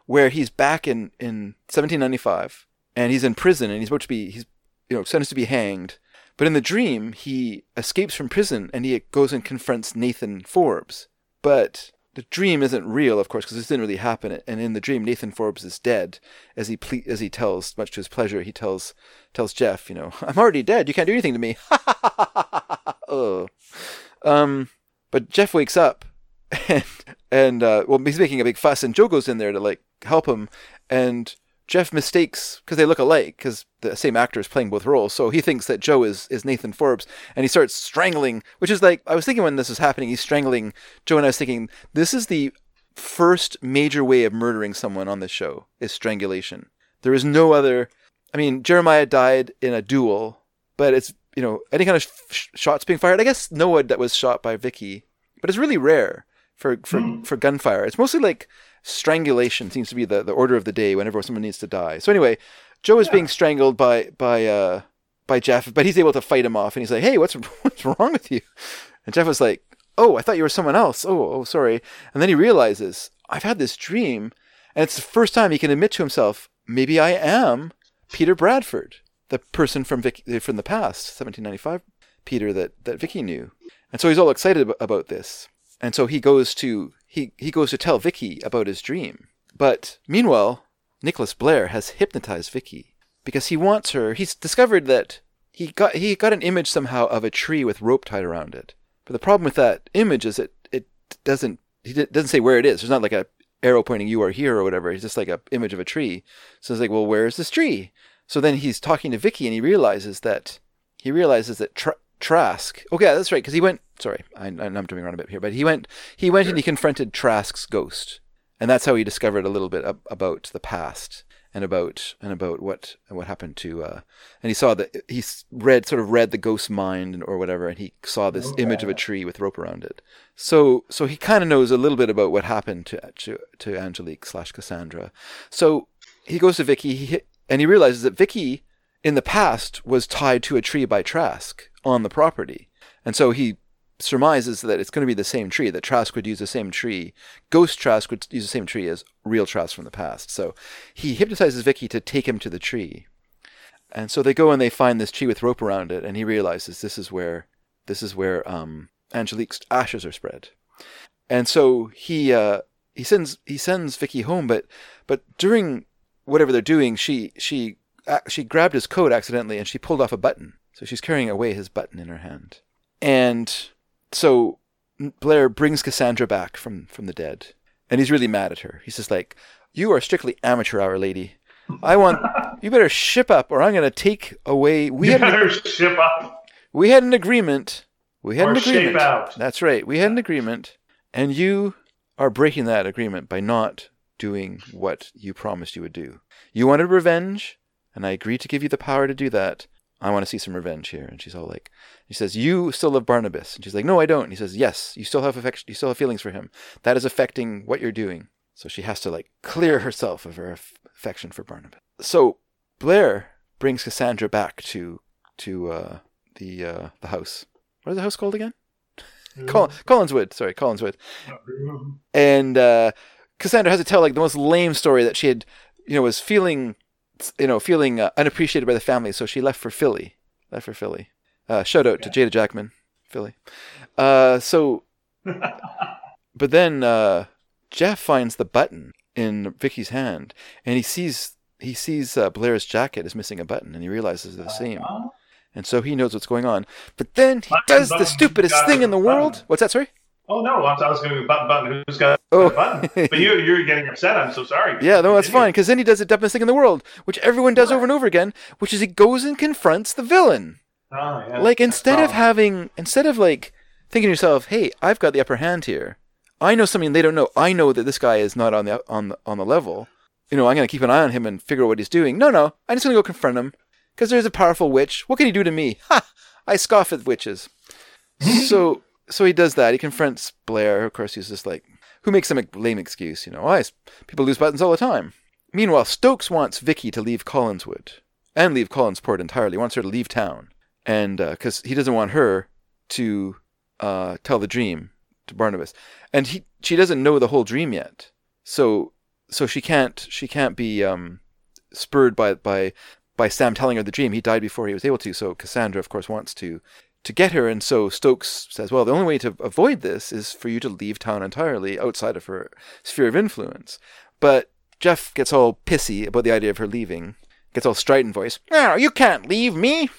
where he's back in in 1795, and he's in prison, and he's about to be he's you know sentenced to be hanged. But in the dream, he escapes from prison and he goes and confronts Nathan Forbes. But the dream isn't real, of course, because this didn't really happen. And in the dream, Nathan Forbes is dead, as he ple- as he tells, much to his pleasure, he tells tells Jeff, you know, I'm already dead. You can't do anything to me. oh, um, but Jeff wakes up, and and uh, well, he's making a big fuss, and Joe goes in there to like help him, and Jeff mistakes because they look alike because the same actor is playing both roles. So he thinks that Joe is, is Nathan Forbes and he starts strangling, which is like, I was thinking when this was happening, he's strangling Joe and I was thinking, this is the first major way of murdering someone on this show is strangulation. There is no other, I mean, Jeremiah died in a duel, but it's, you know, any kind of sh- shots being fired. I guess Noah that was shot by Vicky, but it's really rare for, for, mm. for gunfire. It's mostly like strangulation seems to be the, the order of the day whenever someone needs to die. So anyway, Joe is yeah. being strangled by by uh, by Jeff, but he's able to fight him off, and he's like, "Hey, what's what's wrong with you?" And Jeff was like, "Oh, I thought you were someone else. Oh, oh, sorry." And then he realizes, "I've had this dream, and it's the first time he can admit to himself, maybe I am Peter Bradford, the person from Vicky, from the past, 1795 Peter that that Vicky knew." And so he's all excited about this. And so he goes to he, he goes to tell Vicky about his dream. But meanwhile, Nicholas Blair has hypnotized Vicky because he wants her. He's discovered that he got he got an image somehow of a tree with rope tied around it. But the problem with that image is it it doesn't he doesn't say where it is. There's not like a arrow pointing you are here or whatever. It's just like a image of a tree. So it's like, well, where is this tree? So then he's talking to Vicky and he realizes that he realizes that Trask. Okay, that's right because he went sorry, I, am jumping around a bit here, but he went he went sure. and he confronted Trask's ghost, and that's how he discovered a little bit ab- about the past and about and about what what happened to uh, and he saw that he read sort of read the ghost's mind or whatever, and he saw this okay. image of a tree with rope around it. So so he kind of knows a little bit about what happened to to, to Angelique slash Cassandra. So he goes to Vicky, he, and he realizes that Vicky in the past was tied to a tree by Trask on the property. And so he surmises that it's going to be the same tree, that Trask would use the same tree. Ghost Trask would use the same tree as real Trask from the past. So he hypnotizes Vicky to take him to the tree. And so they go and they find this tree with rope around it, and he realizes this is where this is where um, Angelique's ashes are spread. And so he uh, he sends he sends Vicky home, but but during whatever they're doing, she she she grabbed his coat accidentally and she pulled off a button. So she's carrying away his button in her hand. And so Blair brings Cassandra back from, from the dead, and he's really mad at her. He's just like, You are strictly amateur hour, lady. I want you better ship up, or I'm going to take away. We you had better an, ship up. We had an agreement. We had or an agreement. Shape out. That's right. We had an agreement, and you are breaking that agreement by not doing what you promised you would do. You wanted revenge, and I agreed to give you the power to do that. I want to see some revenge here. And she's all like, he says, you still love Barnabas. And she's like, no, I don't. And he says, yes, you still have affection. You still have feelings for him. That is affecting what you're doing. So she has to like clear herself of her affection for Barnabas. So Blair brings Cassandra back to, to, uh, the, uh, the house. What is the house called again? Col- Collinwood. Sorry, Collinwood. And, uh, Cassandra has to tell like the most lame story that she had, you know, was feeling you know, feeling uh, unappreciated by the family, so she left for Philly. Left for Philly. Uh, shout out to Jada Jackman, Philly. Uh, so, but then uh, Jeff finds the button in Vicky's hand, and he sees he sees uh, Blair's jacket is missing a button, and he realizes the same. And so he knows what's going on. But then he does the stupidest thing in the world. What's that? Sorry. Oh no, I was going to button button. Who's got oh. button? But you you're getting upset. I'm so sorry. Yeah, no, that's fine. Because then he does the dumbest thing in the world, which everyone does over and over again, which is he goes and confronts the villain. Oh, yeah. Like instead of oh. having, instead of like thinking to yourself, "Hey, I've got the upper hand here. I know something they don't know. I know that this guy is not on the on the on the level. you know, I'm going to keep an eye on him and figure out what he's doing. No, no, I'm just going to go confront him because there's a powerful witch. What can he do to me? Ha! I scoff at witches. so, so he does that. He confronts Blair. Of course, he's just like, who makes a lame excuse? You know, why people lose buttons all the time. Meanwhile, Stokes wants Vicky to leave Collinwood and leave Collinsport entirely. He wants her to leave town, and because uh, he doesn't want her to uh, tell the dream to Barnabas, and he she doesn't know the whole dream yet. So so she can't she can't be um, spurred by by by Sam telling her the dream. He died before he was able to. So Cassandra, of course, wants to to get her, and so Stokes says, "Well, the only way to avoid this is for you to leave town entirely outside of her sphere of influence." But Jeff gets all pissy about the idea of her leaving, gets all strident voice. No, you can't leave me,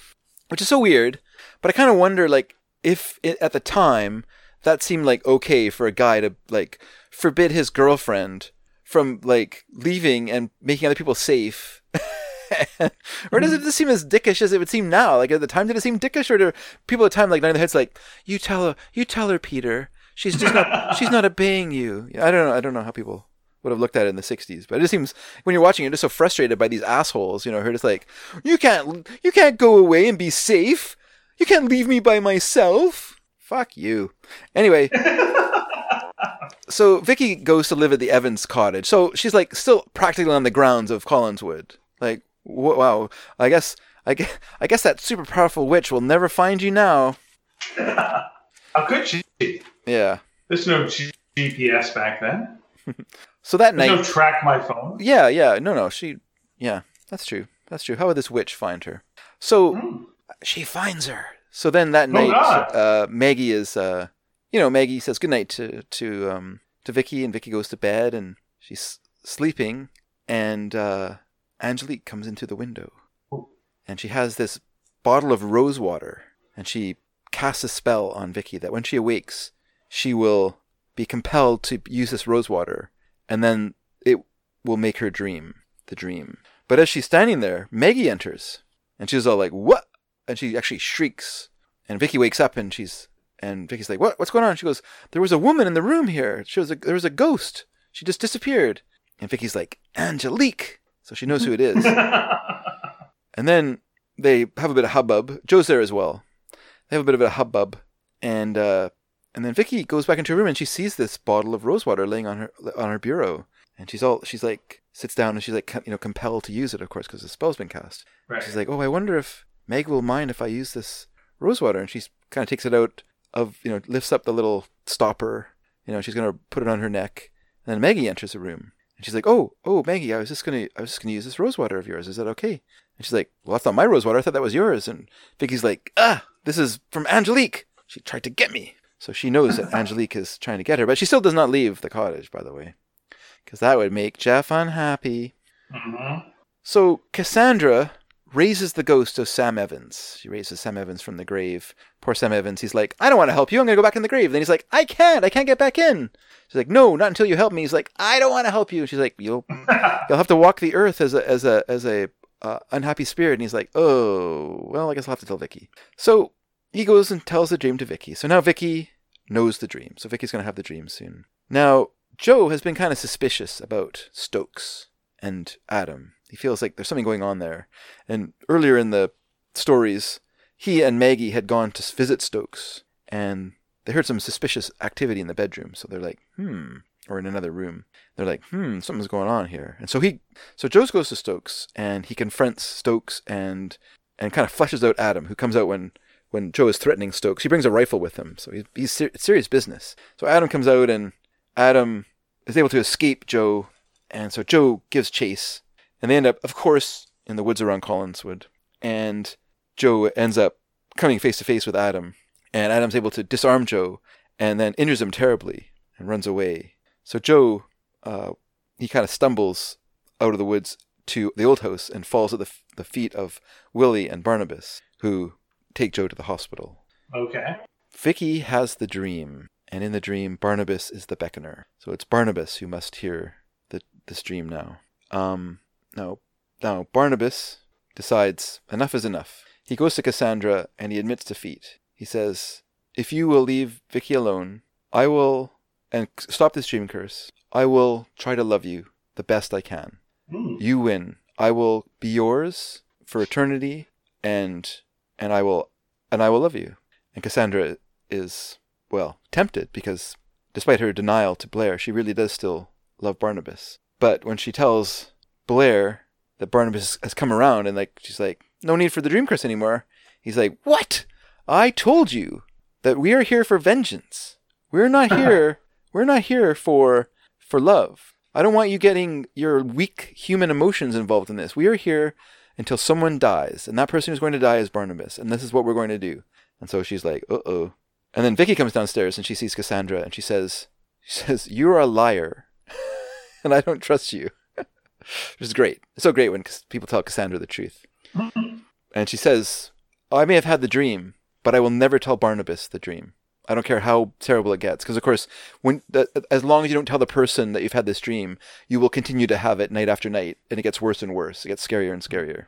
which is so weird. But I kind of wonder, like, if it, at the time that seemed like okay for a guy to like forbid his girlfriend from like leaving and making other people safe. or does it mm-hmm. just seem as dickish as it would seem now? Like at the time, did it seem dickish, or do people at the time like nine of the heads like you tell her, you tell her, Peter, she's just not, she's not obeying you. I don't know. I don't know how people would have looked at it in the 60s but it just seems when you're watching you're just so frustrated by these assholes you know who are just like you can't you can't go away and be safe you can't leave me by myself fuck you anyway so Vicky goes to live at the Evans cottage. So she's like still practically on the grounds of Collinwood. Like, wow. I guess I guess, I guess that super powerful witch will never find you now. How could she? Yeah. There's no GPS back then. so that There's night. no track my phone. Yeah, yeah. No, no. She. Yeah, that's true. That's true. How would this witch find her? So Hmm. she finds her. So then that Oh, night, uh, Maggie is, uh, you know, Maggie says goodnight to to um, to Vicky, and Vicky goes to bed, and she's sleeping, and uh, Angelique comes into the window, and she has this bottle of rose water, and she casts a spell on Vicky that when she awakes, she will be compelled to use this rose water, and then it will make her dream the dream. But as she's standing there, Maggie enters, and she's all like, "What?" and she actually shrieks. And Vicky wakes up, and she's and Vicky's like, "What? What's going on?" She goes, "There was a woman in the room here. She was a, there was a ghost. She just disappeared." And Vicky's like, "Angelique," so she knows who it is. and then they have a bit of hubbub. Joe's there as well. They have a bit of a hubbub, and uh, and then Vicky goes back into her room, and she sees this bottle of rosewater laying on her on her bureau, and she's all she's like sits down, and she's like you know compelled to use it, of course, because the spell's been cast. Right. She's like, "Oh, I wonder if Meg will mind if I use this rosewater." And she kind of takes it out of, you know, lifts up the little stopper. You know, she's gonna put it on her neck. And then Maggie enters the room, and she's like, "Oh, oh, Maggie, I was just gonna, I was just gonna use this rosewater of yours. Is that okay?" And she's like, "Well, that's not my rosewater. I thought that was yours." And Vicky's like, "Ah, this is from Angelique. She tried to get me." So she knows that Angelique is trying to get her, but she still does not leave the cottage, by the way, because that would make Jeff unhappy. Mhm. So Cassandra raises the ghost of Sam Evans. She raises Sam Evans from the grave. Poor Sam Evans. He's like, I don't want to help you. I'm going to go back in the grave. Then he's like, I can't. I can't get back in. She's like, No, not until you help me. He's like, I don't want to help you. She's like, You'll you'll have to walk the earth as a as a as a uh, unhappy spirit. And he's like, Oh, well, I guess I'll have to tell Vicky. So he goes and tells the dream to Vicky. So now Vicky knows the dream. So Vicky's going to have the dream soon. Now Joe has been kind of suspicious about Stokes and Adam. He feels like there's something going on there. And earlier in the stories, he and Maggie had gone to visit Stokes, and they heard some suspicious activity in the bedroom. So they're like, hmm, or in another room. They're like, hmm, something's going on here. And so he, so Joe goes to Stokes, and he confronts Stokes and and kind of fleshes out Adam, who comes out when when Joe is threatening Stokes. He brings a rifle with him, so he's, he's ser- serious business. So Adam comes out, and Adam is able to escape Joe, and so Joe gives chase, and they end up, of course, in the woods around Collinwood, and Joe ends up coming face to face with Adam, and Adam's able to disarm Joe, and then injures him terribly and runs away. So Joe, uh, he kind of stumbles out of the woods to the old house and falls at the, f- the feet of Willie and Barnabas, who take Joe to the hospital. Okay. Vicky has the dream, and in the dream, Barnabas is the beckoner. So it's Barnabas who must hear the, this dream now. Um, now, now Barnabas decides enough is enough. He goes to Cassandra and he admits defeat. He says, "If you will leave Vicky alone, I will and stop this dream curse. I will try to love you the best I can. Mm. You win. I will be yours for eternity, and and I will and I will love you. And Cassandra is well tempted because despite her denial to Blair, she really does still love Barnabas. But when she tells Blair that Barnabas has come around and like she's like, no need for the dream curse anymore. He's like, what? I told you that we are here for vengeance. We're not here. we're not here for for love. I don't want you getting your weak human emotions involved in this. We are here until someone dies, and that person who's going to die is Barnabas, and this is what we're going to do. And so she's like, uh oh. And then Vicky comes downstairs and she sees Cassandra and she says, she says, You're a liar. and I don't trust you. Which is great. It's so great when people tell Cassandra the truth. And she says, oh, I may have had the dream, but I will never tell Barnabas the dream. I don't care how terrible it gets, because of course, when as long as you don't tell the person that you've had this dream, you will continue to have it night after night, and it gets worse and worse. It gets scarier and scarier.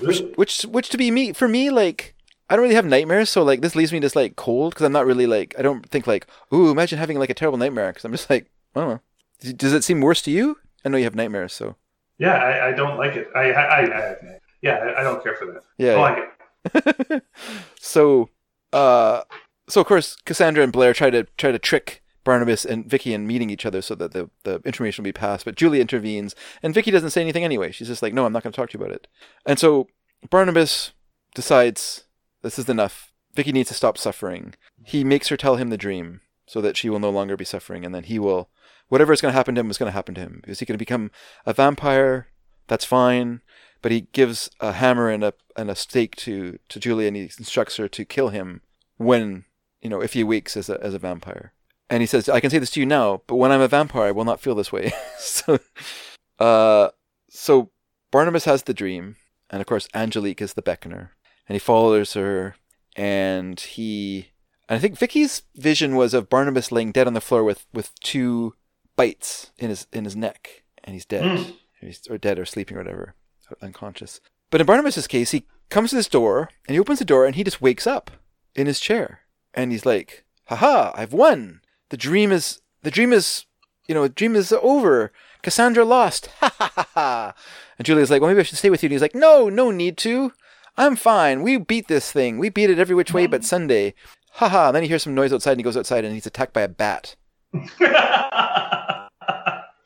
Which, which, which to be me, for me, like I don't really have nightmares, so like this leaves me just like cold because I'm not really like I don't think like ooh imagine having like a terrible nightmare because I'm just like I don't know. Does it seem worse to you? I know you have nightmares, so Yeah, I, I don't like it. I, I, I, I yeah, I, don't care for that. yeah. I yeah. like it. so, uh, so of course Cassandra and Blair try to try to trick Barnabas and Vicky in meeting each other so that the the information will be passed. But Julie intervenes, and Vicky doesn't say anything anyway. She's just like, "No, I'm not going to talk to you about it." And so Barnabas decides this is enough. Vicky needs to stop suffering. He makes her tell him the dream so that she will no longer be suffering, and then he will. Whatever is going to happen to him is going to happen to him. Is he going to become a vampire? That's fine. But he gives a hammer and a and a stake to to Julia, and he instructs her to kill him when you know if he wakes as a as a vampire. And he says, "I can say this to you now, but when I'm a vampire, I will not feel this way." so, uh, so Barnabas has the dream, and of course Angelique is the beckoner, and he follows her, and he. And I think Vicky's vision was of Barnabas laying dead on the floor with, with two bites in his in his neck, and he's dead, Mm. or, he's, or dead, or sleeping, or whatever, unconscious. But in Barnabas's case, he comes to this door, and he opens the door, and he just wakes up in his chair, and he's like, "Haha! I've won. The dream is the dream is, you know, the dream is over. Cassandra lost. Ha ha ha ha!" And Julia's like, "Well, maybe I should stay with you." And he's like, "No, no need to. I'm fine. We beat this thing. We beat it every which way but Sunday." Ha ha! And then he hears some noise outside, and he goes outside, and he's attacked by a bat,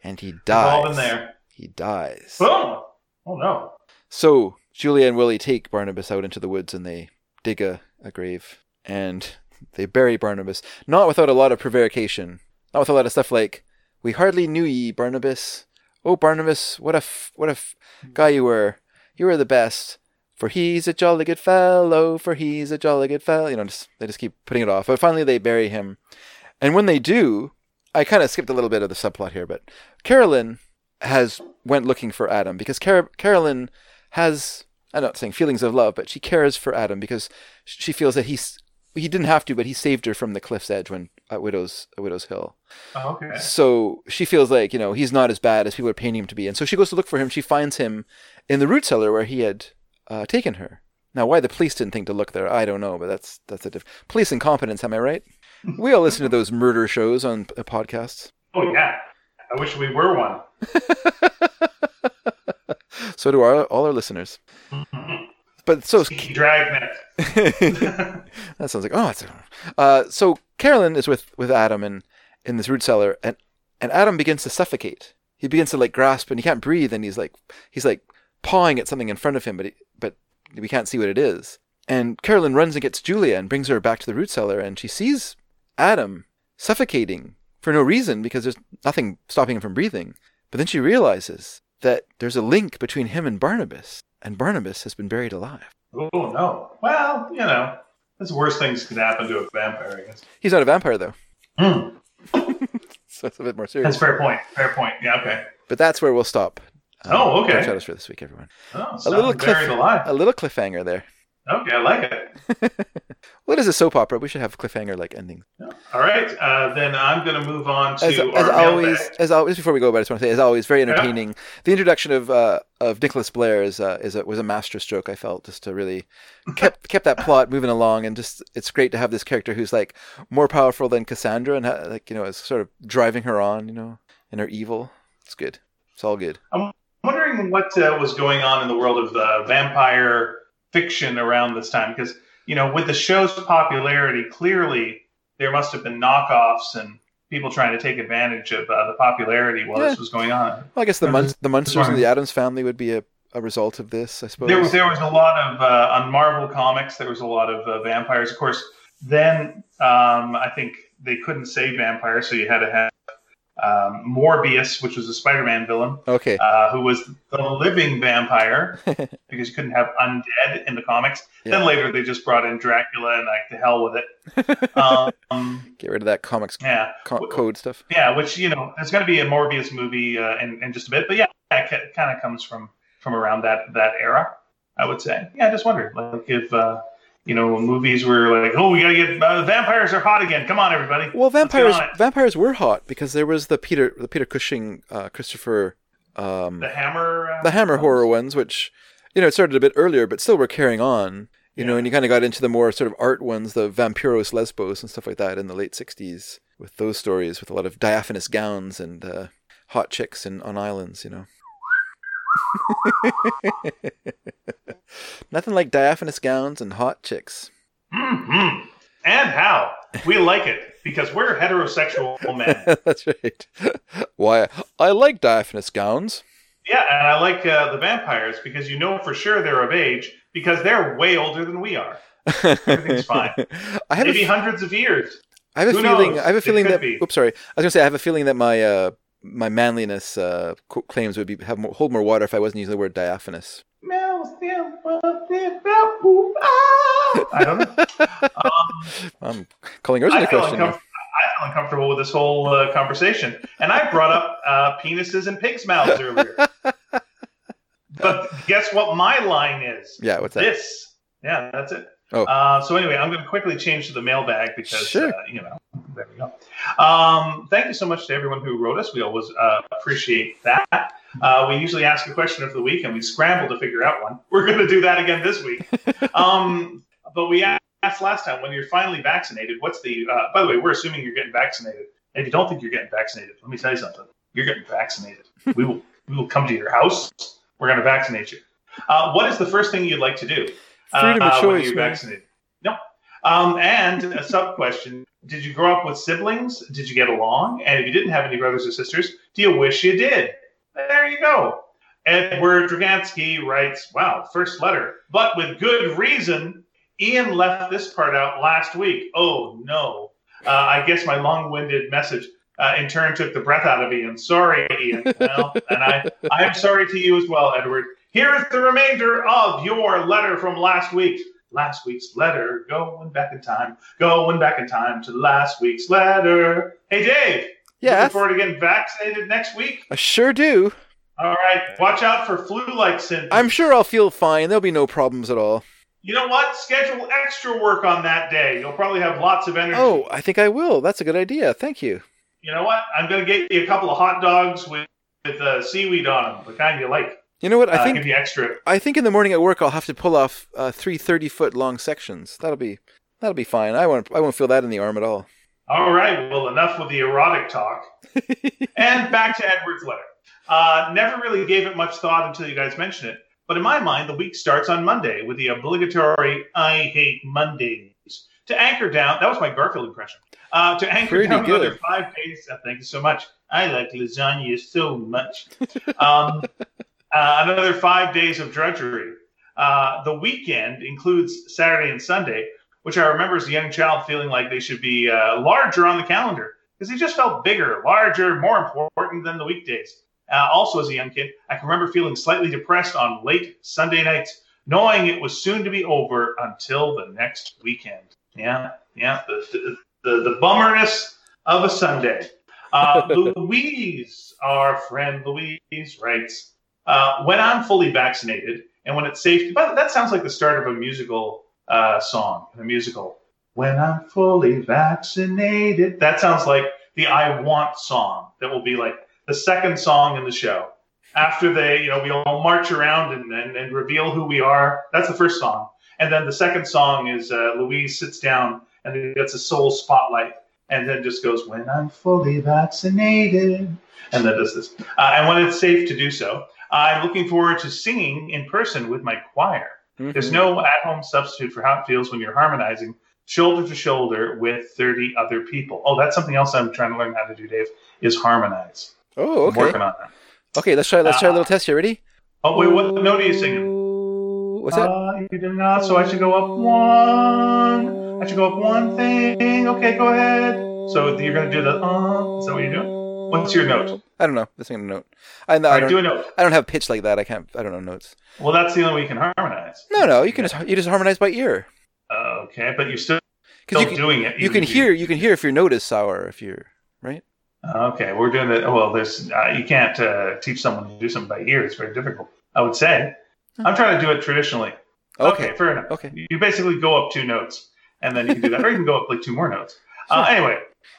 and he dies. All in there. He dies. Boom. Oh no. So Julia and Willie take Barnabas out into the woods and they dig a, a grave and they bury Barnabas, not without a lot of prevarication, not with a lot of stuff like, "We hardly knew ye, Barnabas. Oh, Barnabas, what a f- what a f- guy you were. You were the best. For he's a jolly good fellow. For he's a jolly good fellow." You know, just they just keep putting it off. But finally, they bury him, and when they do, I kind of skipped a little bit of the subplot here, but Carolyn has went looking for Adam because Car- Carolyn has I'm not saying feelings of love, but she cares for Adam because she feels that he's he didn't have to, but he saved her from the cliff's edge when at Widow's at Widow's Hill. Oh, okay. So she feels like you know he's not as bad as people are painting him to be, and so she goes to look for him. She finds him in the root cellar where he had uh, taken her. Now, why the police didn't think to look there, I don't know, but that's that's a diff- police incompetence. Am I right? We all listen to those murder shows on uh, podcasts. Oh yeah. I wish we were one. So do our, all our listeners. But so dragnet. that sounds like oh, it's uh, so Carolyn is with with Adam in in this root cellar, and and Adam begins to suffocate. He begins to like grasp, and he can't breathe, and he's like he's like pawing at something in front of him, but he, we can't see what it is. And Carolyn runs and gets Julia and brings her back to the root cellar, and she sees Adam suffocating for no reason because there's nothing stopping him from breathing. But then she realizes that there's a link between him and Barnabas, and Barnabas has been buried alive. Oh no. Well, you know, there's worse things could happen to a vampire. I guess. He's not a vampire though. Hmm. so it's a bit more serious. That's fair point. Fair point. Yeah. Okay. But that's where we'll stop. Um, Oh, okay. Dark Shadows for this week, everyone. Oh, A little cliff, a little cliffhanger there. Okay, I like it. What is a soap opera? We should have cliffhanger like endings. All right, uh, then I'm going to move on to As, our as always, mailbag. as always, before we go, but I just want to say, as always, very entertaining. The introduction of uh, of Nicholas Blair is uh, is a, was a masterstroke. I felt just to really kept kept that plot moving along, and just it's great to have this character who's like more powerful than Cassandra, and ha- like you know is sort of driving her on, you know, in her evil. It's good. It's all good. I'm wondering what uh, was going on in the world of uh, vampire fiction around this time because you know with the show's popularity, clearly there must have been knockoffs and people trying to take advantage of uh, the popularity while Yeah. this was going on. Well, I guess the I'm Mun- the Munsters and the Addams family would be a, a result of this, I suppose. There was there was a lot of uh, on Marvel comics. There was a lot of uh, vampires. Of course, then um, I think they couldn't say vampires, so you had to have um, Morbius, which was a Spider-Man villain, okay. uh, who was the living vampire because you couldn't have undead in the comics. Yeah. Then later they just brought in Dracula and like to hell with it. um, Get rid of that comics yeah, co- code stuff. yeah, which you know, there's going to be a Morbius movie uh, in, in just a bit, but yeah, it kind of comes from from around that that era, I would say. Yeah, I just wondered, like if uh, you know, movies were like, oh, we got to get uh, vampires are hot again. Come on, everybody. Well, vampires vampires were hot because there was the Peter the Peter Cushing uh, Christopher um, The Hammer. Uh, the Hammer horror ones, which you know it started a bit earlier, but still were carrying on. You know, and you kind of got into the more sort of art ones, the Vampiros Lesbos and stuff like that in the late '60s with those stories, with a lot of diaphanous gowns and uh, hot chicks in, on islands. You know, nothing like diaphanous gowns and hot chicks. hmm And how we like it because we're heterosexual men. That's right. Why I like diaphanous gowns. Yeah, and I like uh, the vampires because you know for sure they're of age because they're way older than we are. Everything's fine. I have Maybe f- hundreds of years. I have a Who feeling. knows? I have a feeling that. be. Oops, sorry. I was gonna say I have a feeling that my uh, my manliness uh, claims would be have more, hold more water if I wasn't using the word diaphanous. I don't know. I'm calling yours I into question. uncomf- now. I feel uncomfortable with this whole uh, conversation, and I brought up uh, penises and pigs' mouths earlier. but guess what my line is? Yeah, what's that? This. Yeah, that's it. Oh. Uh, so anyway, I'm going to quickly change to the mailbag because Sure. uh, you know there we go. Um, thank you so much to everyone who wrote us. We always uh, appreciate that. Uh, we usually ask a question of the week, and we scramble to figure out one. We're going to do that again this week. um, but we asked last time when you're finally vaccinated. What's the? Uh, by the way, we're assuming you're getting vaccinated. And if you don't think you're getting vaccinated, let me tell you something. You're getting vaccinated. we will. We will come to your house. We're going to vaccinate you. Uh, what is the first thing you'd like to do? Freedom of uh, when choice, you're man. vaccinated. No. Um, and a sub question: Did you grow up with siblings? Did you get along? And if you didn't have any brothers or sisters, do you wish you did? There you go. Edward Dragansky writes, "Wow, first letter, but with good reason." Ian left this part out last week. Oh no! Uh, I guess my long-winded message uh, in turn took the breath out of Ian. Sorry, Ian. Well, and I, I'm sorry to you as well, Edward. Here is the remainder of your letter from last week. Last week's letter, going back in time, going back in time to last week's letter. Hey, Dave. Yeah, Looking forward to getting vaccinated next week. I sure do. All right. Watch out for flu-like symptoms. I'm sure I'll feel fine. There'll be no problems at all. You know what? Schedule extra work on that day. You'll probably have lots of energy. Oh, I think I will. That's a good idea. Thank you. You know what? I'm going to get you a couple of hot dogs with, with uh, seaweed on them, the kind you like. You know what? I Uh, think extra. I think in the morning at work I'll have to pull off uh, three 30 foot long sections. That'll be that'll be fine. I won't I won't feel that in the arm at all. All right. Well, enough with the erotic talk. and back to Edward's letter. Uh, never really gave it much thought until you guys mentioned it. But in my mind, the week starts on Monday with the obligatory "I hate Mondays" to anchor down. That was my Garfield impression. Uh, to anchor Pretty down good. another five days. Uh, thank you so much. I like lasagna so much. Um, uh, another five days of drudgery. Uh, the weekend includes Saturday and Sunday, which I remember as a young child feeling like they should be uh, larger on the calendar because they just felt bigger, larger, more important than the weekdays. Uh, also, as a young kid, I can remember feeling slightly depressed on late Sunday nights, knowing it was soon to be over until the next weekend. Yeah, yeah, the the, the, the bummerness of a Sunday. Uh, Louise, our friend Louise, writes, uh, "When I'm fully vaccinated and when it's safe, but that sounds like the start of a musical uh, song, a musical. When I'm fully vaccinated, that sounds like the I Want song that will be like the second song in the show. After they, you know, we all march around and, and, and reveal who we are. That's the first song. And then the second song is uh, Louise sits down and gets a soul spotlight and then just goes, When I'm fully vaccinated. And then does this. Uh, and when it's safe to do so. I'm looking forward to singing in person with my choir. There's Mhm. no at home substitute for how it feels when you're harmonizing shoulder to shoulder with 30 other people. Oh, that's something else I'm trying to learn how to do, Dave, is harmonize. Oh, okay. I'm working on that. Okay, let's try. Let's try a Uh, little test here. Ready? Oh, wait, what note are you singing? What's that? Uh, you did not, so I should go up one. I should go up one thing. Okay, go ahead. So you're going to do the, uh, is that what you're doing? What's your note? I don't know. Let's sing a note. I, I right, do don't. a note. I don't have pitch like that. I can't. I don't know notes. Well, that's the only way you can harmonize. No, no. You can just you just harmonize by ear Okay, but you're still, because still you can doing it. you can hear you can hear if your note is sour if you're right. Okay, we're doing it. Well, there's uh, you can't uh, teach someone to do something by ear. It's very difficult. I would say. I'm trying to do it traditionally. Okay. fair enough. Okay. You basically go up two notes, and then you can do that, or you can go up like two more notes. Uh, anyway,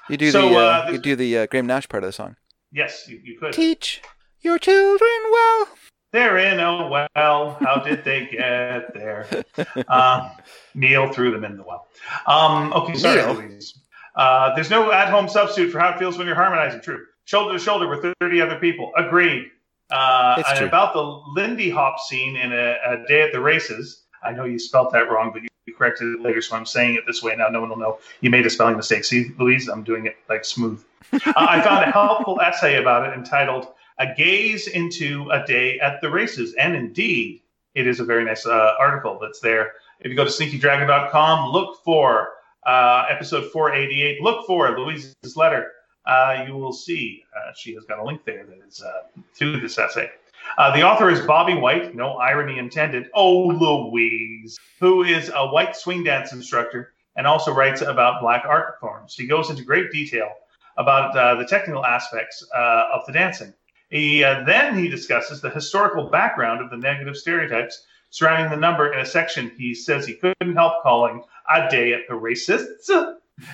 You do So, the uh, uh, you do the uh, Graham Nash part of the song. yes, you, you could. Teach your children well. They're in a well. How did they get there? Um, Neil threw them in the well. Um, okay, sorry, Neil? Louise. Uh, there's no at-home substitute for how it feels when you're harmonizing. True. Shoulder to shoulder with 30 other people. Agreed. Uh, and true. about the Lindy Hop scene in a, a day at the races. I know you spelt that wrong, but you, corrected it later, so I'm saying it this way now. No one will know you made a spelling mistake. See, Louise, I'm doing it like smooth. uh, I found a helpful essay about it entitled "A Gaze into a Day at the Races," and indeed, it is a very nice uh, article that's there. If you go to sneakydragon.com, look for uh, episode 488. Look for Louise's letter. Uh, you will see uh, she has got a link there that is uh, to this essay. Uh, the author is Bobby White, no irony intended. Oh, Louise, who is a white swing dance instructor and also writes about black art forms. He goes into great detail about uh, the technical aspects uh, of the dancing. He uh, then he discusses the historical background of the negative stereotypes surrounding the number in a section he says he couldn't help calling "A Day at the Racists."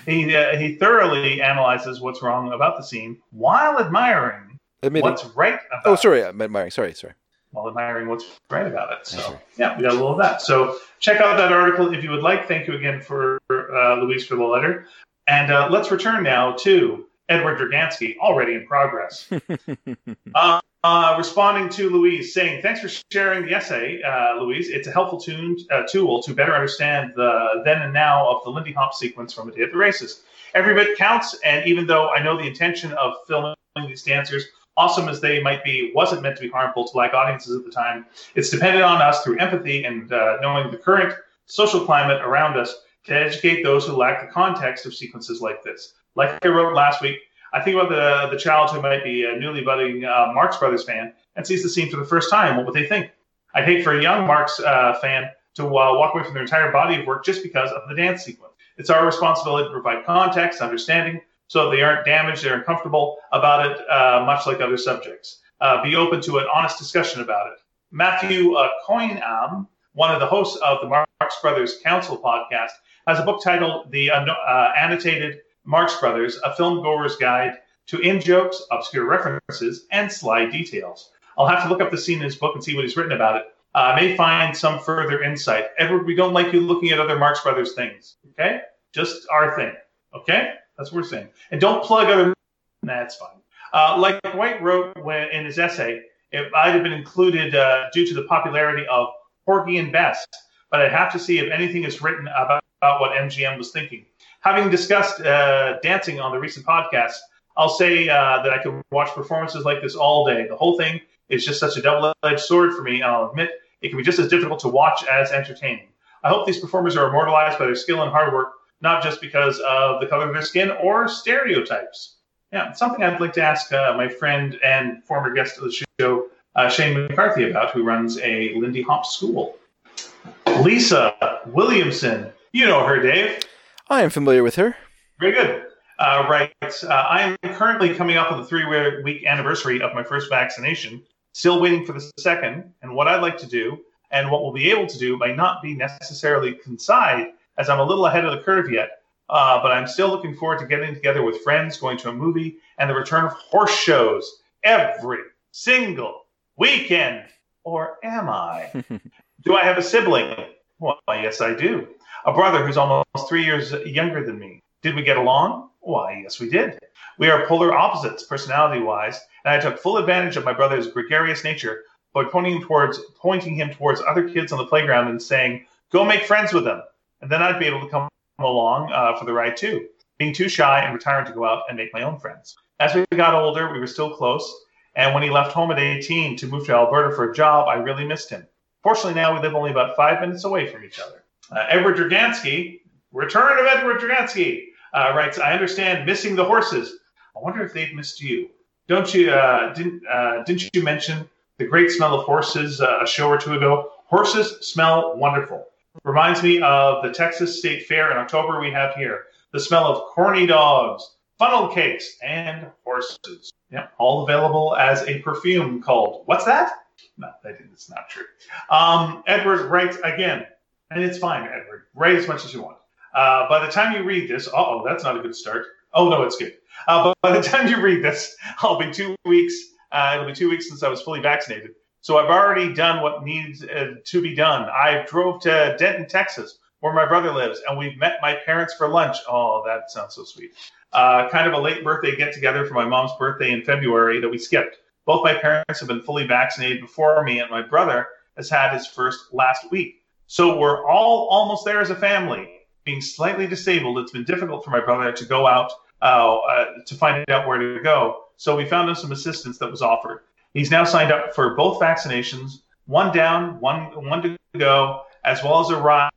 He uh, he thoroughly analyzes what's wrong about the scene while admiring Admitting. what's right about Oh, sorry. I'm admiring. Sorry, sorry. while admiring what's right about it. So, yeah, we got a little of that. So, check out that article if you would like. Thank you again for uh, Louise for the letter. And uh, let's return now to Edward Dragansky, already in progress. uh, uh, responding to Louise, saying, Thanks for sharing the essay, uh, Louise. It's a helpful tune, uh, tool to better understand the then and now of the Lindy Hop sequence from A Day at the Races. Every bit counts, and even though I know the intention of filming these dancers awesome as they might be, wasn't meant to be harmful to black audiences at the time. It's dependent on us through empathy and uh, knowing the current social climate around us to educate those who lack the context of sequences like this. Like I wrote last week, I think about the the child who might be a newly budding uh, Marx Brothers fan and sees the scene for the first time. What would they think? I'd hate for a young Marx uh, fan to uh, walk away from their entire body of work just because of the dance sequence. It's our responsibility to provide context, understanding, so they aren't damaged, they're uncomfortable about it, uh, much like other subjects. Uh, be open to an honest discussion about it. Matthew uh, Coniam, one of the hosts of the Marx Brothers Council podcast, has a book titled The uh, Annotated Marx Brothers, a film goer's guide to in jokes, obscure references, and sly details. I'll have to look up the scene in his book and see what he's written about it. Uh, I may find some further insight. Edward, we don't like you looking at other Marx Brothers things. Okay? Just our thing. Okay? That's what we're saying. And don't plug other. That's fine. Uh, like White wrote when, in his essay, it might have been included uh, due to the popularity of Porgy and Bess, but I'd have to see if anything is written about, about what MGM was thinking. Having discussed uh, dancing on the recent podcast, I'll say uh, that I could watch performances like this all day. The whole thing is just such a double-edged sword for me, and I'll admit it can be just as difficult to watch as entertaining. I hope these performers are immortalized by their skill and hard work, not just because of the color of their skin or stereotypes. Yeah, something I'd like to ask uh, my friend and former guest of the show, uh, Shane McCarthy, about, who runs a Lindy Hop school. Lisa Williamson, you know her, Dave. I am familiar with her. Very good. Uh, right. Uh, I am currently coming up on the three week anniversary of my first vaccination, still waiting for the second. And what I'd like to do, and what we'll be able to do, might not be necessarily coincide, as I'm a little ahead of the curve yet. Uh, but I'm still looking forward to getting together with friends, going to a movie, and the return of horse shows every single weekend. Or am I? do I have a sibling? Well, yes, I do. A brother who's almost three years younger than me. Did we get along? Why, yes, we did. We are polar opposites, personality wise, and I took full advantage of my brother's gregarious nature by pointing him towards pointing him towards other kids on the playground and saying, "Go make friends with them," and then I'd be able to come along uh, for the ride too. Being too shy and retiring to go out and make my own friends. As we got older, we were still close, and when he left home at 18 to move to Alberta for a job, I really missed him. Fortunately, now we live only about five minutes away from each other. Uh, Edward Dragansky, return of Edward Dragansky, uh, writes, I understand missing the horses. I wonder if they've missed you. Don't you, uh, didn't, uh, didn't you mention the great smell of horses uh, a show or two ago? Horses smell wonderful. Reminds me of the Texas State Fair in October we have here. The smell of corny dogs, funnel cakes, and horses. Yeah, all available as a perfume called, what's that? No, that is not true. Um, Edward writes again, and it's fine, Edward. Write as much as you want. Uh, by the time you read this, oh, that's not a good start. Oh no, it's good. Uh, but by the time you read this, I'll be two weeks. Uh, it'll be two weeks since I was fully vaccinated. So I've already done what needs uh, to be done. I drove to Denton, Texas, where my brother lives, and we've met my parents for lunch. Oh, that sounds so sweet. Uh, kind of a late birthday get together for my mom's birthday in February that we skipped. Both my parents have been fully vaccinated before me, and my brother has had his first last week. So we're all almost there as a family. Being slightly disabled, it's been difficult for my brother to go out uh, uh, to find out where to go. So we found him some assistance that was offered. He's now signed up for both vaccinations, one down, one one to go, as well as a ride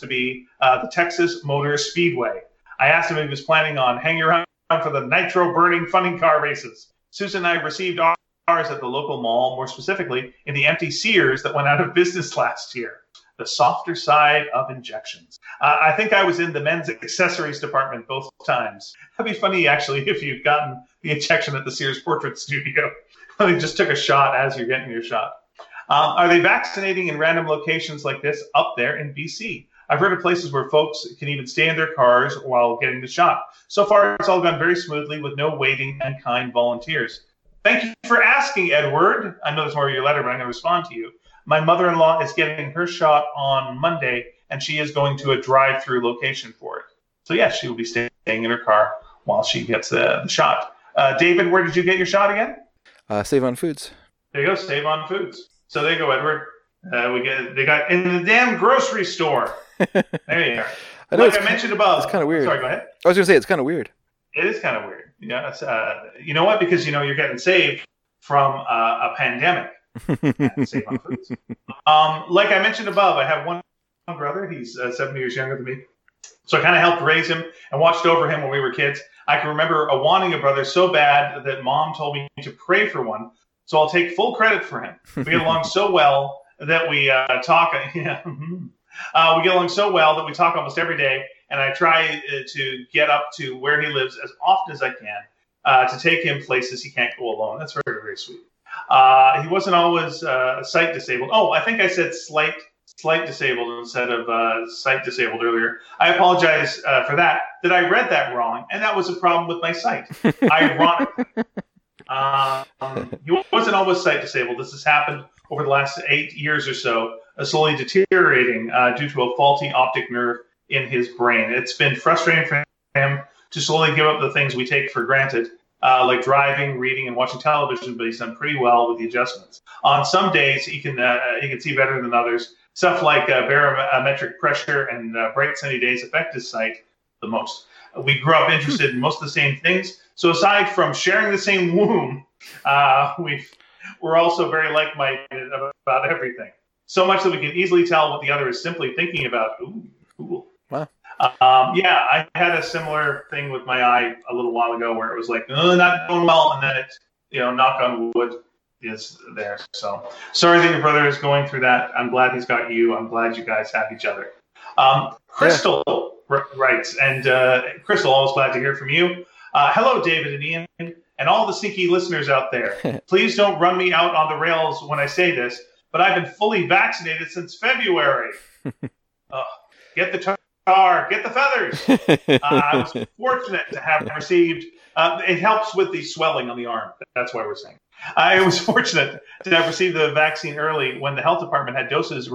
to be uh, the Texas Motor Speedway. I asked him if he was planning on hanging around for the nitro burning funny car races. Susan and I received ours at the local mall, more specifically in the empty Sears that went out of business last year the softer side of injections. Uh, I think I was in the men's accessories department both times. That'd be funny, actually, if you'd gotten the injection at the Sears Portrait Studio. they just took a shot as you're getting your shot. Um, are they vaccinating in random locations like this up there in BC? I've heard of places where folks can even stay in their cars while getting the shot. So far, it's all gone very smoothly with no waiting and kind volunteers. Thank you for asking, Edward. I know there's more of your letter, but I'm going to respond to you. My mother in law is getting her shot on Monday, and she is going to a drive through location for it. So, yes, she will be staying in her car while she gets the shot. Uh, David, where did you get your shot again? Uh, Save on Foods. There you go, Save on Foods. So there you go, Edward. Uh, we get they got in the damn grocery store. there you are. I know like I mentioned above. It's kind of weird. Sorry, go ahead. I was going to say it's kind of weird. It is kind of weird. Yeah, uh, you know what? Because you know you're getting saved from uh, a pandemic. Save on foods. Um, like I mentioned above, I have one brother. He's uh, seven years younger than me. So I kind of helped raise him and watched over him when we were kids. I can remember a wanting a brother so bad that mom told me to pray for one. So I'll take full credit for him. We get along so well that we uh, talk. Yeah, uh, we get along so well that we talk almost every day. And I try uh, to get up to where he lives as often as I can uh, to take him places he can't go alone. That's very, very sweet. Uh, he wasn't always uh, sight disabled. Oh, I think I said slight slight disabled instead of uh, sight disabled earlier. I apologize uh, for that. That I read that wrong, and that was a problem with my sight. Ironically, um, he wasn't always sight disabled. This has happened over the last eight years or so, uh, slowly deteriorating uh, due to a faulty optic nerve in his brain. It's been frustrating for him to slowly give up the things we take for granted uh, like driving, reading, and watching television, but he's done pretty well with the adjustments. On some days, he can uh, he can see better than others. Stuff like uh, barometric pressure and uh, bright sunny days affect his sight the most. We grew up interested in most of the same things. So aside from sharing the same womb, uh, we we're also very like-minded about everything. So much that we can easily tell what the other is simply thinking about. Ooh, cool. Wow. Um, yeah, I had a similar thing with my eye a little while ago where it was like, oh, not going well, and then it, you know, knock on wood, is there. So sorry that your brother is going through that. I'm glad he's got you. I'm glad you guys have each other. Um, Crystal yeah. writes, and uh, Crystal, always glad to hear from you. Uh, hello, David and Ian, and all the sneaky listeners out there. Please don't run me out on the rails when I say this, but I've been fully vaccinated since February. uh, get the tar, get the feathers. uh, I was fortunate to have received. Uh, it helps with the swelling on the arm. That's why we're saying. I was fortunate to have received the vaccine early when the health department had doses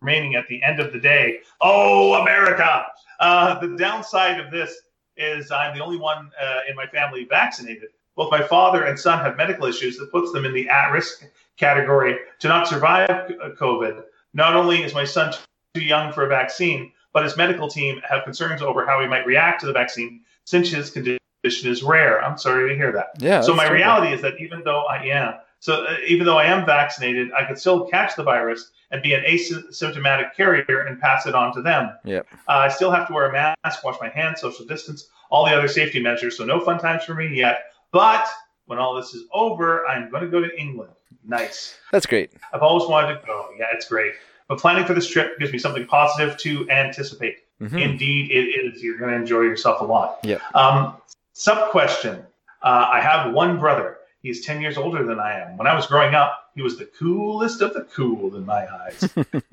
remaining at the end of the day. Oh, America! Uh, the downside of this is I'm the only one uh, in my family vaccinated. Both my father and son have medical issues that puts them in the at-risk category to not survive uh, COVID. Not only is my son too young for a vaccine, but his medical team have concerns over how he might react to the vaccine since his condition is rare. I'm sorry to hear that. Yeah. So my reality is that even though I am, so uh, even though I am vaccinated, I could still catch the virus and be an asymptomatic carrier and pass it on to them. Yep. Uh, I still have to wear a mask, wash my hands, social distance, all the other safety measures. So no fun times for me yet. But when all this is over, I'm going to go to England. Nice. That's great. I've always wanted to go. Yeah, it's great. But planning for this trip gives me something positive to anticipate. Mhm. Indeed, it is. You're going to enjoy yourself a lot. Yeah. Um, sub question. Uh, I have one brother. He's 10 years older than I am. When I was growing up, he was the coolest of the cool in my eyes.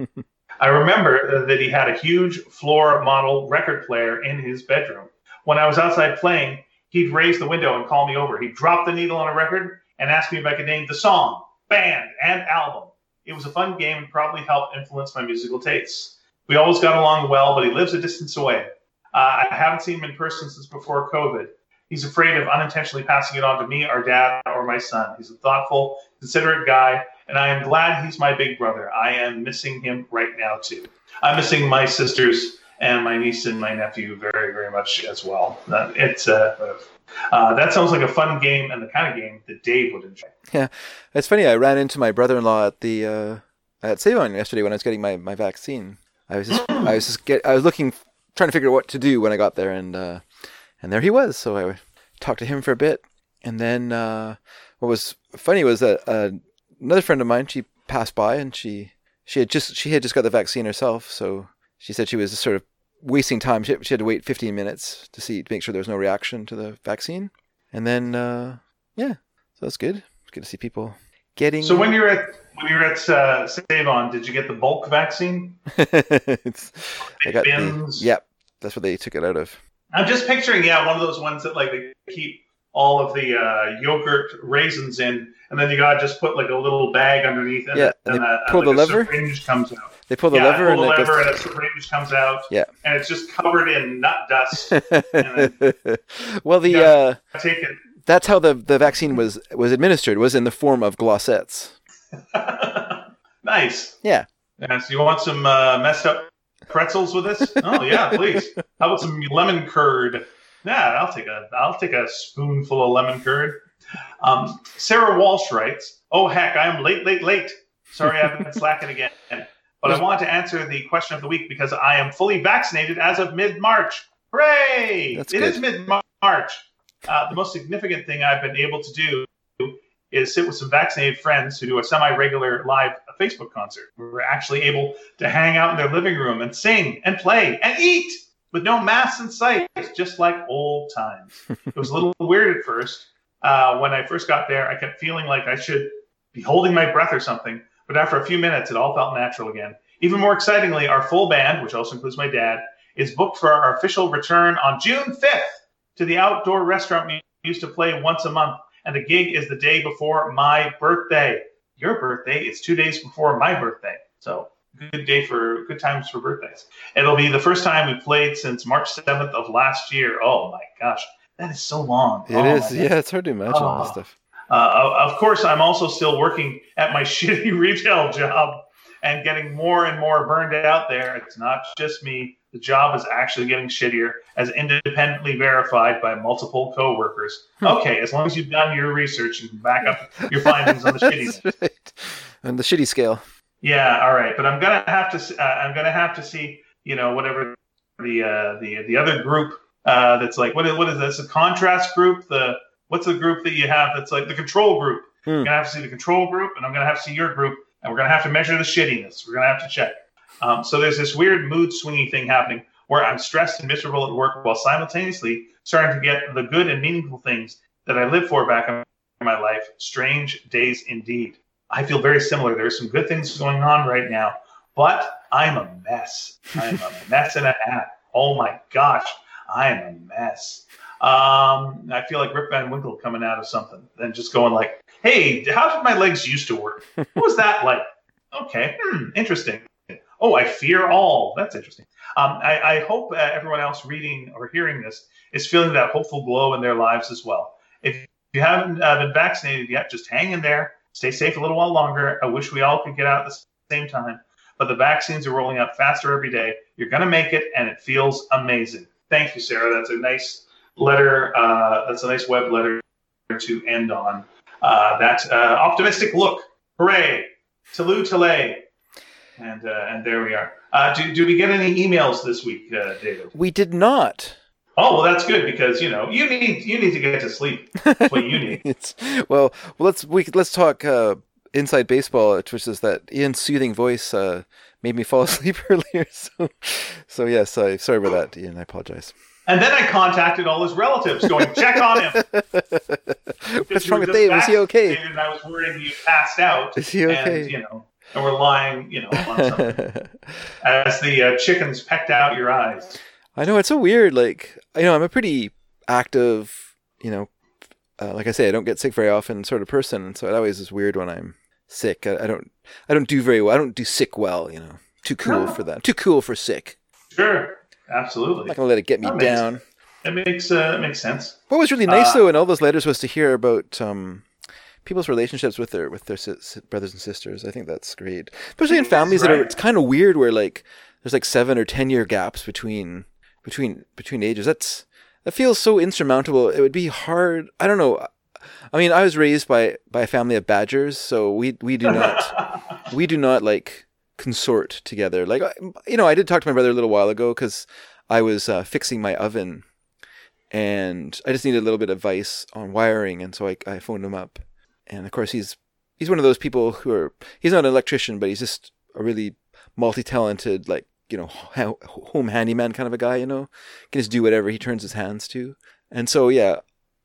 I remember that he had a huge floor model record player in his bedroom. When I was outside playing, he'd raise the window and call me over. He'd drop the needle on a record and ask me if I could name the song, band, and album. It was a fun game and probably helped influence my musical tastes. We always got along well, but he lives a distance away. Uh, I haven't seen him in person since before COVID. He's afraid of unintentionally passing it on to me, our dad, or my son. He's a thoughtful, considerate guy, and I am glad he's my big brother. I am missing him right now, too. I'm missing my sisters and my niece and my nephew very, very much as well. Uh, it's uh, uh, that sounds like a fun game and the kind of game that Dave would enjoy. Yeah, it's funny. I ran into my brother-in-law at the uh, at Savon yesterday when I was getting my, my vaccine. I was just I was just get I was looking trying to figure out what to do when I got there and uh, and there he was. So I talked to him for a bit, and then uh, what was funny was that uh, another friend of mine she passed by and she she had just she had just got the vaccine herself. So she said she was sort of wasting time. She, she had to wait 15 minutes to see to make sure there was no reaction to the vaccine, and then uh, yeah, so that's good. It's good to see people getting. So when you're at when you're at uh, Savon, did you get the bulk vaccine? it's, I got the, bins? yep, that's what they took it out of. I'm just picturing, yeah, one of those ones that like they keep all of the uh, yogurt raisins in, and then you gotta just put like a little bag underneath, and, Yeah, and and, they a, pull and the like a lever? syringe comes out. They pull the yeah, lever pull the and it lever, goes. and a syringe comes out. Yeah. and it's just covered in nut dust. well, the uh, take it. that's how the the vaccine was was administered. Was in the form of glosettes. nice. Yeah. Yeah, so you want some uh, messed up pretzels with this? Oh yeah, please. How about some lemon curd? Yeah, I'll take a I'll take a spoonful of lemon curd. Um, Sarah Walsh writes, "Oh heck, I am late, late, late. Sorry, I've been slacking again. But I want to answer the question of the week because I am fully vaccinated as of mid March. Hooray! That's It good. is mid March. Uh, the most significant thing I've been able to do is sit with some vaccinated friends who do a semi-regular live Facebook concert. We're actually able to hang out in their living room and sing and play and eat with no masks in sight, It's just like old times. it was a little weird at first. Uh, when I first got there, I kept feeling like I should be holding my breath or something. But after a few minutes, it all felt natural again. Even more excitingly, our full band, which also includes my dad, is booked for our official return on June 5th to the outdoor restaurant we used to play once a month. And the gig is the day before my birthday. Your birthday is two days before my birthday. So good day for good times for birthdays. It'll be the first time we played since March 7th of last year. Oh my gosh, that is so long. It oh is. Yeah, it's hard to imagine all this Oh. stuff. uh, of course, I'm also still working at my shitty retail job and getting more and more burned out there. It's not just me. The job is actually getting shittier, as independently verified by multiple coworkers. Okay, as long as you've done your research and back up your findings on the shittiness. That's right. On the shitty scale. Yeah, all right, but I'm gonna have to. Uh, I'm gonna have to see. You know, whatever the uh, the the other group uh, that's like what is what is this? A contrast group? The what's the group that you have that's like the control group? Hmm. I'm gonna have to see the control group, and I'm gonna have to see your group, and we're gonna have to measure the shittiness. We're gonna have to check. Um, so there's this weird mood swinging thing happening where I'm stressed and miserable at work while simultaneously starting to get the good and meaningful things that I live for back in my life. Strange days indeed. I feel very similar. There's some good things going on right now, but I'm a mess. I'm a mess and a half. Oh my gosh, I'm a mess. Um, I feel like Rip Van Winkle coming out of something and just going like, "Hey, how did my legs used to work? What was that like?" Okay, hmm, interesting. Oh, I fear all. That's interesting. Um, I, I hope uh, everyone else reading or hearing this is feeling that hopeful glow in their lives as well. If you haven't uh, been vaccinated yet, just hang in there. stay safe a little while longer. I wish we all could get out at the same time, but the vaccines are rolling out faster every day. You're going to make it, and it feels amazing. Thank you, Sarah. That's a nice letter. Uh, that's a nice web letter to end on. Uh, that uh, optimistic look. Hooray! Tulu Tale. And, uh, and there we are. Uh, do, do we get any emails this week, uh, David? We did not. Oh well, that's good because you know you need you need to get to sleep. That's what you need. Well, let's we let's talk uh, inside baseball, which is that Ian's soothing voice uh, made me fall asleep earlier. So, so yes, I sorry about that, Ian. I apologize. And then I contacted all his relatives, going check on him. What's wrong with Dave? Is he okay? And I was worried he passed out. Is he okay? And, you know, and we're lying, you know, on as the uh, chickens pecked out your eyes. I know it's so weird. Like, you know, I'm a pretty active, you know, uh, like I say, I don't get sick very often, sort of person, so it always is weird when I'm sick. I, I don't, I don't do very well. I don't do sick well. You know, too cool No. for that. Too cool for sick. Sure, absolutely. I'm not gonna let it get me That makes- down. It makes uh, it makes sense. What was really nice Uh, though in all those letters was to hear about um, people's relationships with their with their si- brothers and sisters. I think that's great, especially in is, families that are. It's kind of weird where like there's like seven or ten year gaps between between between ages. That's that feels so insurmountable. It would be hard. I don't know. I mean, I was raised by by a family of badgers, so we we do not we do not like consort together. Like you know, I did talk to my brother a little while ago because I was uh, fixing my oven, and I just needed a little bit of advice on wiring, and so I, I phoned him up, and of course he's he's one of those people who are he's not an electrician, but he's just a really multi-talented like you know ho- home handyman kind of a guy. You know, can just do whatever he turns his hands to, and so yeah,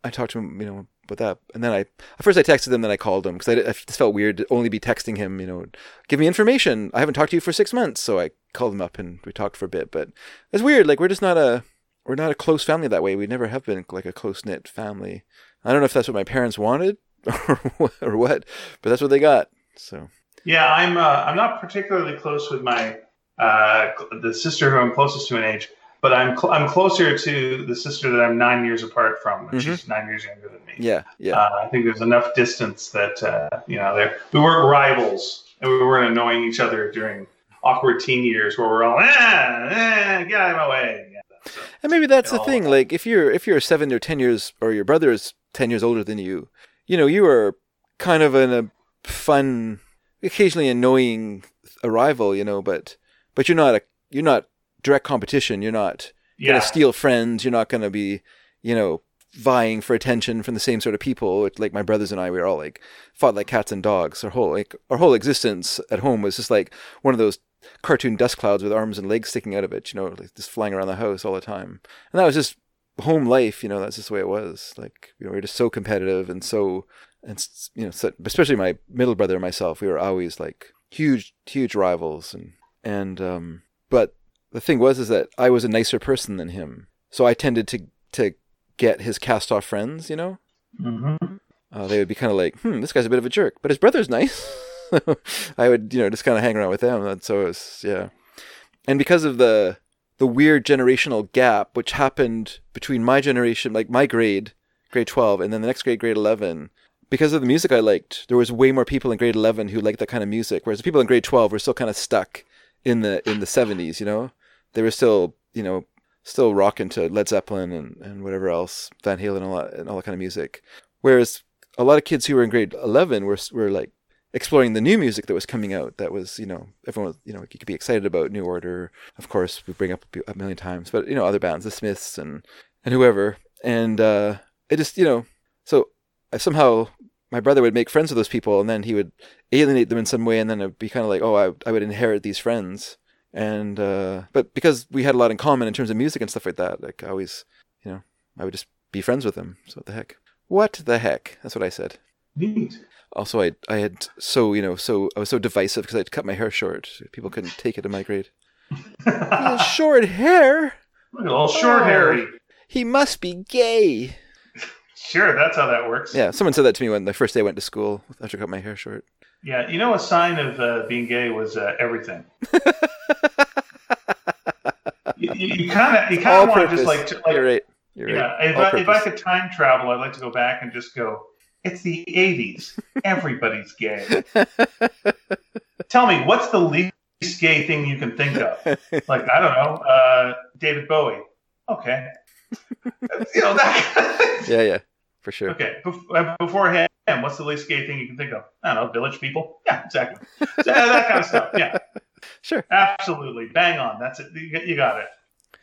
I talked to him, you know, about that, and then I at first I texted him, then I called him because I, I just felt weird to only be texting him, you know, give me information. I haven't talked to you for six months, so I called him up and we talked for a bit. But it's weird, like we're just not a we're not a close family that way. We never have been like a close knit family. I don't know if that's what my parents wanted or what, but that's what they got. So Yeah, I'm uh, I'm not particularly close with my uh, the sister who I'm closest to in age, but I'm cl- I'm closer to the sister that I'm nine years apart from, Mhm. she's nine years younger than me. yeah, yeah, Uh, I think there's enough distance that uh, you know there we weren't rivals and we weren't annoying each other during awkward teen years where we're all ah, ah get out of my way. Yeah, so, and maybe that's the thing. that. Like if you're if you're seven or ten years, or your brother is ten years older than you, you know, you are kind of in a fun, occasionally annoying arrival, you know, but but you're not a you're not direct competition. You're not yeah, gonna steal friends. You're not gonna be, you know, vying for attention from the same sort of people. Like my brothers and I, we were all like fought like cats and dogs. Our whole like our whole existence at home was just like one of those cartoon dust clouds with arms and legs sticking out of it. You know, like just flying around the house all the time. And that was just home life. You know, that's just the way it was. Like you know, we were just so competitive and so and you know, so, especially my middle brother and myself, we were always like huge, huge rivals. And and um, but the thing was is that I was a nicer person than him, so I tended to to get his cast off friends. You know, hmm uh, they would be kind of like, hmm, this guy's a bit of a jerk, but his brother's nice. I would, you know, just kind of hang around with them. And so it was, yeah. And because of the the weird generational gap, which happened between my generation, like my grade, grade twelve, and then the next grade, grade eleven, because of the music I liked, there was way more people in grade eleven who liked that kind of music, whereas the people in grade twelve were still kind of stuck in the in the seventies. You know, they were still, you know, still rocking to Led Zeppelin and, and whatever else, Van Halen and all that, and all that kind of music. Whereas a lot of kids who were in grade 11 were, were like exploring the new music that was coming out that was, you know, everyone, was, you know, you could be excited about New Order. Of course, we bring up a million times, but, you know, other bands, the Smiths and, and whoever. And uh, it just, you know, so I somehow my brother would make friends with those people and then he would alienate them in some way and then it'd be kind of like, oh, I, I would inherit these friends. And, uh, but because we had a lot in common in terms of music and stuff like that, like I always, you know, I would just be friends with them. So what the heck? What the heck? That's what I said. Neat. Also, I I had so you know so I was so divisive because I'd cut my hair short. People couldn't take it in my grade. Short hair. Little short Oh. Harry. He must be gay. Sure, that's how that works. Yeah, someone said that to me when the first day I went to school after I cut my hair short. Yeah, you know, a sign of uh, being gay was uh, everything. you kind of, you kind of want to just like, to, like You're right. You're yeah. right. If I, if I could time travel, I'd like to go back and just go It's the '80s. Everybody's gay. Tell me, what's the least gay thing you can think of? Like I don't know, uh, David Bowie. Okay, you know that. yeah, yeah, for sure. Okay, Bef- uh, before him, what's the least gay thing you can think of? I don't know, village people. Yeah, exactly. So, uh, that kind of stuff. Yeah, Sure. absolutely, bang on. That's it. You you got it.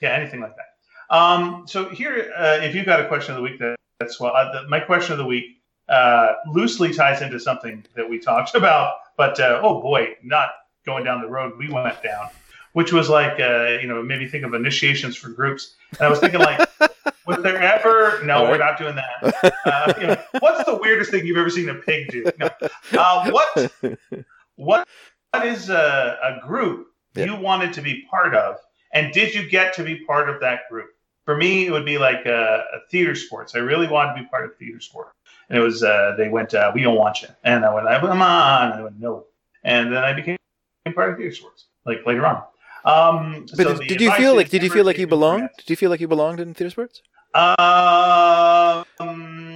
Yeah, anything like that. Um, so here, uh, if you've got a question of the week, that, that's well. Uh, the, my question of the week uh, loosely ties into something that we talked about, but uh, oh boy, not going down the road we went down, which was like uh, you know maybe think of initiations for groups. And I was thinking like, was there ever? No, All we're not doing that. Uh, you know, what's the weirdest thing you've ever seen a pig do? No. Uh, what what what is a, a group you wanted to be part of, and did you get to be part of that group? For me, it would be like uh, a theater sports. I really wanted to be part of theater sport, and it was uh, they went, uh, "We don't want you," and I went, "I "Come on," and I went, "No," and then I became part of theater sports, like later on. Um, But so did, you feel like did you feel like you belonged? Did you feel like you belonged in theater sports? Um,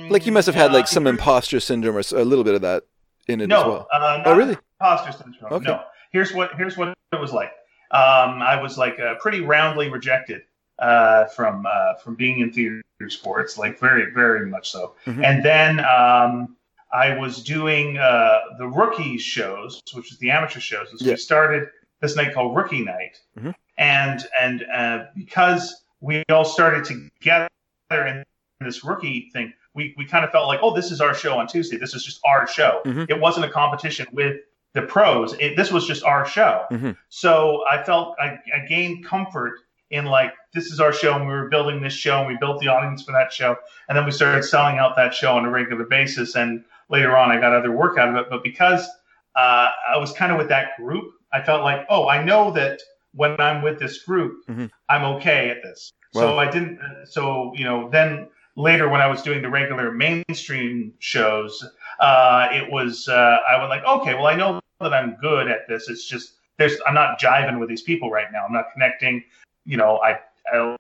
Like you must have had like uh, some imposter syndrome or a little bit of that in it no, as well. uh, Oh, really? Imposter syndrome. Okay. No. Here's what here's what it was like. Um, I was like uh, pretty roundly rejected uh, from uh, from being in theater sports, like very very much so. Mhm. And then um, I was doing uh, the rookies shows, which is the amateur shows. And so Yeah. we started this night called Rookie Night, Mhm. and and uh, because we all started together in this rookie thing, we, we kind of felt like, oh, this is our show on Tuesday. This is just our show. Mhm. It wasn't a competition with the pros. It, this was just our show. Mhm. So I felt I, I gained comfort in like this is our show, and we were building this show, and we built the audience for that show, and then we started selling out that show on a regular basis. And later on, I got other work out of it. But because uh, I was kind of with that group, I felt like, oh, I know that when I'm with this group, Mhm. I'm okay at this. So I didn't. So you know, then later when I was doing the regular mainstream shows, uh, it was uh, I was like, okay, well, I know that I'm good at this. It's just there's I'm not jiving with these people right now. I'm not connecting. You know, I, I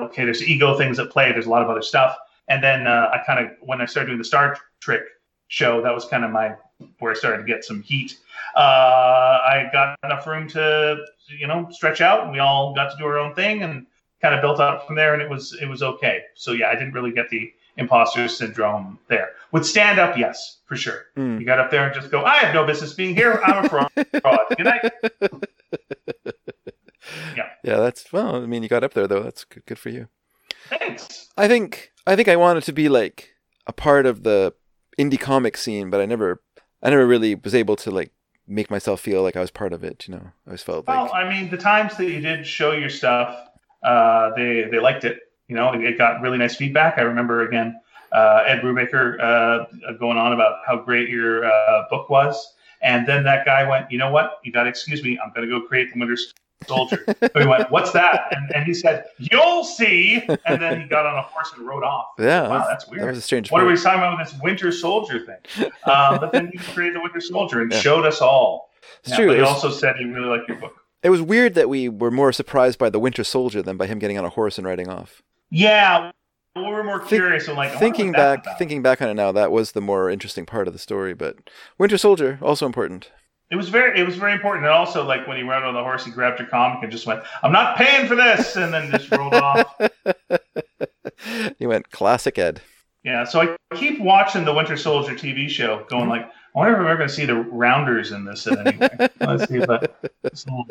okay, there's ego things at play. There's a lot of other stuff. And then uh, I kind of when I started doing the Star Trek show, that was kind of my where I started to get some heat. Uh, I got enough room to you know stretch out, and we all got to do our own thing, and kind of built up from there, and it was it was okay. So yeah, I didn't really get the imposter syndrome there. With stand up, yes, for sure. Mm. You got up there and just go, I have no business being here. I'm a fraud. Good night. Yeah, Yeah, that's well. I mean, you got up there though. That's good. Good for you. Thanks. I think I think I wanted to be like a part of the indie comic scene, but I never I never really was able to like make myself feel like I was part of it. You know, I always felt Like... Well, I mean, the times that you did show your stuff, uh, they they liked it. You know, it, it got really nice feedback. I remember again uh, Ed Brubaker uh, going on about how great your uh, book was, and then that guy went, "You know what? You got to excuse me. I'm going to go create the Winter Soldier." so he went, "What's that?" And, and he said, "You'll see." And then he got on a horse and rode off. yeah, Wow, that's, that's that weird. was a strange. What are we talking about with this Winter Soldier thing? Um, but then he created the Winter Soldier and Yeah. showed us all. It's Yeah, true. But It he was, also said he really liked your book. it was weird that we were more surprised by the Winter Soldier than by him getting on a horse and riding off. Yeah, we were more Think- curious. and like, thinking back, thinking back on it now, that was the more interesting part of the story. But Winter Soldier also important. It was very, it was very important. And also, like when he rode on the horse, he grabbed your comic and just went, "I'm not paying for this," and then just rolled off. he went classic Ed. Yeah, so I keep watching the Winter Soldier TV show, Mm-hmm. going like, I wonder if we're going to see the Rounders in this at any way. Let's see if that. it's a little-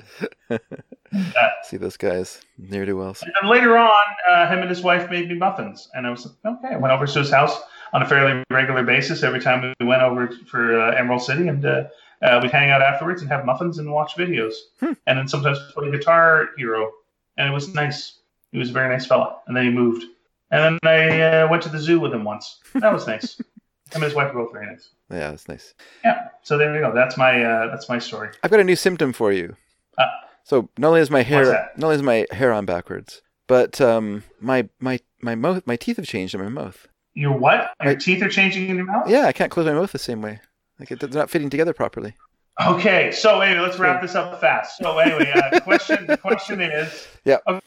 that. See those guys, near to wells. And then later on, uh, him and his wife made me muffins, and I was like, okay. I went over to his house on a fairly regular basis every time we went over for uh, Emerald City, and uh, uh, we'd hang out afterwards and have muffins and watch videos, Hmm. and then sometimes play Guitar Hero, and it was nice. He was a very nice fella, and then he moved, and then I uh, went to the zoo with him once. That was nice. him and his wife were both very nice. Yeah, that's nice. Yeah. So there you go. That's my uh, that's my story. I've got a new symptom for you. Uh, so not only is my hair that? not only is my hair on backwards, but um my my my mouth my teeth have changed in my mouth. Your what? Your I- teeth are changing in your mouth? Yeah, I can't close my mouth the same way. Like it, they're not fitting together properly. Okay, so anyway, let's wrap this up fast. So anyway, uh, the question the question is, Yeah. Okay,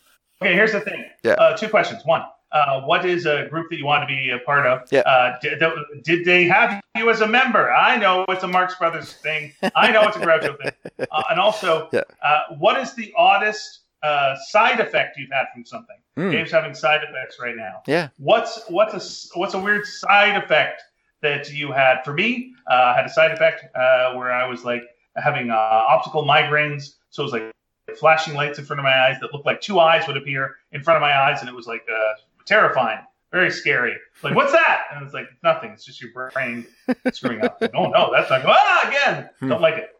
here's the thing. Yeah. Uh, two questions. One, Uh, what is a group that you want to be a part of? Yeah. Uh, did, did they have you as a member? I know it's a Marx Brothers thing. I know it's a Groucho thing. Uh, and also, Yeah. uh, what is the oddest uh, side effect you've had from something? Hmm. Dave's having side effects right now. Yeah. What's what's a what's a weird side effect that you had? For me, uh, I had a side effect uh, where I was like having uh, optical migraines, so it was like flashing lights in front of my eyes that looked like two eyes would appear in front of my eyes, and it was like uh, terrifying, very scary. Like, what's that? And it's like nothing. It's just your brain screwing up. Like, oh no, that's not. Ah, again, Hmm. don't like it.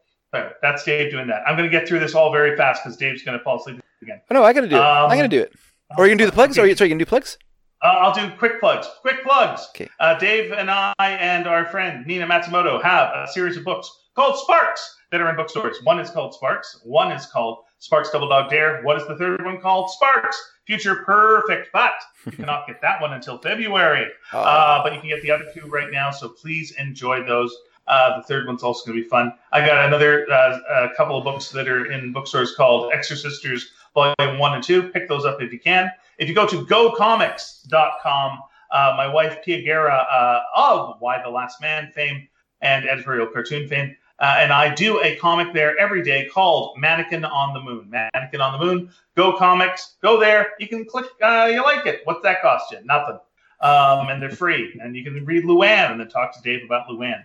That's Dave doing that. I'm going to get through this all very fast because Dave's going to fall asleep again. Oh, no, I gotta do it. Um, I gotta do it. Or you can do the plugs. Or you, sorry, you can do plugs. Uh, I'll do quick plugs. Quick plugs. Okay. Uh, Dave and I and our friend Nina Matsumoto have a series of books called Sparks that are in bookstores. One is called Sparks. One is called Sparks Double Dog Dare. What is the third one called? Sparks Future Perfect. But you cannot get that one until February. Uh, but you can get the other two right now. So please enjoy those. Uh, the third one's also going to be fun. I got another uh, a couple of books that are in bookstores called Exorcisters Volume 1 and 2. Pick those up if you can. If you go to gocomics.com, uh, my wife Pia Guerra uh, of Y: The Last Man fame and editorial cartoon fame, uh, and I do a comic there every day called Mannequin on the Moon. Mannequin on the Moon. Go Comics. Go there. You can click. Uh, you like it. What's that cost you? Nothing. Um, and they're free. And you can read Luann and then talk to Dave about Luann.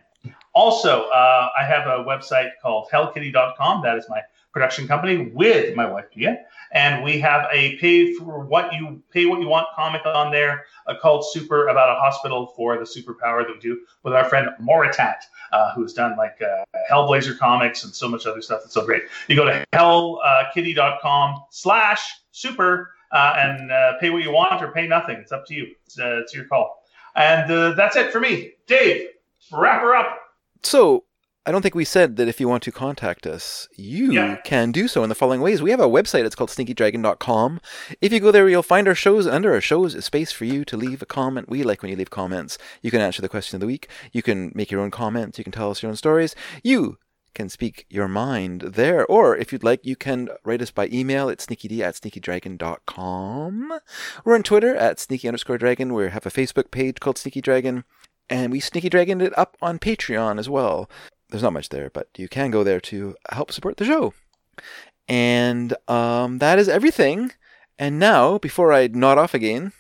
Also, uh, I have a website called hellkitty.com. That is my production company with my wife Pia, and we have a pay for what you pay what you want comic on there uh, called Super about a hospital for the superpower that we do with our friend Moritat, uh, who's done like uh, Hellblazer comics and so much other stuff that's so great. You go to hellkitty.com slash super uh, and uh, pay what you want or pay nothing. It's up to you. It's, uh, it's your call. And uh, that's it for me. Dave, wrap her up. So, I don't think we said that if you want to contact us, you Yeah. can do so in the following ways. We have a website, it's called sneakydragon.com. If you go there, you'll find our shows. Under our shows is space for you to leave a comment. We like when you leave comments. You can answer the question of the week. You can make your own comments. You can tell us your own stories. You can speak your mind there. Or if you'd like, you can write us by email at sneakyd at sneakydragon.com. We're on Twitter at sneaky underscore dragon. We have a Facebook page called Sneaky Dragon. And we Sneaky Dragoned it up on Patreon as well. There's not much there, but you can go there to help support the show. And um, that is everything. And now, before I nod off again,